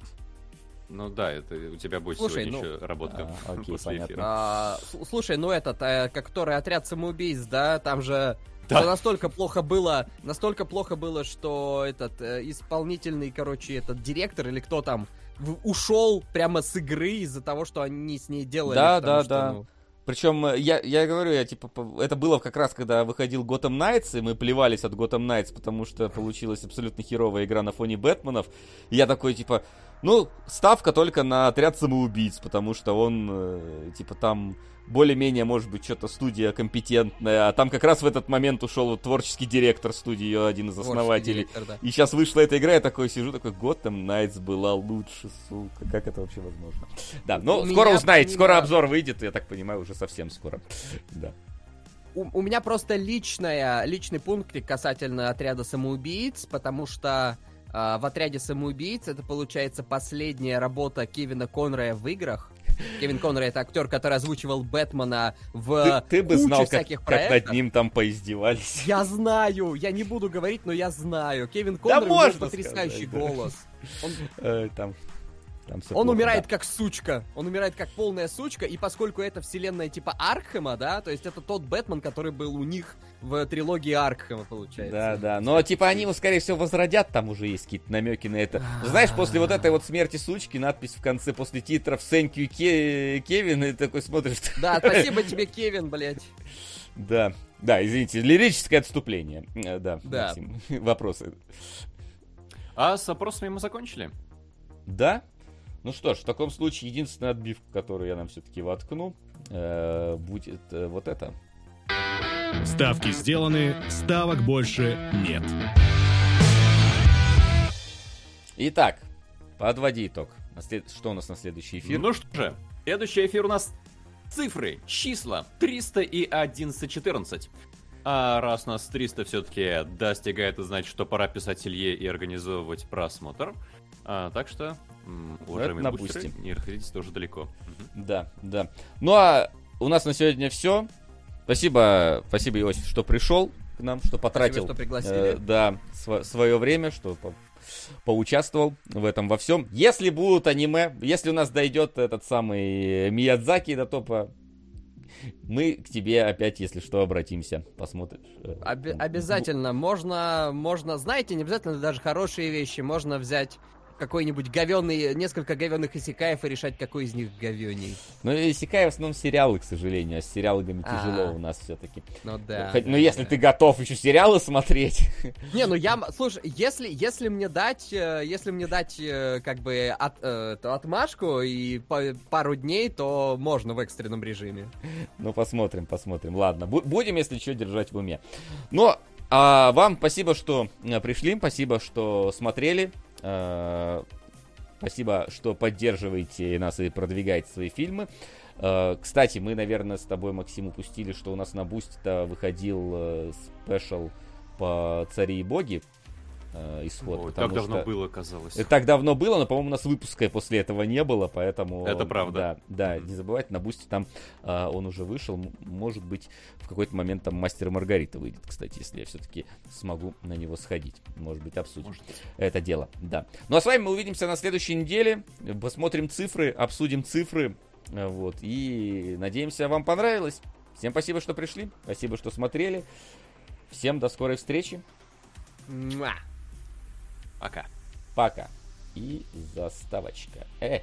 Ну да, это у тебя будет Слушай, сегодня ну- еще работа А, окей, после понятно. эфира. А, слушай, ну этот, э, как- который отряд самоубийц, да, там же Да. настолько плохо было, настолько плохо было, что этот э, исполнительный, короче, этот директор или кто там в- ушел прямо с игры из-за того, что они с ней делали. Да, да, что, да. ну, Причем, э, я, я говорю, я типа, это было как раз, когда выходил Gotham Knights, и мы плевались от Gotham Knights, потому что получилась абсолютно херовая игра на фоне Бэтменов. И я такой, типа, ну, ставка только на отряд самоубийц, потому что он, э, типа, там более-менее, может быть, что-то студия компетентная, а там как раз в этот момент ушел вот творческий директор студии, ее один из основателей. директор, да. И сейчас вышла эта игра, я такой сижу, такой, Gotham Knights была лучше, сука. Как это вообще возможно? Да, но У скоро меня узнаете, скоро помимо- обзор выйдет, я так понимаю, уже совсем скоро. Да. У, у меня просто личная, личный пункт касательно отряда самоубийц, потому что в отряде самоубийц это получается последняя работа Кевина Конрая в играх. Кевин Конрай это актер, который озвучивал Бэтмена в Ты, ты бы знал, как, всяких как над проектов. ним там поиздевались. Я знаю, я не буду говорить, но я знаю. Кевин Да Конрай у потрясающий сказать, да. голос. Он, Э, Там, там он плохо, умирает да. как сучка. Он умирает как полная сучка, и поскольку это вселенная типа Аркхема, да, то есть это тот Бэтмен, который был у них в трилогии Аркхема, получается. Да, да. Но типа они его, скорее всего, возродят, там уже есть какие-то намеки на это. Знаешь, после вот этой вот смерти сучки, надпись в конце после титров Thank you, Ке- Кевин, и такой смотришь. Да, спасибо тебе, Кевин, блядь. Да, да, извините, лирическое отступление. Э, Да, Да. Максим, вопросы. А с опросами мы закончили. Да? Ну что ж, в таком случае единственная отбивка, которую я нам все-таки воткну, э, будет э, вот это. Ставки сделаны, ставок больше нет. Итак, подводи итог. Что у нас на следующий эфир? Ну что же, следующий эфир у нас цифры, числа 300 и 1114. А раз нас 300 все-таки достигает, это значит, что пора писать Илье и организовывать просмотр. А, так что, уважаемые на бустеры, бусте. не расходитесь тоже далеко. Да, да. Ну а у нас на сегодня все. Спасибо, спасибо, Иосиф, что пришел к нам, что потратил что пригласили. э, да, свое время, что по- поучаствовал в этом во всем. Если будут аниме, если у нас дойдет этот самый Миядзаки до топа, мы к тебе опять, если что, обратимся, посмотришь. э, Обе- там, обязательно. Можно, можно, знаете, не обязательно даже хорошие вещи. Можно взять какой-нибудь говенный, несколько говенных исекаев и решать, какой из них говеней. Ну, и Сикай в основном сериалы, к сожалению, а с сериалами А. тяжело у нас все-таки. Ну да. Хоть- да, ну, если да. ты готов еще сериалы смотреть, Не, ну я, слушай, если, если мне дать, э, если мне дать, э, как бы, от, э, отмашку и пару дней, то можно в экстренном режиме. Ну, посмотрим, посмотрим. Ладно, бу- будем, если что, держать в уме. Но а, вам спасибо, что пришли, спасибо, что смотрели. Э, Спасибо, что поддерживаете нас и продвигаете свои фильмы. Э, Кстати, мы, наверное, с тобой, Максим, упустили, что у нас на Бусте выходил э, спешл по «Цари и боги». Э, Исход. Ой, так давно что- было, казалось. Это так давно было, но, по-моему, у нас выпуска после этого не было, поэтому... Это правда. Да, да, не забывайте, на Бусте там а, он уже вышел. Может быть, в какой-то момент там Мастер и Маргарита выйдет, кстати, если я все-таки смогу на него сходить. Может быть, обсудим Может. это дело, да. Ну, а с вами мы увидимся на следующей неделе. Посмотрим цифры, обсудим цифры. э, Вот, и надеемся, вам понравилось. Всем спасибо, что пришли. Спасибо, что смотрели. Всем до скорой встречи. Муа. Пока. Пока. И заставочка. Э.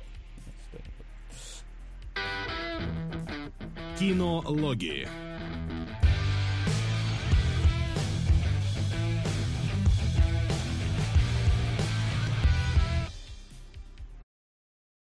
Кинологии.